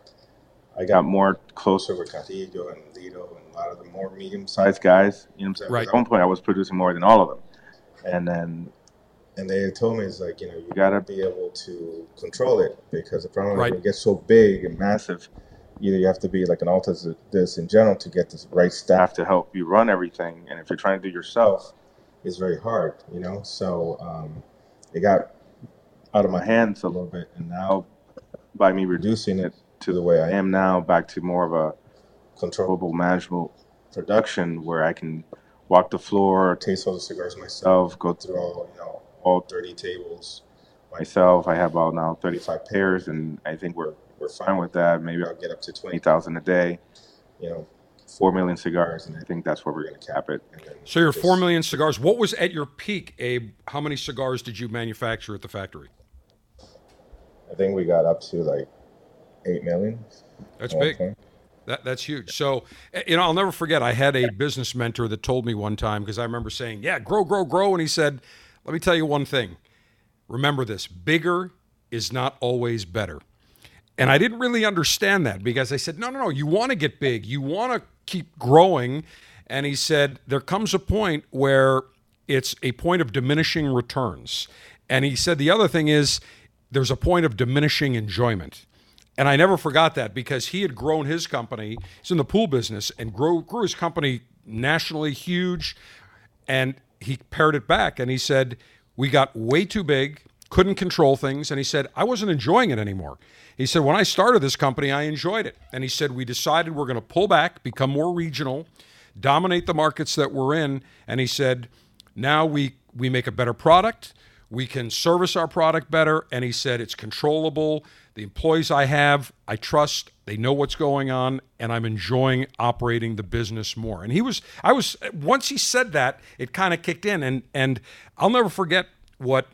I got more closer with Carrillo and Lito and a lot of the more medium-sized guys. You know what I'm saying? Right. At one point, I was producing more than all of them, and then and they told me it's like you know you got to be able to control it because the problem right. when it gets so big and massive either you have to be like an this in general to get the right staff to help you run everything, and if you're trying to do yourself, it's very hard, you know. So um, it got out of my hands a little bit, and now by me reducing it to the way I am now, back to more of a controllable, manageable production where I can walk the floor, taste all the cigars myself, go through all you know all 30 tables myself. I have about now 35 pairs, and I think we're we're fine with that. Maybe I'll get up to twenty thousand a day. You know, four million cigars, and I think that's where we're going to cap it. So you're four million cigars. What was at your peak, Abe? How many cigars did you manufacture at the factory? I think we got up to like eight million. That's big. That, that's huge. So, eh, you know, I'll never forget. I had a business mentor that told me one time because I remember saying, "Yeah, grow, grow, grow," and he said, "Let me tell you one thing. Remember this: bigger is not always better." And I didn't really understand that because I said, no, no, no, you want to get big, you want to keep growing. And he said, there comes a point where it's a point of diminishing returns. And he said, the other thing is, there's a point of diminishing enjoyment. And I never forgot that because he had grown his company. He's in the pool business and grew, grew his company nationally huge. And he pared it back and he said, We got way too big, couldn't control things. And he said, I wasn't enjoying it anymore. He said, When I started this company, I enjoyed it. And he said, We decided we're going to pull back, become more regional, dominate the markets that we're in. And he said, Now we, we make a better product. We can service our product better. And he said it's controllable. The employees I have, I trust. They know what's going on, and I'm enjoying operating the business more. And he was, I was, once he said that, it kind of kicked in. And and I'll never forget what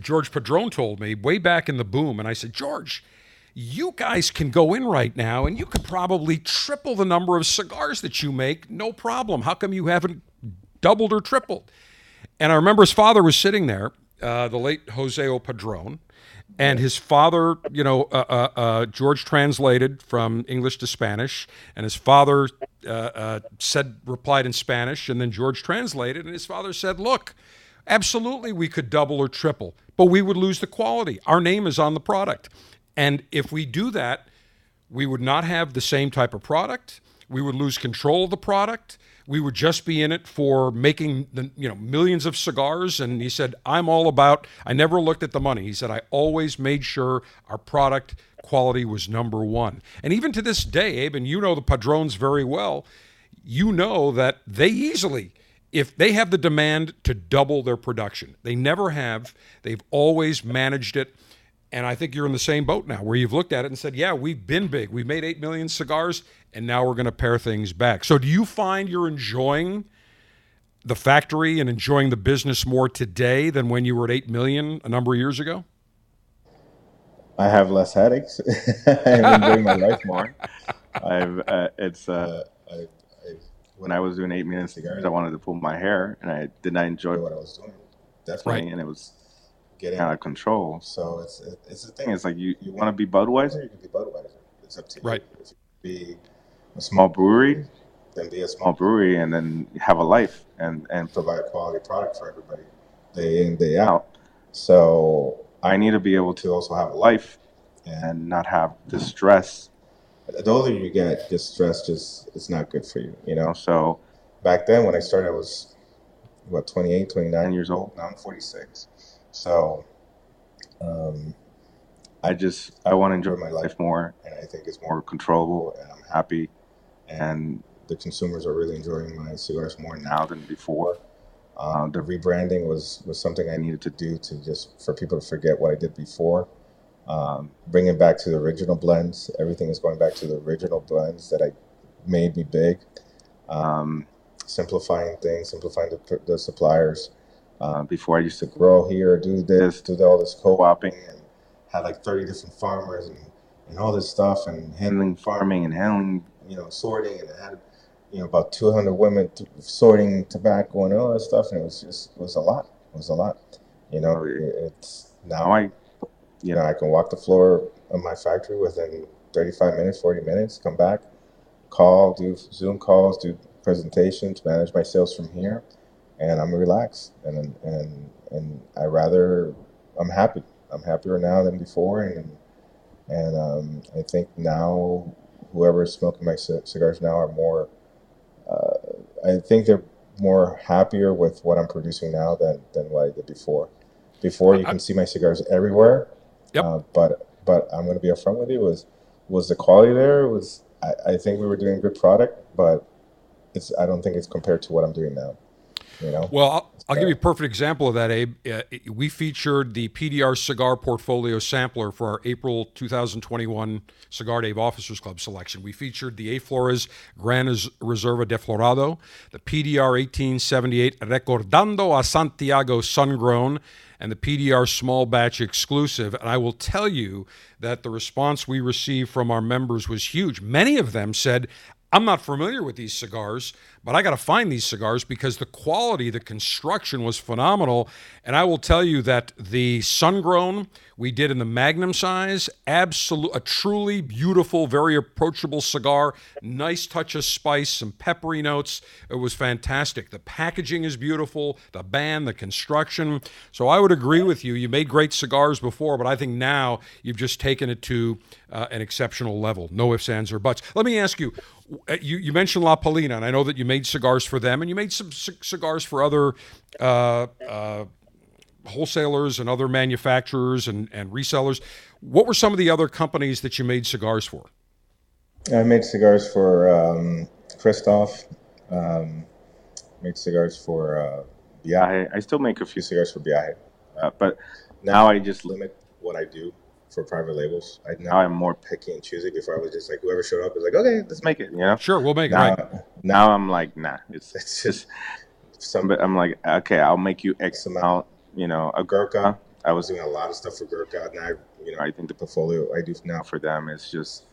George Padron told me way back in the boom. And I said, George, you guys can go in right now and you could probably triple the number of cigars that you make, no problem. How come you haven't doubled or tripled? And I remember his father was sitting there, uh, the late Jose O. Padron, and his father, you know, uh, uh, uh, George translated from English to Spanish, and his father uh, uh, said, replied in Spanish, and then George translated, and his father said, "Look, absolutely, we could double or triple, but we would lose the quality. Our name is on the product, and if we do that, we would not have the same type of product. We would lose control of the product." we would just be in it for making the you know millions of cigars and he said i'm all about i never looked at the money he said i always made sure our product quality was number one and even to this day abe and you know the padrones very well you know that they easily if they have the demand to double their production they never have they've always managed it and I think you're in the same boat now where you've looked at it and said, yeah, we've been big. We've made 8 million cigars, and now we're going to pare things back. So do you find you're enjoying the factory and enjoying the business more today than when you were at 8 million a number of years ago? I have less headaches. I'm enjoying my life more. I've, uh, it's, uh, I, I, when I was doing eight 8 million cigars, I wanted to pull my hair, and I did not enjoy what I was doing. Definitely. Right. And it was, getting out of control. So it's it's the thing. It's like you, you want to be Budweiser, you can be Budweiser. It's up to you. Right. If you be a small brewery, then be a small brewery, and then have a life and and provide a quality product for everybody, day in day out. So I need to be able to also have a life and not have the stress. The older you get, just stress just it's not good for you, you know. So back then when I started, I was what 28, 29 years old. Now I'm 46. So um, I just I want to enjoy my life more, and I think it's more controllable, and I'm happy, and the consumers are really enjoying my cigars more now than before. Uh, the rebranding was was something I needed to do to just for people to forget what I did before. Um, bringing back to the original blends, everything is going back to the original blends that I made me big. Um, simplifying things, simplifying the, the suppliers, uh, before I used to grow here, do this, do all this co-oping, and had like 30 different farmers and, and all this stuff, and handling farming and handling, you know, sorting, and I had, you know, about 200 women t- sorting tobacco and all that stuff, and it was just, it was a lot. It was a lot. You know, it, it's now I, you know, I can walk the floor of my factory within 35 minutes, 40 minutes, come back, call, do Zoom calls, do presentations, manage my sales from here and I'm relaxed and and and I rather I'm happy. I'm happier now than before, and and um, I think now whoever is smoking my c- cigars now are more. Uh, I think they're more happier with what I'm producing now than than what I did before. Before you can see my cigars everywhere. Yep. Uh, but but I'm going to be upfront with you. Was was the quality there? Was I, I think we were doing good product, but it's I don't think it's compared to what I'm doing now. You know? Well, I'll, I'll give you a perfect example of that, Abe. Uh, we featured the PDR Cigar Portfolio Sampler for our April 2021 Cigar Dave Officers Club selection. We featured the A. Flores Gran Reserva Desflorado, the PDR 1878 Recordando a Santiago Sungrown, and the PDR Small Batch Exclusive. And I will tell you that the response we received from our members was huge. Many of them said, I'm not familiar with these cigars, but I got to find these cigars because the quality, the construction was phenomenal. And I will tell you that the Sungrown we did in the Magnum size, absolute, a truly beautiful, very approachable cigar. Nice touch of spice, some peppery notes. It was fantastic. The packaging is beautiful, the band, the construction. So I would agree with you. You made great cigars before, but I think now you've just taken it to uh, an exceptional level. No ifs, ands, or buts. Let me ask you. Uh, you, you mentioned La Palina, and I know that you made cigars for them, and you made some c- cigars for other uh, uh, wholesalers and other manufacturers and, and resellers. What were some of the other companies that you made cigars for? I made cigars for um, Kristoff. Um, made cigars for uh, Viaje. I still make a few cigars for Viaje. Uh, but now I just limit what I do for private labels. I, now I'm more picky and choosy. Before I was just like whoever showed up is like, okay, let's make it. You know. Sure, we'll make now, it. Right. Now I'm like, nah. It's it's just somebody. I'm like, okay, I'll make you X amount. You know, a Gurkha. I was doing a lot of stuff for Gurkha. Now, you know, I think the portfolio I do now for them is just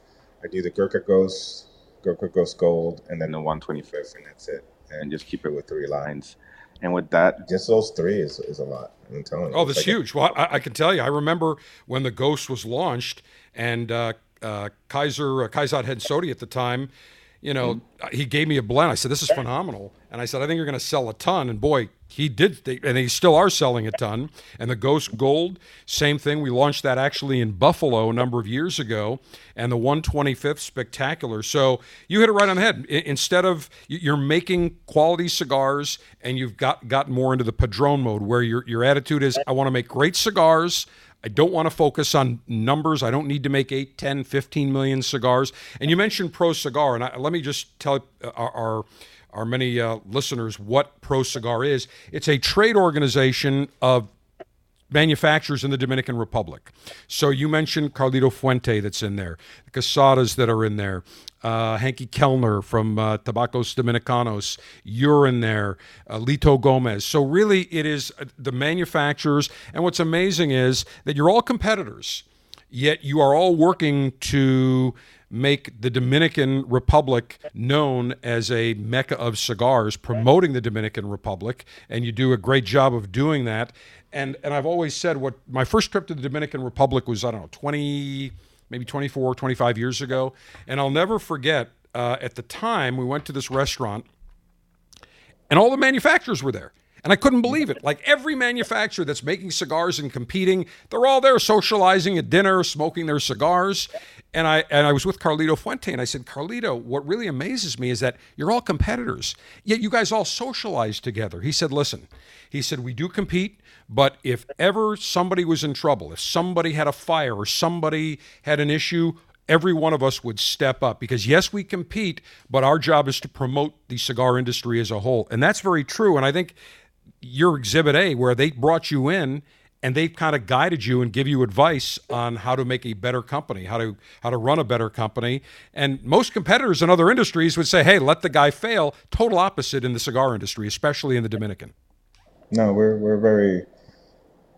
I do the Gurkha Ghost, Gurkha Ghost Gold, and then the 125th, and that's it. And just keep it with three lines. And with that, just those three is, is a lot. I'm telling you. Oh, that's like huge. A- well, I, I, can tell you. I remember when the Ghost was launched, and uh, uh, Kaiser uh, Kaizad Hansotia at the time, you know, mm-hmm. he gave me a blend. I said, "This is phenomenal," and I said, "I think you're going to sell a ton." And boy, he did, they, and they still are selling a ton. And the Ghost Gold, same thing. We launched that actually in Buffalo a number of years ago, and the 125th Spectacular. So you hit it right on the head. instead of you're making quality cigars, and you've got got more into the Padron mode, where your your attitude is, I want to make great cigars. I don't want to focus on numbers. I don't need to make 8, 10, 15 million cigars. And you mentioned Pro Cigar, and I, let me just tell uh, our, our our many uh, listeners what Pro Cigar is. It's a trade organization of manufacturers in the Dominican Republic. So you mentioned Carlito Fuente that's in there, the Quesadas that are in there, uh, Henke Kelner from uh, Tabacos Dominicanos, you're in there, uh, Litto Gomez. So really it is uh, the manufacturers. And what's amazing is that you're all competitors, yet you are all working to make the Dominican Republic known as a mecca of cigars, promoting the Dominican Republic, and you do a great job of doing that. And and I've always said what my first trip to the Dominican Republic was I don't know 20 maybe 24 25 years ago, and I'll never forget uh, at the time we went to this restaurant and all the manufacturers were there. And I couldn't believe it. Like every manufacturer that's making cigars and competing, they're all there socializing at dinner, smoking their cigars. And I and I was with Carlito Fuente and I said, Carlito, what really amazes me is that you're all competitors, yet you guys all socialize together. He said, listen, he said, we do compete, but if ever somebody was in trouble, if somebody had a fire or somebody had an issue, every one of us would step up because yes we compete but our job is to promote the cigar industry as a whole and that's very true and i think your exhibit a where they brought you in and they've kind of guided you and give you advice on how to make a better company, how to how to run a better company. And most competitors in other industries would say, "Hey, let the guy fail." Total opposite in the cigar industry, especially in the Dominican. No, we're we're very.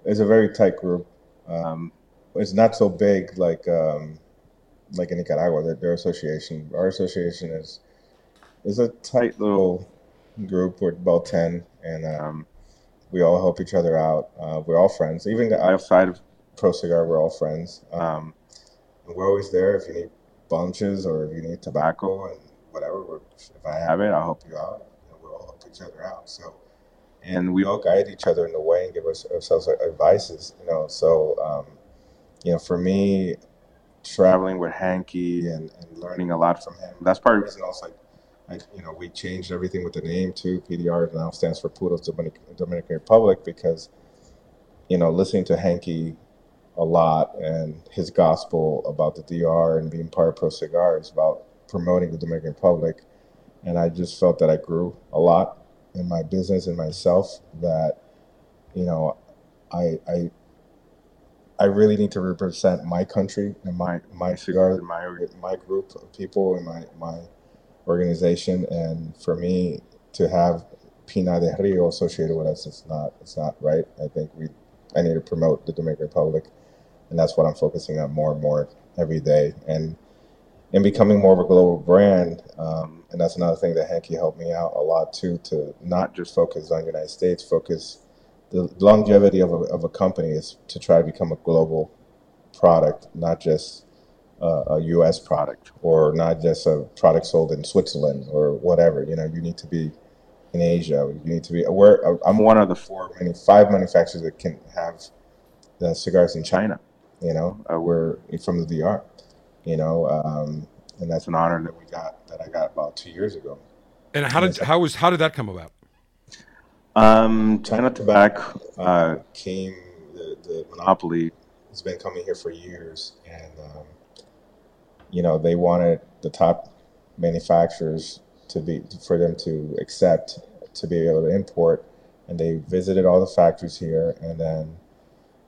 It's a very tight group. Um, it's not so big like um, like in Nicaragua. That their association, our association is is a tight little group. We're about ten, and um, we all help each other out. Uh, we're all friends. Even outside of Pro Cigar, we're all friends. Um, we're always there if you need bunches or if you need tobacco and whatever. if I have it, I'll help you out. And we'll all help each other out. So, and we all guide each other in the way and give us, ourselves advices. You know, so um, you know, for me, traveling with Henke and, and learning a lot from him. That's part of the reason also like I, you know, we changed everything with the name too. PDR now stands for Puros Dominican, Dominican Republic because, you know, listening to Henke a lot and his gospel about the DR and being part of Pro Cigars about promoting the Dominican Republic. And I just felt that I grew a lot in my business and myself that, you know, I, I, I really need to represent my country and my, my cigars and my, my group of people and my, my, organization, and for me to have Pinar del Rio associated with us, it's not it's not right. I think we I need to promote the Dominican Republic, and that's what I'm focusing on more and more every day, and in becoming more of a global brand. Um, and that's another thing that Henke helped me out a lot too, to not just focus on the United States, focus the longevity of a, of a company is to try to become a global product, not just uh, a U.S. product or not just a product sold in Switzerland or whatever. You know, you need to be in Asia. You need to be aware. I'm one of the four, many five manufacturers that can have the cigars in China. You know, uh, we're from the DR. You know, um, and that's an honor that we got that I got about two years ago. And how did how was how did that come about? Um, China Tobacco uh, came the, the monopoly has been coming here for years, and um, you know, they wanted the top manufacturers to be for them to accept to be able to import, and they visited all the factories here, and then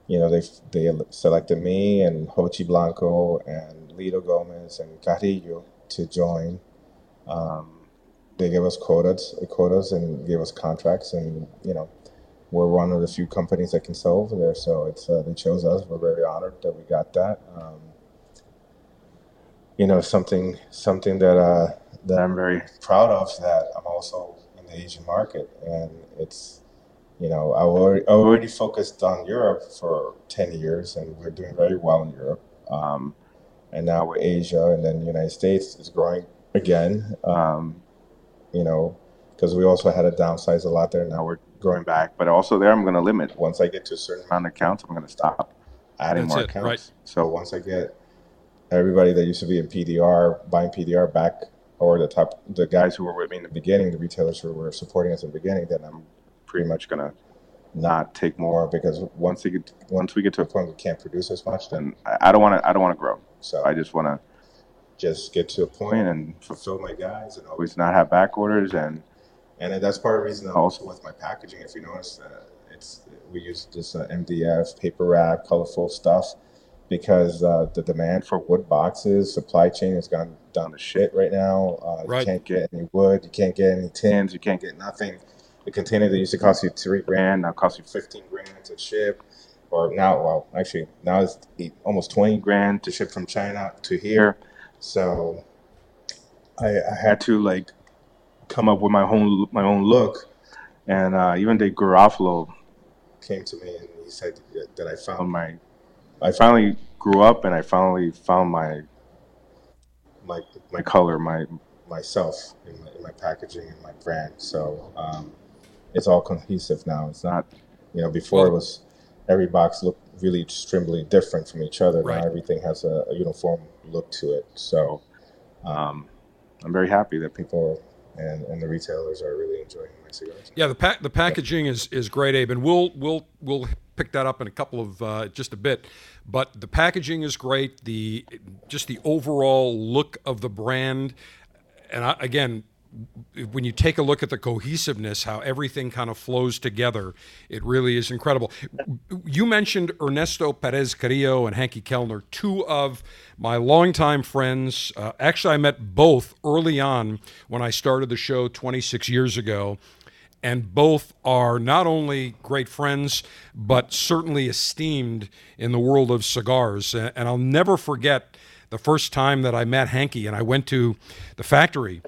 you know, they they selected me and Jochi Blanco and Litto Gomez and Carrillo to join. Um, they gave us quotas, quotas, and gave us contracts, and you know, we're one of the few companies that can sell over there. So it's uh, they chose us. We're very honored that we got that. Um, you know, something something that uh, that I'm very proud of. That I'm also in the Asian market, and it's you know I already, already focused on Europe for ten years, and we're doing very well in Europe. Um, and now we're Asia, and then the United States is growing again. Um, you know, because we also had to downsize a lot there. Now we're growing back, but also there I'm going to limit. Once I get to a certain amount of accounts, I'm going to stop adding That's more it, accounts. right. So once I get everybody that used to be in PDR buying PDR back, or the top, the guys who were with me in the beginning, the retailers who were supporting us in the beginning, then I'm pretty much going to not take more because once we get once we get to a point we can't produce as much, then I, I don't want to I don't want to grow. So I just want to just get to a point and fulfill my guys and always not have back orders and and that's part of the reason also with my packaging if you notice uh, it's we use this uh, mdf paper wrap colorful stuff because uh, the demand for wood boxes supply chain has gone down to shit right now. Uh, Right. you can't get any wood you can't get any tins you can't get nothing. The container that used to cost you three grand now costs you 15 grand to ship or now well actually now it's almost 20 grand to ship from china to here. So I, I had to like come up with my own my own look, and uh, even Dave Garofalo came to me and he said that I found my, I finally grew up and I finally found my, my my color, my myself in my, in my packaging and my brand. So um, it's all cohesive now. It's not, you know, before it was every box looked really extremely different from each other. Right. Now everything has a, a uniform look to it. So um, I'm very happy that people and, and the retailers are really enjoying my cigars. Yeah, the pa- the packaging is is great, Abe, and we'll we'll we'll pick that up in a couple of uh, just a bit. But the packaging is great. The just the overall look of the brand, and I, again, when you take a look at the cohesiveness, how everything kind of flows together, it really is incredible. You mentioned Ernesto Perez Carrillo and Henke Kelner, two of my longtime friends. Uh, actually, I met both early on when I started the show 26 years ago. And both are not only great friends, but certainly esteemed in the world of cigars. And I'll never forget the first time that I met Henke and I went to the factory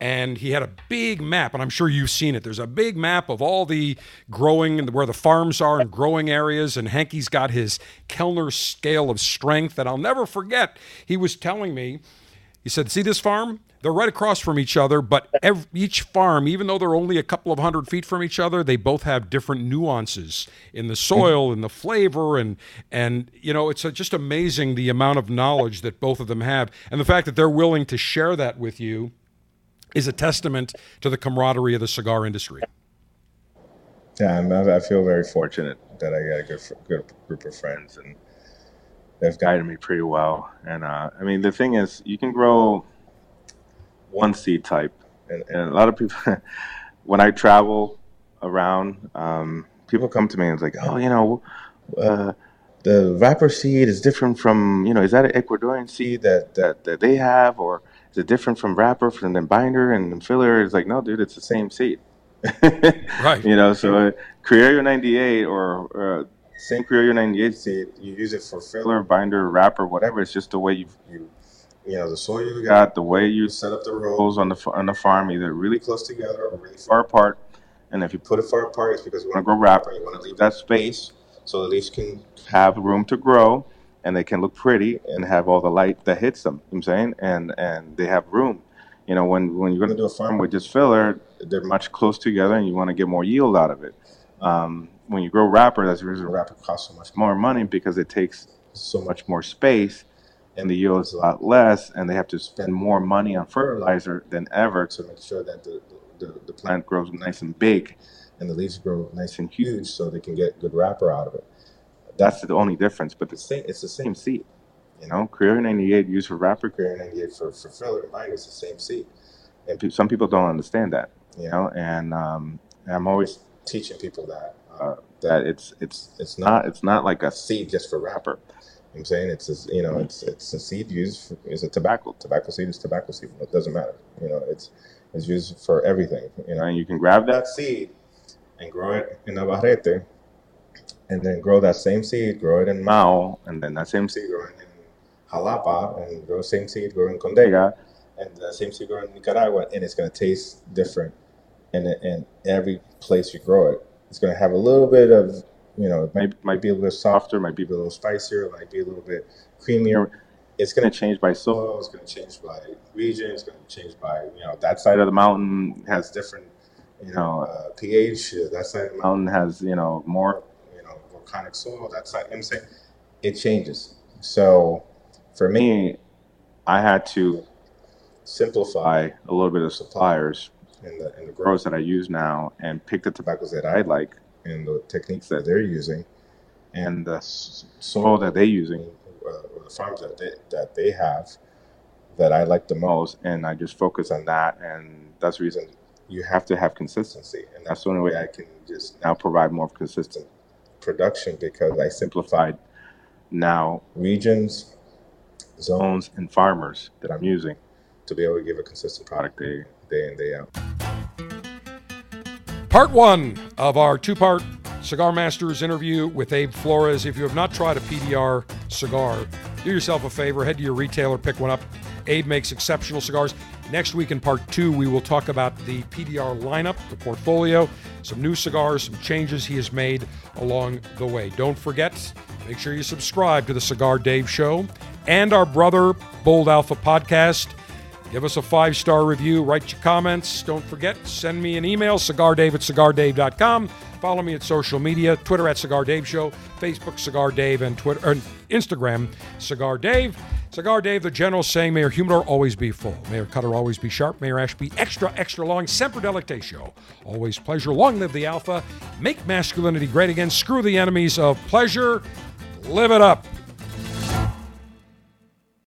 and he had a big map and i'm sure you've seen it there's a big map of all the growing and where the farms are and growing areas and Henke's got his Kelner scale of strength and i'll never forget he was telling me he said see this farm? They're right across from each other but ev each farm even though they're only a couple of hundred feet from each other they both have different nuances in the soil and the flavor and and you know it's uh, just amazing the amount of knowledge that both of them have. And the fact that they're willing to share that with you is a testament to the camaraderie of the cigar industry. Yeah, I'm, I feel very fortunate that I got a good, good group of friends and they've guided me pretty well. And uh, I mean, the thing is, you can grow one seed type, and, and a lot of people, when I travel around, um, people come to me and it's like, oh, you know, uh, the wrapper seed is different from, you know, is that an Ecuadorian seed that, that, that they have, or is it different from wrapper from then binder and filler? It's like, no, dude, it's the same seed. Right. You know, so uh, Criollo 98 or uh, Criollo 98 seed, you use it for filler, binder, wrapper, whatever. It's just the way you, you, you know, the soil you got, the way you set up the rows on the on the farm, either really close together or really far apart. And if you put it far apart, it's because you want to grow wrapper. You want to leave that space so the leaves can have room to grow and they can look pretty and have all the light that hits them. You know what I'm saying, and and they have room. You know, when when you're going to do a farm with just filler, they're much close together, and you want to get more yield out of it. Um, when you grow wrapper, that's the reason wrapper costs so much more money because it takes so much more space, and the yield is a lot less, and they have to spend more money on fertilizer than ever to make sure that the the, the plant grows nice and big, and the leaves grow nice and huge, so they can get good wrapper out of it. That's the only difference, but the same it's the same seed. You know, Criollo 98 used for wrapper, Criollo 98 for, for filler, mine is the same seed. And pe- some people don't understand that, you know, and um, I'm always teaching people that. Uh, that it's it's it's not it's not like a seed just for wrapper. I'm saying it's a, you know it's it's a seed used for, is a tobacco tobacco seed is tobacco seed. It doesn't matter. You know it's it's used for everything. You know and you can grab that seed and grow it in Navarrete, and then grow that same seed, grow it in Mao, and then that same seed grow it in Jalapa, and grow same seed grow in Condega, and the same seed grow in Nicaragua, and it's going to taste different. And in every place you grow it, it's going to have a little bit of you know, it might might be a little softer, might be a little spicier, might be a little bit creamier. It's going to change by soil. It's going to change by region. It's going to change by you know that side of the mountain has different you know uh, pH. That side of the mountain has you know more you know volcanic soil. That side, I'm saying it changes. So for me, I had to simplify a little bit of suppliers in the in the grows that I use now and pick the tobaccos that I like and the techniques that they're using and the soil that they're using. uh, or the farms that they, that they have that I like the most. And I just focus on that and that's the reason you have to have consistency and that's the only way I can just now provide more consistent production because I simplified now regions zones and farmers that I'm using to be able to give a consistent product day day in day out. Part one of our two part Cigar Masters interview with Abe Flores. If you have not tried a PDR cigar, do yourself a favor, head to your retailer, pick one up. Abe makes exceptional cigars. Next week in part two, we will talk about the PDR lineup, the portfolio, some new cigars, some changes he has made along the way. Don't forget, make sure you subscribe to the Cigar Dave Show and our brother Bold Alpha podcast. Give us a five star review, write your comments. Don't forget, send me an email, cigardave at cigardave.com. Follow me at social media Twitter at Cigar Dave Show, Facebook Cigar Dave, and Twitter, or Instagram Cigar Dave. Cigar Dave, the general saying, May your humidor always be full. May your cutter always be sharp. May your ash be extra, extra long. Semper Delectatio. Always pleasure. Long live the Alpha. Make masculinity great again. Screw the enemies of pleasure. Live it up.